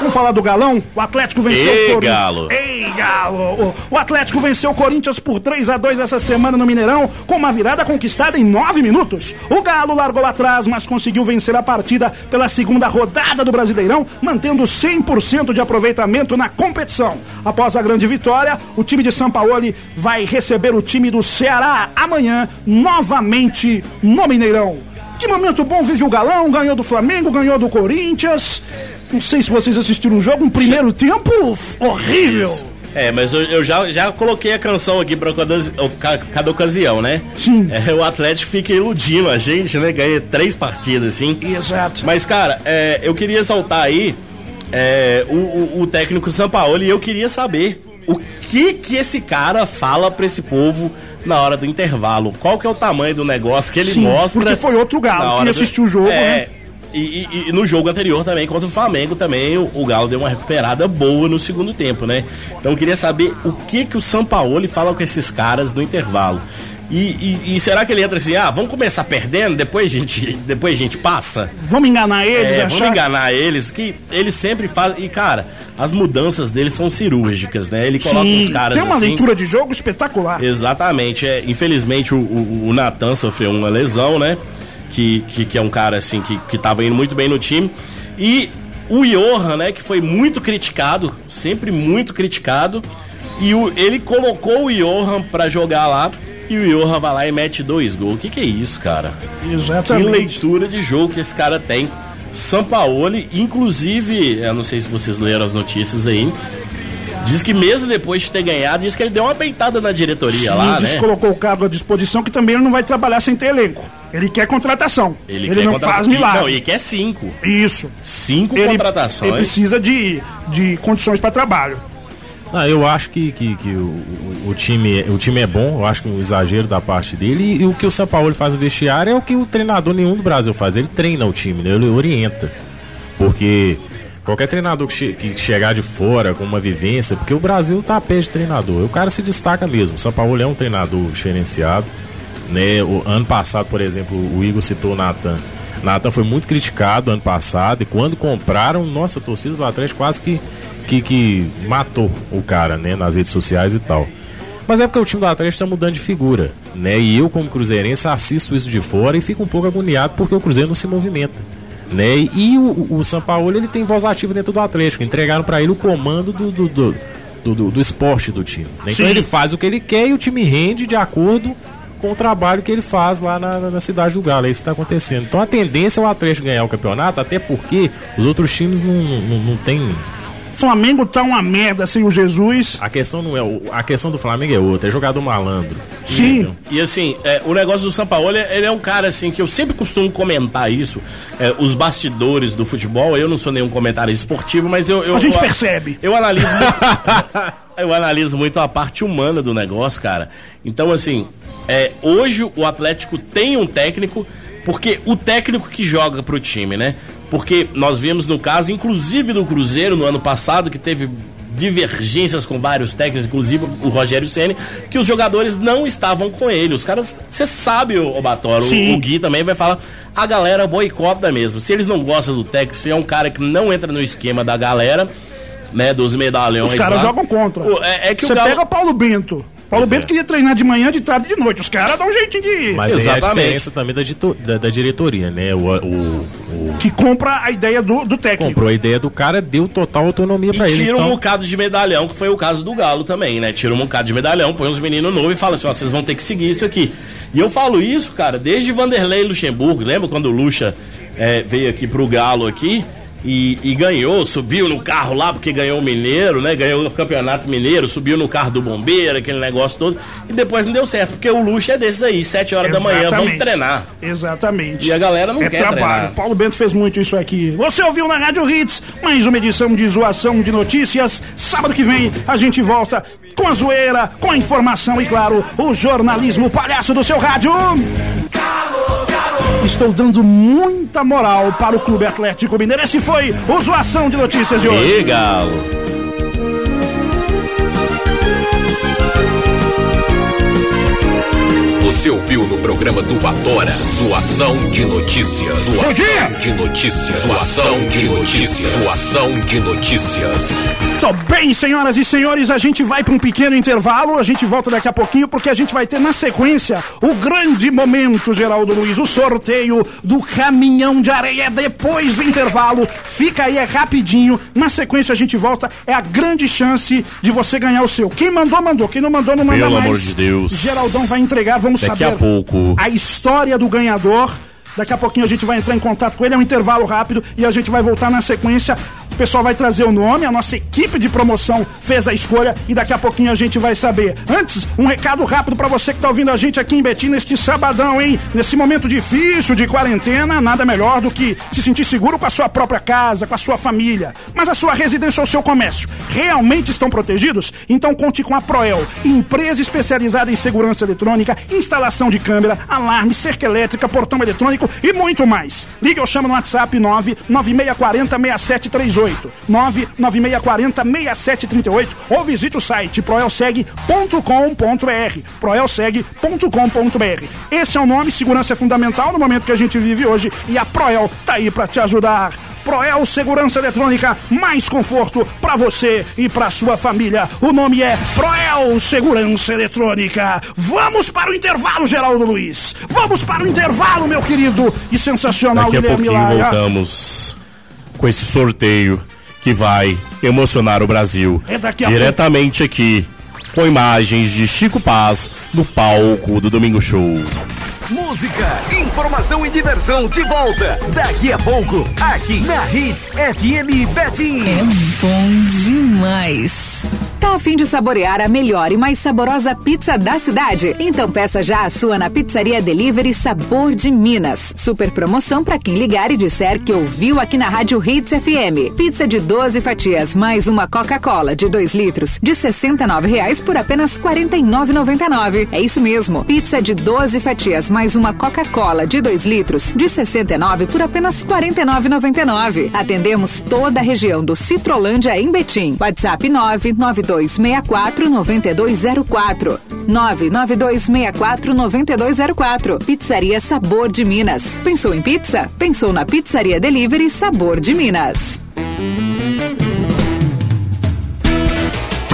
Vamos falar do Galão? O Atlético venceu Ei, o Corinthians. Galo. Ei, Galo! O, Atlético venceu o Corinthians por 3 a 2 essa semana no Mineirão, com uma virada conquistada em 9 minutos. O Galo largou lá atrás, mas conseguiu vencer a partida pela segunda rodada do Brasileirão, mantendo 100% de aproveitamento na competição. Após a grande vitória, o time de São Paulo vai receber o time do Ceará amanhã, novamente no Mineirão. Que momento bom vive o Galão, ganhou do Flamengo, ganhou do Corinthians. Não sei se vocês assistiram o jogo, um primeiro tempo horrível. É, mas eu, eu já, já coloquei a canção aqui pra cada, cada ocasião, né? Sim. É, o Atlético fica iludindo a gente, né? Ganha três partidas, assim. Exato. Mas, cara, é, eu queria soltar aí é, o, o, o técnico Sampaoli e eu queria saber o que que esse cara fala pra esse povo na hora do intervalo. Qual que é o tamanho do negócio que ele Sim, mostra. porque foi outro Galo que assistiu o jogo, é, né? E, e- e no jogo anterior também, contra o Flamengo, também o, o Galo deu uma recuperada boa no segundo tempo, né? Então eu queria saber o que que o Sampaoli fala com esses caras no intervalo. E, e- será que ele entra assim, ah, vamos começar perdendo, depois a gente, depois a gente passa? Vamos enganar eles, É, achar... vamos enganar eles, que eles sempre fazem. E, cara, as mudanças deles são cirúrgicas, né? Ele coloca Sim, os caras tem uma assim. leitura de jogo espetacular. Exatamente. É, infelizmente o, o, o Natan sofreu uma lesão, né? Que, que, que é um cara assim que, que tava indo muito bem no time. E o Johan, né, que foi muito criticado, sempre muito criticado. E o, ele colocou o Johan pra jogar lá. E o Johan vai lá e mete dois gols. O que, que é isso, cara? Que Exatamente. leitura de jogo que esse cara tem. Sampaoli, inclusive, eu não sei se vocês leram as notícias aí. Diz que mesmo depois de ter ganhado, diz que ele deu uma peitada na diretoria Sim, lá, disse né? que colocou o cargo à disposição que também ele não vai trabalhar sem ter elenco. Ele quer contratação. Ele, quer não contratar- faz milagre. Não, e quer cinco. Isso. Cinco Ele, contratações. ele precisa de, de condições para trabalho. Não, eu acho que, que, que o, o- o time, o time é bom, eu acho que um exagero da parte dele. E, e o que o São Paulo faz no vestiário é o que o treinador nenhum do Brasil faz. Ele treina o time, né? ele orienta. Porque qualquer treinador que, che- que chegar de fora com uma vivência, porque o Brasil tá a pé de treinador. O cara se destaca mesmo. O São Paulo é um treinador diferenciado. Né? O ano passado, por exemplo, o Igor citou o Natan. Natan foi muito criticado ano passado e quando compraram, nossa, a torcida do Atlético quase que, que, que matou o cara, né, nas redes sociais e tal. Mas é porque o time do Atlético está mudando de figura, né? E eu, como cruzeirense, assisto isso de fora e fico um pouco agoniado porque o Cruzeiro não se movimenta. Né? E o, o São Paulo ele tem voz ativa dentro do Atlético. Entregaram para ele o comando do, do, do, do, do- esporte do time. né? Então Sim. ele faz o que ele quer e o time rende de acordo com o trabalho que ele faz lá na, na cidade do Galo. É isso que está acontecendo. Então a tendência é o Atlético ganhar o campeonato, até porque os outros times não, não, não tem Flamengo tá uma merda sem o Jesus. a questão não é o- a questão do Flamengo é outra, é jogador malandro. Sim. E assim, é, o negócio do Sampaoli, ele é um cara assim que eu sempre costumo comentar isso. é, os bastidores do futebol, eu não sou nenhum comentário esportivo, mas eu. eu A gente eu, percebe. Eu analiso muito, eu analiso muito a parte humana do negócio, cara. Então, assim, é, hoje o Atlético tem um técnico, porque o técnico que joga pro time, né? Porque nós vimos no caso, inclusive do Cruzeiro no ano passado, que teve divergências com vários técnicos, inclusive o Rogério Ceni, que os jogadores não estavam com ele. Os caras, você sabe, o Batório, o, o Gui também vai falar, a galera boicota mesmo. Se eles não gostam do técnico, se é um cara que não entra no esquema da galera, né, dos medalhões Os caras lá, jogam contra. É, é que Você Galo... pega o Paulo Bento. Paulo Pois Bento é. queria treinar de manhã, de tarde e de noite. Os caras dão um jeitinho de. Mas aí é a Exatamente. diferença também da, da- da diretoria, né? O, o- o- Que compra a ideia do, do técnico. comprou a ideia do cara, deu total autonomia pra ele. tira um Então, bocado de medalhão, que foi o caso do Galo também, né? Tira um bocado de medalhão, põe uns meninos novos e fala assim, ó, vocês vão ter que seguir isso aqui. E eu falo isso, cara, desde Vanderlei Luxemburgo, lembra quando o Luxa é, veio aqui pro Galo aqui e, e ganhou, subiu no carro lá porque ganhou o Mineiro, né? Ganhou o Campeonato Mineiro, subiu no carro do Bombeiro, aquele negócio todo, e depois não deu certo, porque o Luxa é desses aí, sete horas da manhã, vamos Exatamente. treinar. Exatamente. E a galera não é quer trabalho. treinar. Paulo Bento fez muito isso aqui. Você ouviu na Rádio Hits mais uma edição de zoação de notícias. Sábado que vem a gente volta com a zoeira, com a informação e, claro, o jornalismo palhaço do seu rádio. Estou dando muita moral para o Clube Atlético Mineiro. Esse foi o Zoação de Notícias de hoje. E Galo. Você ouviu no programa do Batora Zoação de Notícias. Zoação de Notícias. Zoação de Notícias. Zoação de Notícias. Tô bem, senhoras e senhores, a gente vai para um pequeno intervalo, a gente volta daqui a pouquinho porque a gente vai ter na sequência o grande momento, Geraldo Luiz, o sorteio do caminhão de areia depois do intervalo. Fica aí, é rapidinho. Na sequência a gente volta, é a grande chance de você ganhar o seu. Quem mandou, mandou. Quem não mandou, não manda Pelo mais. amor de Deus. Geraldão vai entregar, vamos Daqui saber a pouco. a história do ganhador Daqui a pouquinho a gente vai entrar em contato com ele, é um intervalo rápido e a gente vai voltar na sequência. Pessoal vai trazer o nome, a nossa equipe de promoção fez a escolha e daqui a pouquinho a gente vai saber. Antes, um recado rápido para você que tá ouvindo a gente aqui em Betim neste sabadão, hein? Nesse momento difícil de quarentena, nada melhor do que se sentir seguro com a sua própria casa, com a sua família. Mas a sua residência ou seu comércio realmente estão protegidos? Então conte com a Proel, empresa especializada em segurança eletrônica, instalação de câmera, alarme, cerca elétrica, portão eletrônico e muito mais. Ligue ou chama no WhatsApp 99640 6738, 99640 6738 ou visite o site proelseg.com.br, proelseg.com.br. Esse é o nome, segurança é fundamental no momento que a gente vive hoje e a Proel tá aí para te ajudar. Proel Segurança Eletrônica, mais conforto para você e para sua família. O nome é Proel Segurança Eletrônica. Vamos para o intervalo, Geraldo Luiz. Vamos para o intervalo, meu querido e sensacional Daqui a Guilherme pouquinho Laia. voltamos com esse sorteio que vai emocionar o Brasil. É daqui a Diretamente aqui, com imagens de Chico Paz no palco do Domingo Show. Música, informação e diversão de volta. Daqui a pouco, aqui na Hits FM Betim. É bom demais. Tá a fim de saborear a melhor e mais saborosa pizza da cidade? Então peça já a sua na Pizzaria Delivery Sabor de Minas. Super promoção para quem ligar e disser que ouviu aqui na Rádio Hits FM. Pizza de 12 fatias mais uma Coca-Cola de 2 litros de 69 reais por apenas R$ 49,99. É isso mesmo. Pizza de 12 fatias mais uma Coca-Cola de 2 litros de 69 por apenas R$ 49,99. Atendemos toda a região do Citrolândia em Betim. WhatsApp 99264 9204. 99264 9204. Pizzaria Sabor de Minas. Pensou em pizza? Pensou na Pizzaria Delivery Sabor de Minas.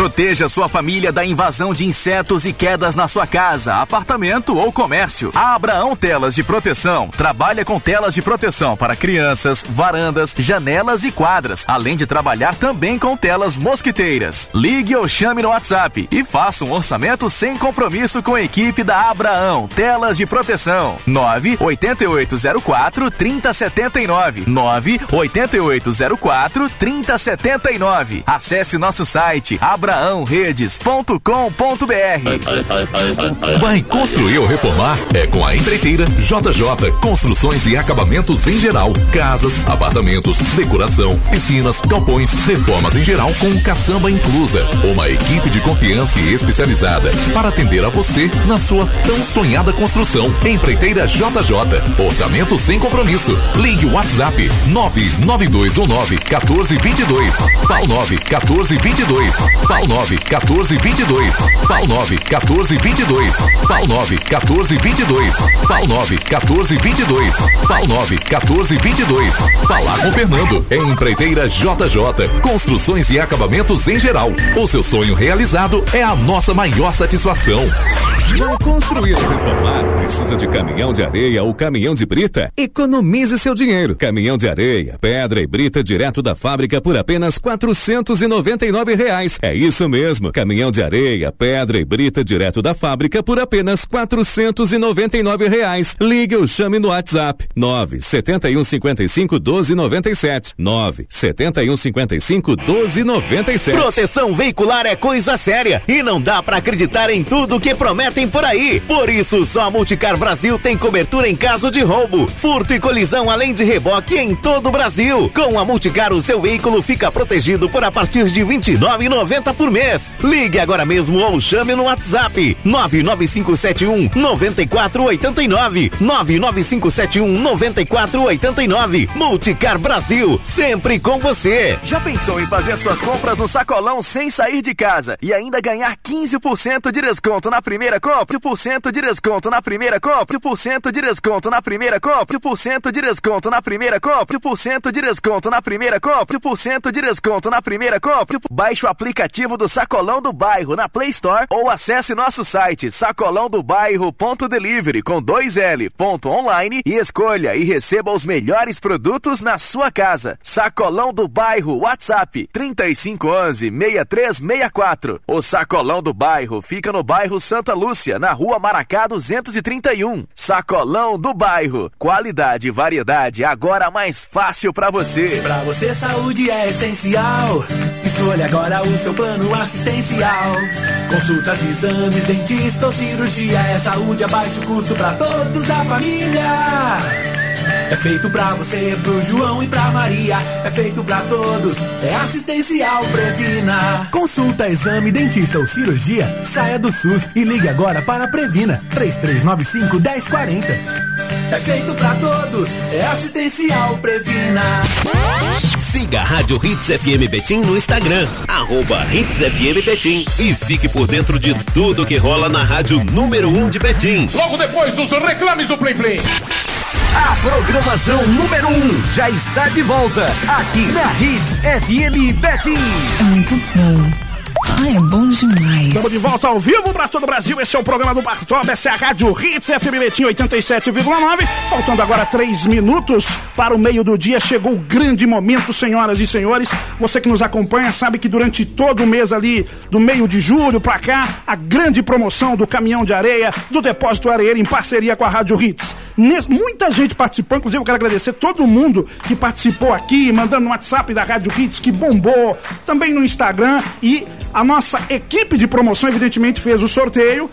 Proteja sua família da invasão de insetos e quedas na sua casa, apartamento ou comércio. A Abraão Telas de Proteção trabalha com telas de proteção para crianças, varandas, janelas e quadras, além de trabalhar também com telas mosquiteiras. Ligue ou chame no WhatsApp e faça um orçamento sem compromisso com a equipe da Abraão Telas de Proteção. 98804 3079 98804 3079. Acesse nosso site abraãoredes.com.br. Vai construir ou reformar? É com a empreiteira JJ Construções e Acabamentos em geral. Casas, apartamentos, decoração, piscinas, galpões, reformas em geral com caçamba inclusa. Uma equipe de confiança e especializada para atender a você na sua tão sonhada construção. Empreiteira JJ. Orçamento sem compromisso. Ligue o WhatsApp 99219 1422. Fal 9 1422. Fal 9 1422. Fal 9 1422. Fal 9 1422. Fal 9 1422. Fal 9 1422. Falar com Fernando. É Empreiteira JJ. Construções e acabamentos em geral. O seu sonho realizado é a nossa maior satisfação. Não construir ou reformar? Precisa de caminhão de areia ou caminhão de brita? Economize seu dinheiro. Caminhão de areia, pedra e brita direto da fábrica por apenas 499 reais. É isso mesmo. Caminhão de areia, pedra e brita direto da fábrica por apenas 499 reais. Ligue ou chame no WhatsApp 97155 1297 97155 1297. Proteção veicular é coisa séria e não dá pra acreditar em tudo que prometem por aí. Por isso, só a Multicar Brasil tem cobertura em caso de roubo, furto e colisão, além de reboque em todo o Brasil. Com a Multicar, o seu veículo fica protegido por a partir de R$ 29,90 por mês. Ligue agora mesmo ou chame no WhatsApp 99571 9489 99571 9489 Multicar Brasil, sempre com você. Já pensou em fazer suas compras no sacolão sem sair de casa e ainda ganhar 15% de desconto na primeira compra? 15% de desconto na primeira compra? 15% de desconto na primeira compra? 15% de desconto na primeira compra? 15% de desconto na primeira compra? 15% de desconto na primeira compra? Baixe o aplicativo aplicativo do Sacolão do Bairro na Play Store ou acesse nosso site sacolãodobairro.delivery com dois L ponto online e escolha e receba os melhores produtos na sua casa. Sacolão do Bairro WhatsApp 3511 6364. O Sacolão do Bairro fica no bairro Santa Lúcia, na rua Maracá 231. Sacolão do Bairro. Qualidade e variedade agora mais fácil para você. Pra você saúde é essencial. Escolha agora o seu plano assistencial. Consultas, exames, dentista ou cirurgia. É saúde a baixo custo pra todos da família. É feito pra você, pro João e pra Maria. É feito pra todos, é assistencial Previna. Consulta, exame, dentista ou cirurgia, saia do SUS e ligue agora para a Previna. 3395 1040. É feito pra todos, é assistencial Previna. Siga a Rádio Hits FM Betim no Instagram, arroba Hits FM Betim. E fique por dentro de tudo que rola na rádio número 1 um de Betim. Logo depois dos reclames do Play Play. A programação número 1 um já está de volta aqui na Hits FM Betim. É muito bom. Ai, é bom demais. Estamos de volta ao vivo para todo o Brasil. Esse é o programa do Bartob. Essa é a Rádio Hits FM Betim 87,9. Faltando agora três minutos para o meio do dia. Chegou o grande momento, senhoras e senhores. Você que nos acompanha sabe que durante todo o mês ali, do meio de julho para cá, a grande promoção do caminhão de areia do Depósito Areeiro em parceria com a Rádio Hits. Muita gente participou, inclusive eu quero agradecer todo mundo que participou aqui, mandando no WhatsApp da Rádio Hits, que bombou, também no Instagram. E a nossa equipe de promoção, evidentemente, fez o sorteio.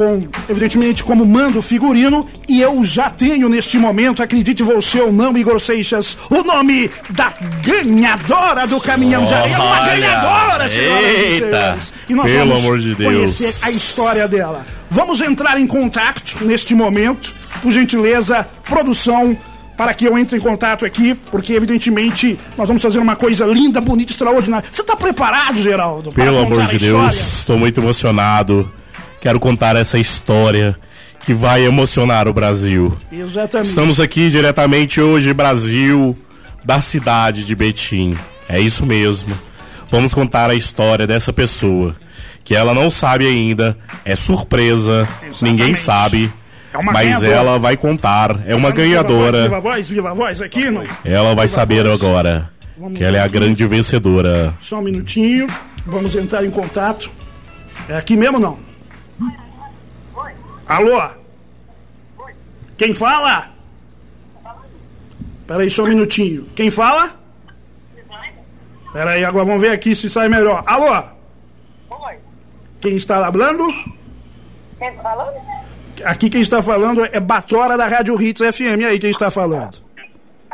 Com, evidentemente, como mando figurino, e eu já tenho neste momento, acredite você ou não, Igor Seixas, o nome da ganhadora do caminhão de areia. Uma ganhadora, senhoras e Eita! E nós Pelo vamos amor de Deus. conhecer a história dela. Vamos entrar em contato neste momento, por gentileza, produção, para que eu entre em contato aqui, porque evidentemente nós vamos fazer uma coisa linda, bonita, extraordinária. Você está preparado, Geraldo? Pelo amor de? Deus, estou muito emocionado. Quero contar essa história que vai emocionar o Brasil. Exatamente. Estamos aqui diretamente hoje, Brasil, da cidade de Betim. É isso mesmo. Vamos contar a história dessa pessoa. Que ela não sabe ainda, é surpresa, ninguém sabe. É mas ganhadora. ela vai contar, é uma Viva a voz, Viva a ganhadora. voz, viva a voz aqui, não? Ela vai saber agora Vamos que ela é a grande vencedora. Só um minutinho, vamos entrar em contato. É aqui mesmo não? Alô? Quem fala? Peraí, só um minutinho. Quem fala? Peraí, agora vamos ver aqui se sai melhor. Alô? Quem está falando? Quem falando? Aqui quem está falando é Batora da Rádio Hits FM. E aí, quem está falando?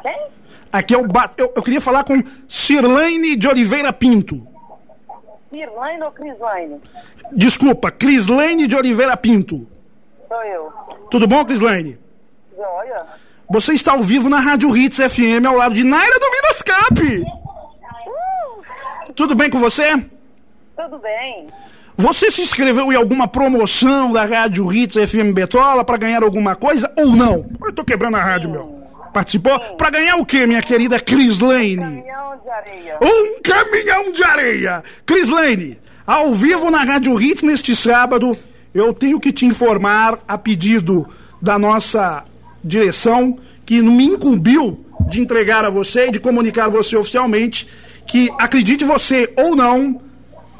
Quem? Aqui é o ba... eu, eu queria falar com Sirlane de Oliveira Pinto. Irlaine ou Crislaine? Desculpa, Crislane de Oliveira Pinto. Sou eu. Tudo bom, Crislane? Joia. Você está ao vivo na Rádio Hits FM ao lado de Naira do Minas Cap. Tudo bem com você? Tudo bem. Você se inscreveu em alguma promoção da Rádio Hits FM Betola para ganhar alguma coisa ou não? Eu tô quebrando a rádio, meu. Participou? Para ganhar o quê, minha querida Crislane? Caminhão de areia. Um caminhão de areia! Crislane, ao vivo na Rádio Hits neste sábado, eu tenho que te informar, a pedido da nossa direção, que me incumbiu de entregar a você e de comunicar a você oficialmente, que acredite você ou não,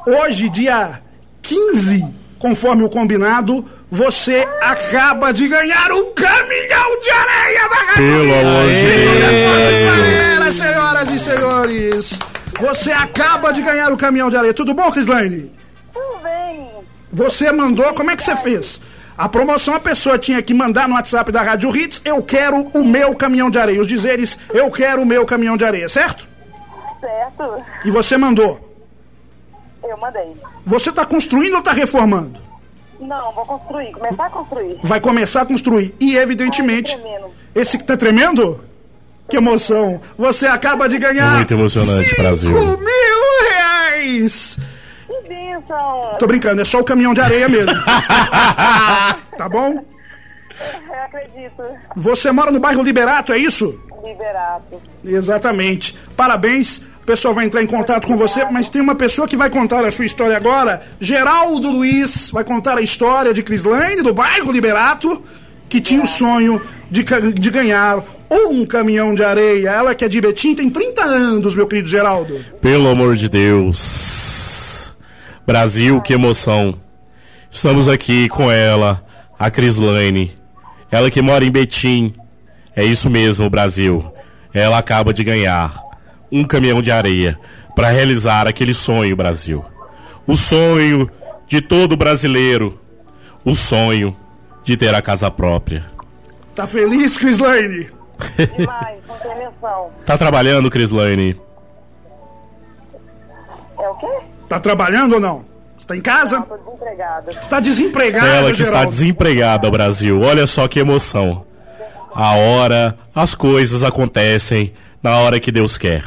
hoje, dia 15, conforme o combinado, você acaba de ganhar um caminhão de areia da Rádio Pelo amor de Deus! senhoras e senhores! Você acaba de ganhar o caminhão de areia. Tudo bom, Crislaine? Tudo bem. Você mandou, como é que você fez? A promoção, a pessoa tinha que mandar no WhatsApp da Rádio Hits, eu quero o meu caminhão de areia. Os dizeres, eu quero o meu caminhão de areia, certo? Certo. E você mandou. Eu mandei. Você está construindo ou está reformando? Não, vou construir. Começar a construir. Vai começar a construir. E, evidentemente, Ai, tremendo. esse que tá tremendo? Que emoção! Você acaba de ganhar Muito emocionante, Brasil. 5 mil reais! Que bênção. Tô brincando, é só o caminhão de areia mesmo. tá bom? Eu acredito. Você mora no bairro Liberato, é isso? Liberato. Exatamente. Parabéns. Pessoal vai entrar em contato com você, mas tem uma pessoa que vai contar a sua história agora. Geraldo Luiz vai contar a história de Crislane, do bairro Liberato, que tinha o sonho de, de ganhar um caminhão de areia. Ela que é de Betim, tem 30 anos, meu querido Geraldo. Pelo amor de Deus. Brasil, que emoção. Estamos aqui com ela, a Crislane. Ela que mora em Betim. É isso mesmo, Brasil. Ela acaba de ganhar um caminhão de areia para realizar aquele sonho, Brasil. O sonho de todo brasileiro. O sonho de ter a casa própria. Tá feliz, Crislane? Demais, noção. Tá trabalhando, Crislane? É o quê? Tá trabalhando ou não? Você tá em casa? Não, desempregada. Está desempregada, Ela que está Geraldo. desempregada, Brasil. Olha só que emoção. A hora, as coisas acontecem na hora que Deus quer.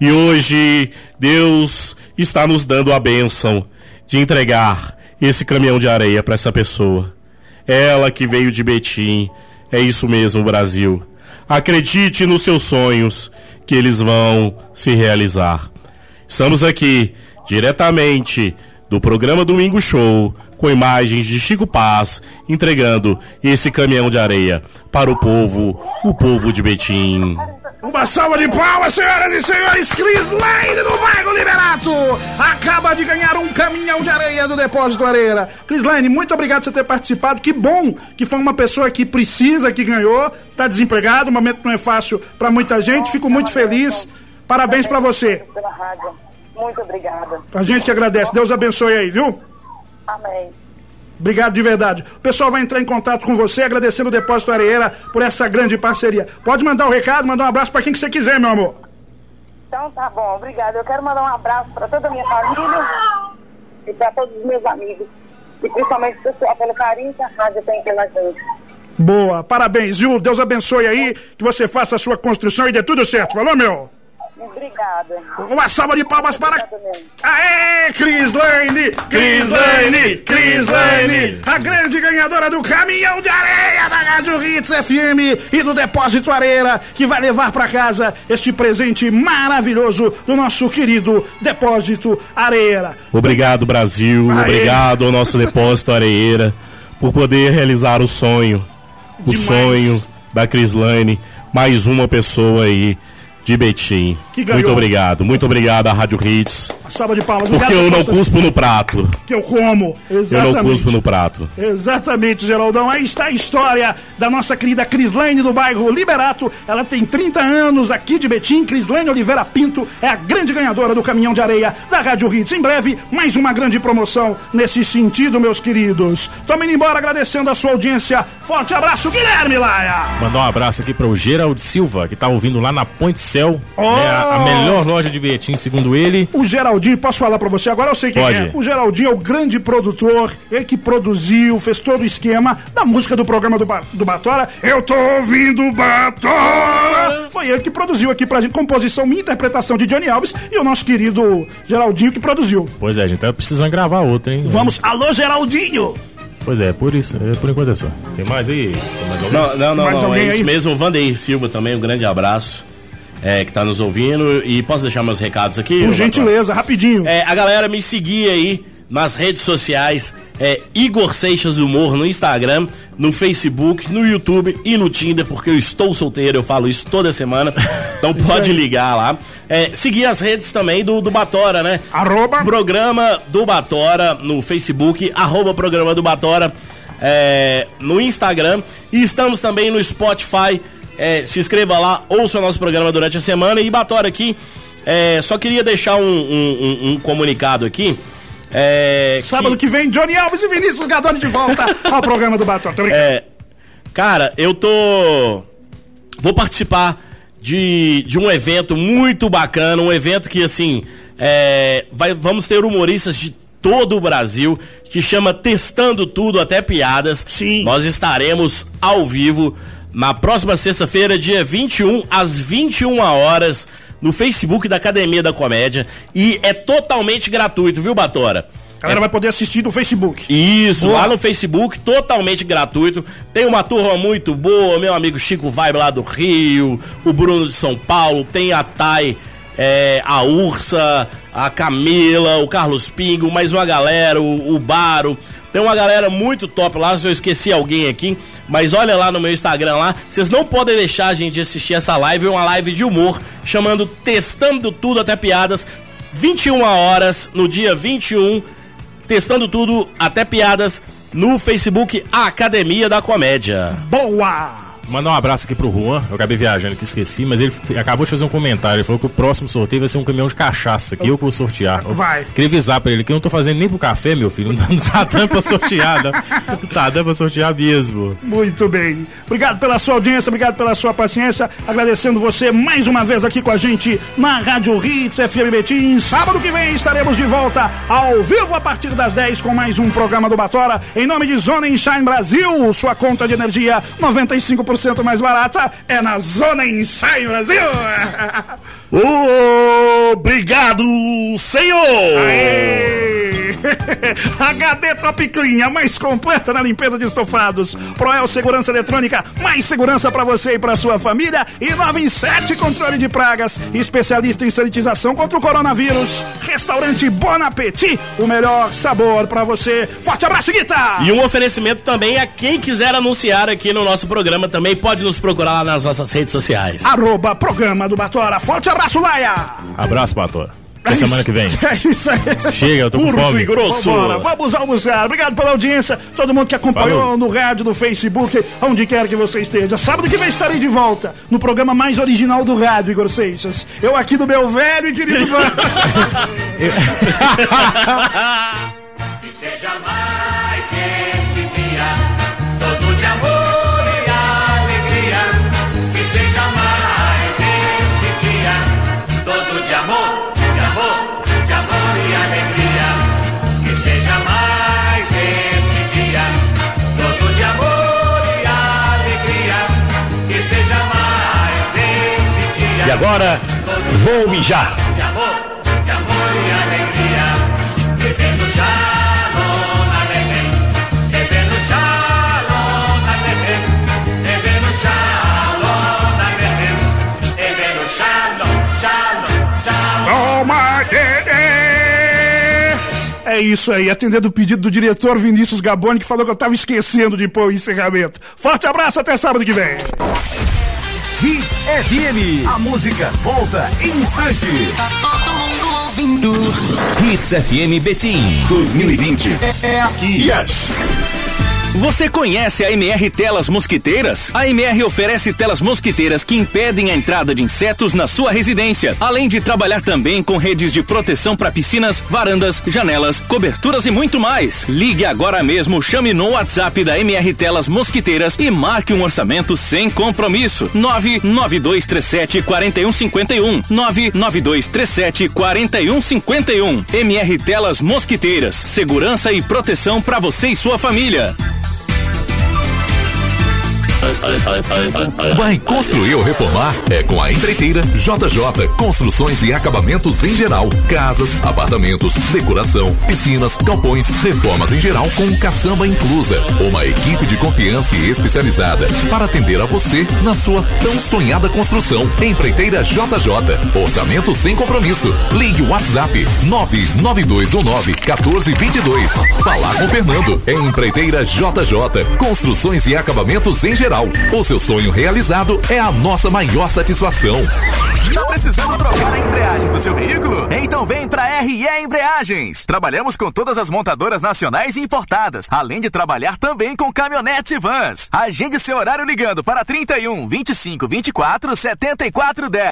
E hoje, Deus está nos dando a bênção de entregar esse caminhão de areia para essa pessoa. Ela que veio de Betim. É isso mesmo, Brasil. Acredite nos seus sonhos, que eles vão se realizar. Estamos aqui, diretamente do programa Domingo Show, com imagens de Chico Paz, entregando esse caminhão de areia para o povo, o povo de Betim. Uma salva de palmas, senhoras e senhores! Cris Lane do bairro Liberato acaba de ganhar um caminhão de areia do Depósito Areira. Cris Lane, muito obrigado por você ter participado. Que bom que foi uma pessoa que precisa, que ganhou. Está desempregado, o momento não é fácil para muita gente. Fico muito feliz. Parabéns para você. Pela rádio. Muito obrigada. A gente que agradece. Deus abençoe aí, viu? Amém. Obrigado de verdade. O pessoal vai entrar em contato com você, agradecendo o Depósito Areira por essa grande parceria. Pode mandar o recado, mandar um abraço para quem que você quiser, meu amor. Então tá bom, obrigada. Eu quero mandar um abraço para toda a minha família e para todos os meus amigos. E principalmente o pessoal pelo carinho que a rádio tem pela gente. Boa, parabéns, viu? Deus abençoe aí, que você faça a sua construção e dê tudo certo. Falou, meu? Obrigada. Uma salva de palmas para. Aê, Cris Lane! Cris Lane! Cris Lane! A grande ganhadora do caminhão de areia da Rádio Hits FM e do Depósito Areira, que vai levar para casa este presente maravilhoso do nosso querido Depósito Areira. Obrigado, Brasil. Aê. Obrigado ao nosso depósito Areira por poder realizar o sonho. O Demais. sonho da Crislane. Mais uma pessoa aí de Betim. Muito obrigado. Muito obrigado à Rádio Hits. Uma salva de palmas. Porque eu não cuspo no prato. Que eu como. Eu Exatamente. não cuspo no prato. Exatamente, Geraldão. Aí está a história da nossa querida Crislane do bairro Liberato. Ela tem 30 anos aqui de Betim. Crislane Oliveira Pinto é a grande ganhadora do caminhão de areia da Rádio Hits. Em breve, mais uma grande promoção nesse sentido, meus queridos. Tamo indo embora agradecendo a sua audiência. Forte abraço, Guilherme Laia. Mandar um abraço aqui para o Geraldo Silva, que tá ouvindo lá na Ponte Céu. Oh! É a, a melhor loja de Betim, segundo ele. O Geraldinho, posso falar pra você agora? Eu sei quem Pode. é. O Geraldinho é o grande produtor, ele que produziu, fez todo o esquema da música do programa do, ba do Batora. Eu tô ouvindo Batora! Foi ele que produziu aqui pra gente, composição, minha interpretação de Johnny Alves e o nosso querido Geraldinho que produziu. Pois é, a gente tá precisando gravar outra, hein? Vamos, alô Geraldinho! Pois é, por isso, é, por enquanto é só. Tem mais aí? Tem mais alguém? Não, não, não, Mais não, alguém é isso aí? mesmo. O Vandeir Silva também, um grande abraço. É, que tá nos ouvindo. E posso deixar meus recados aqui? Por gentileza, rapidinho. É, a galera me seguir aí nas redes sociais. É Igor Seixas Humor no Instagram, no Facebook, no YouTube e no Tinder, porque eu estou solteiro, eu falo isso toda semana. Então pode ligar lá. É, seguir as redes também do, do Batora, né? Arroba. Programa do Batora no Facebook, arroba Programa do Batora é, no Instagram. E estamos também no Spotify. É, se inscreva lá, ouça o nosso programa durante a semana. E Batora aqui, é, só queria deixar um, um- um- comunicado aqui. É, Sábado que vem, Johnny Alves e Vinícius Gadoni de volta ao programa do brincando. é, cara, eu tô. Vou participar de, de um evento muito bacana, um evento que, assim, é, vai, vamos ter humoristas de todo o Brasil, que chama Testando Tudo, até piadas. Sim. Nós estaremos ao vivo na próxima sexta-feira, dia 21, às 21 horas, no Facebook da Academia da Comédia. E é totalmente gratuito, viu, Batora? A galera vai poder assistir no Facebook. Isso, Boa. lá no Facebook, totalmente gratuito. Tem uma turma muito boa, meu amigo Chico Vibe lá do Rio, o Bruno de São Paulo, tem a Thay é, a Ursa, a Camila, o Carlos Pingo, mais uma galera, o, o Baro. Tem uma galera muito top lá, se eu esqueci alguém aqui, mas olha lá no meu Instagram lá, vocês não podem deixar a gente assistir essa live, é uma live de humor, chamando Testando Tudo Até Piadas, 21 horas, no dia 21, Testando Tudo Até Piadas, no Facebook Academia da Comédia. Boa! Mandar um abraço aqui pro Juan, eu acabei viajando que esqueci, mas ele acabou de fazer um comentário. Ele falou que o próximo sorteio vai ser um caminhão de cachaça, que eu vou sortear. Vai. Queria avisar pra ele que eu não tô fazendo nem pro café, meu filho. Não tá dando pra sortear. Não tá dando pra sortear mesmo. Muito bem. Obrigado pela sua audiência, obrigado pela sua paciência. Agradecendo você mais uma vez aqui com a gente na Rádio Hits FM Betim. Sábado que vem estaremos de volta ao vivo a partir das 10 com mais um programa do Batora. Em nome de Zona Shine Brasil, sua conta de energia 95% mais barata é na Zona Shine Brasil. Obrigado, senhor! Aê! HD Top Clean, a mais completa na limpeza de estofados. Proel Segurança Eletrônica, mais segurança para você e para sua família. E 97 Controle de Pragas, especialista em sanitização contra o coronavírus. Restaurante Bon Appetit, o melhor sabor para você. Forte abraço, Guita! E um oferecimento também a quem quiser anunciar aqui no nosso programa também pode nos procurar lá nas nossas redes sociais. Arroba Programa do Batora. Forte abraço, Laia! Abraço, Batora. Até semana que vem. É isso aí. Chega, eu tô com Curto fome. e grosso. Vambora, vamos almoçar. Obrigado pela audiência. Todo mundo que acompanhou Falou. no rádio, no Facebook, onde quer que você esteja. Sábado que vem estarei de volta no programa mais original do rádio, Igor Seixas. Eu aqui do meu velho e querido. Que seja mais agora, vou mijar. É isso aí, atendendo o pedido do diretor Vinícius Gaboni, que falou que eu tava esquecendo de pôr o encerramento. Forte abraço, até sábado que vem. Hits FM. A música volta em instantes. Todo mundo ouvindo. Hits FM Betim 2020. É aqui. Yes. Você conhece a MR Telas Mosquiteiras? A MR oferece telas mosquiteiras que impedem a entrada de insetos na sua residência, além de trabalhar também com redes de proteção para piscinas, varandas, janelas, coberturas e muito mais. Ligue agora mesmo, chame no WhatsApp da MR Telas Mosquiteiras e marque um orçamento sem compromisso. 99237 4151 99237 4151 MR Telas Mosquiteiras, segurança e proteção para você e sua família. Vai construir ou reformar? É com a empreiteira JJ Construções e Acabamentos em geral. Casas, apartamentos, decoração, piscinas, galpões, reformas em geral com caçamba inclusa. Uma equipe de confiança e especializada para atender a você na sua tão sonhada construção. Empreiteira JJ. Orçamento sem compromisso. Ligue o WhatsApp 99219 1422. Falar com Fernando. Empreiteira JJ. Construções e acabamentos em geral. O seu sonho realizado é a nossa maior satisfação. Tá precisando trocar a embreagem do seu veículo? Então vem pra RE Embreagens. Trabalhamos com todas as montadoras nacionais e importadas, além de trabalhar também com caminhonetes e vans. Agende seu horário ligando para 31 25 24 74 10.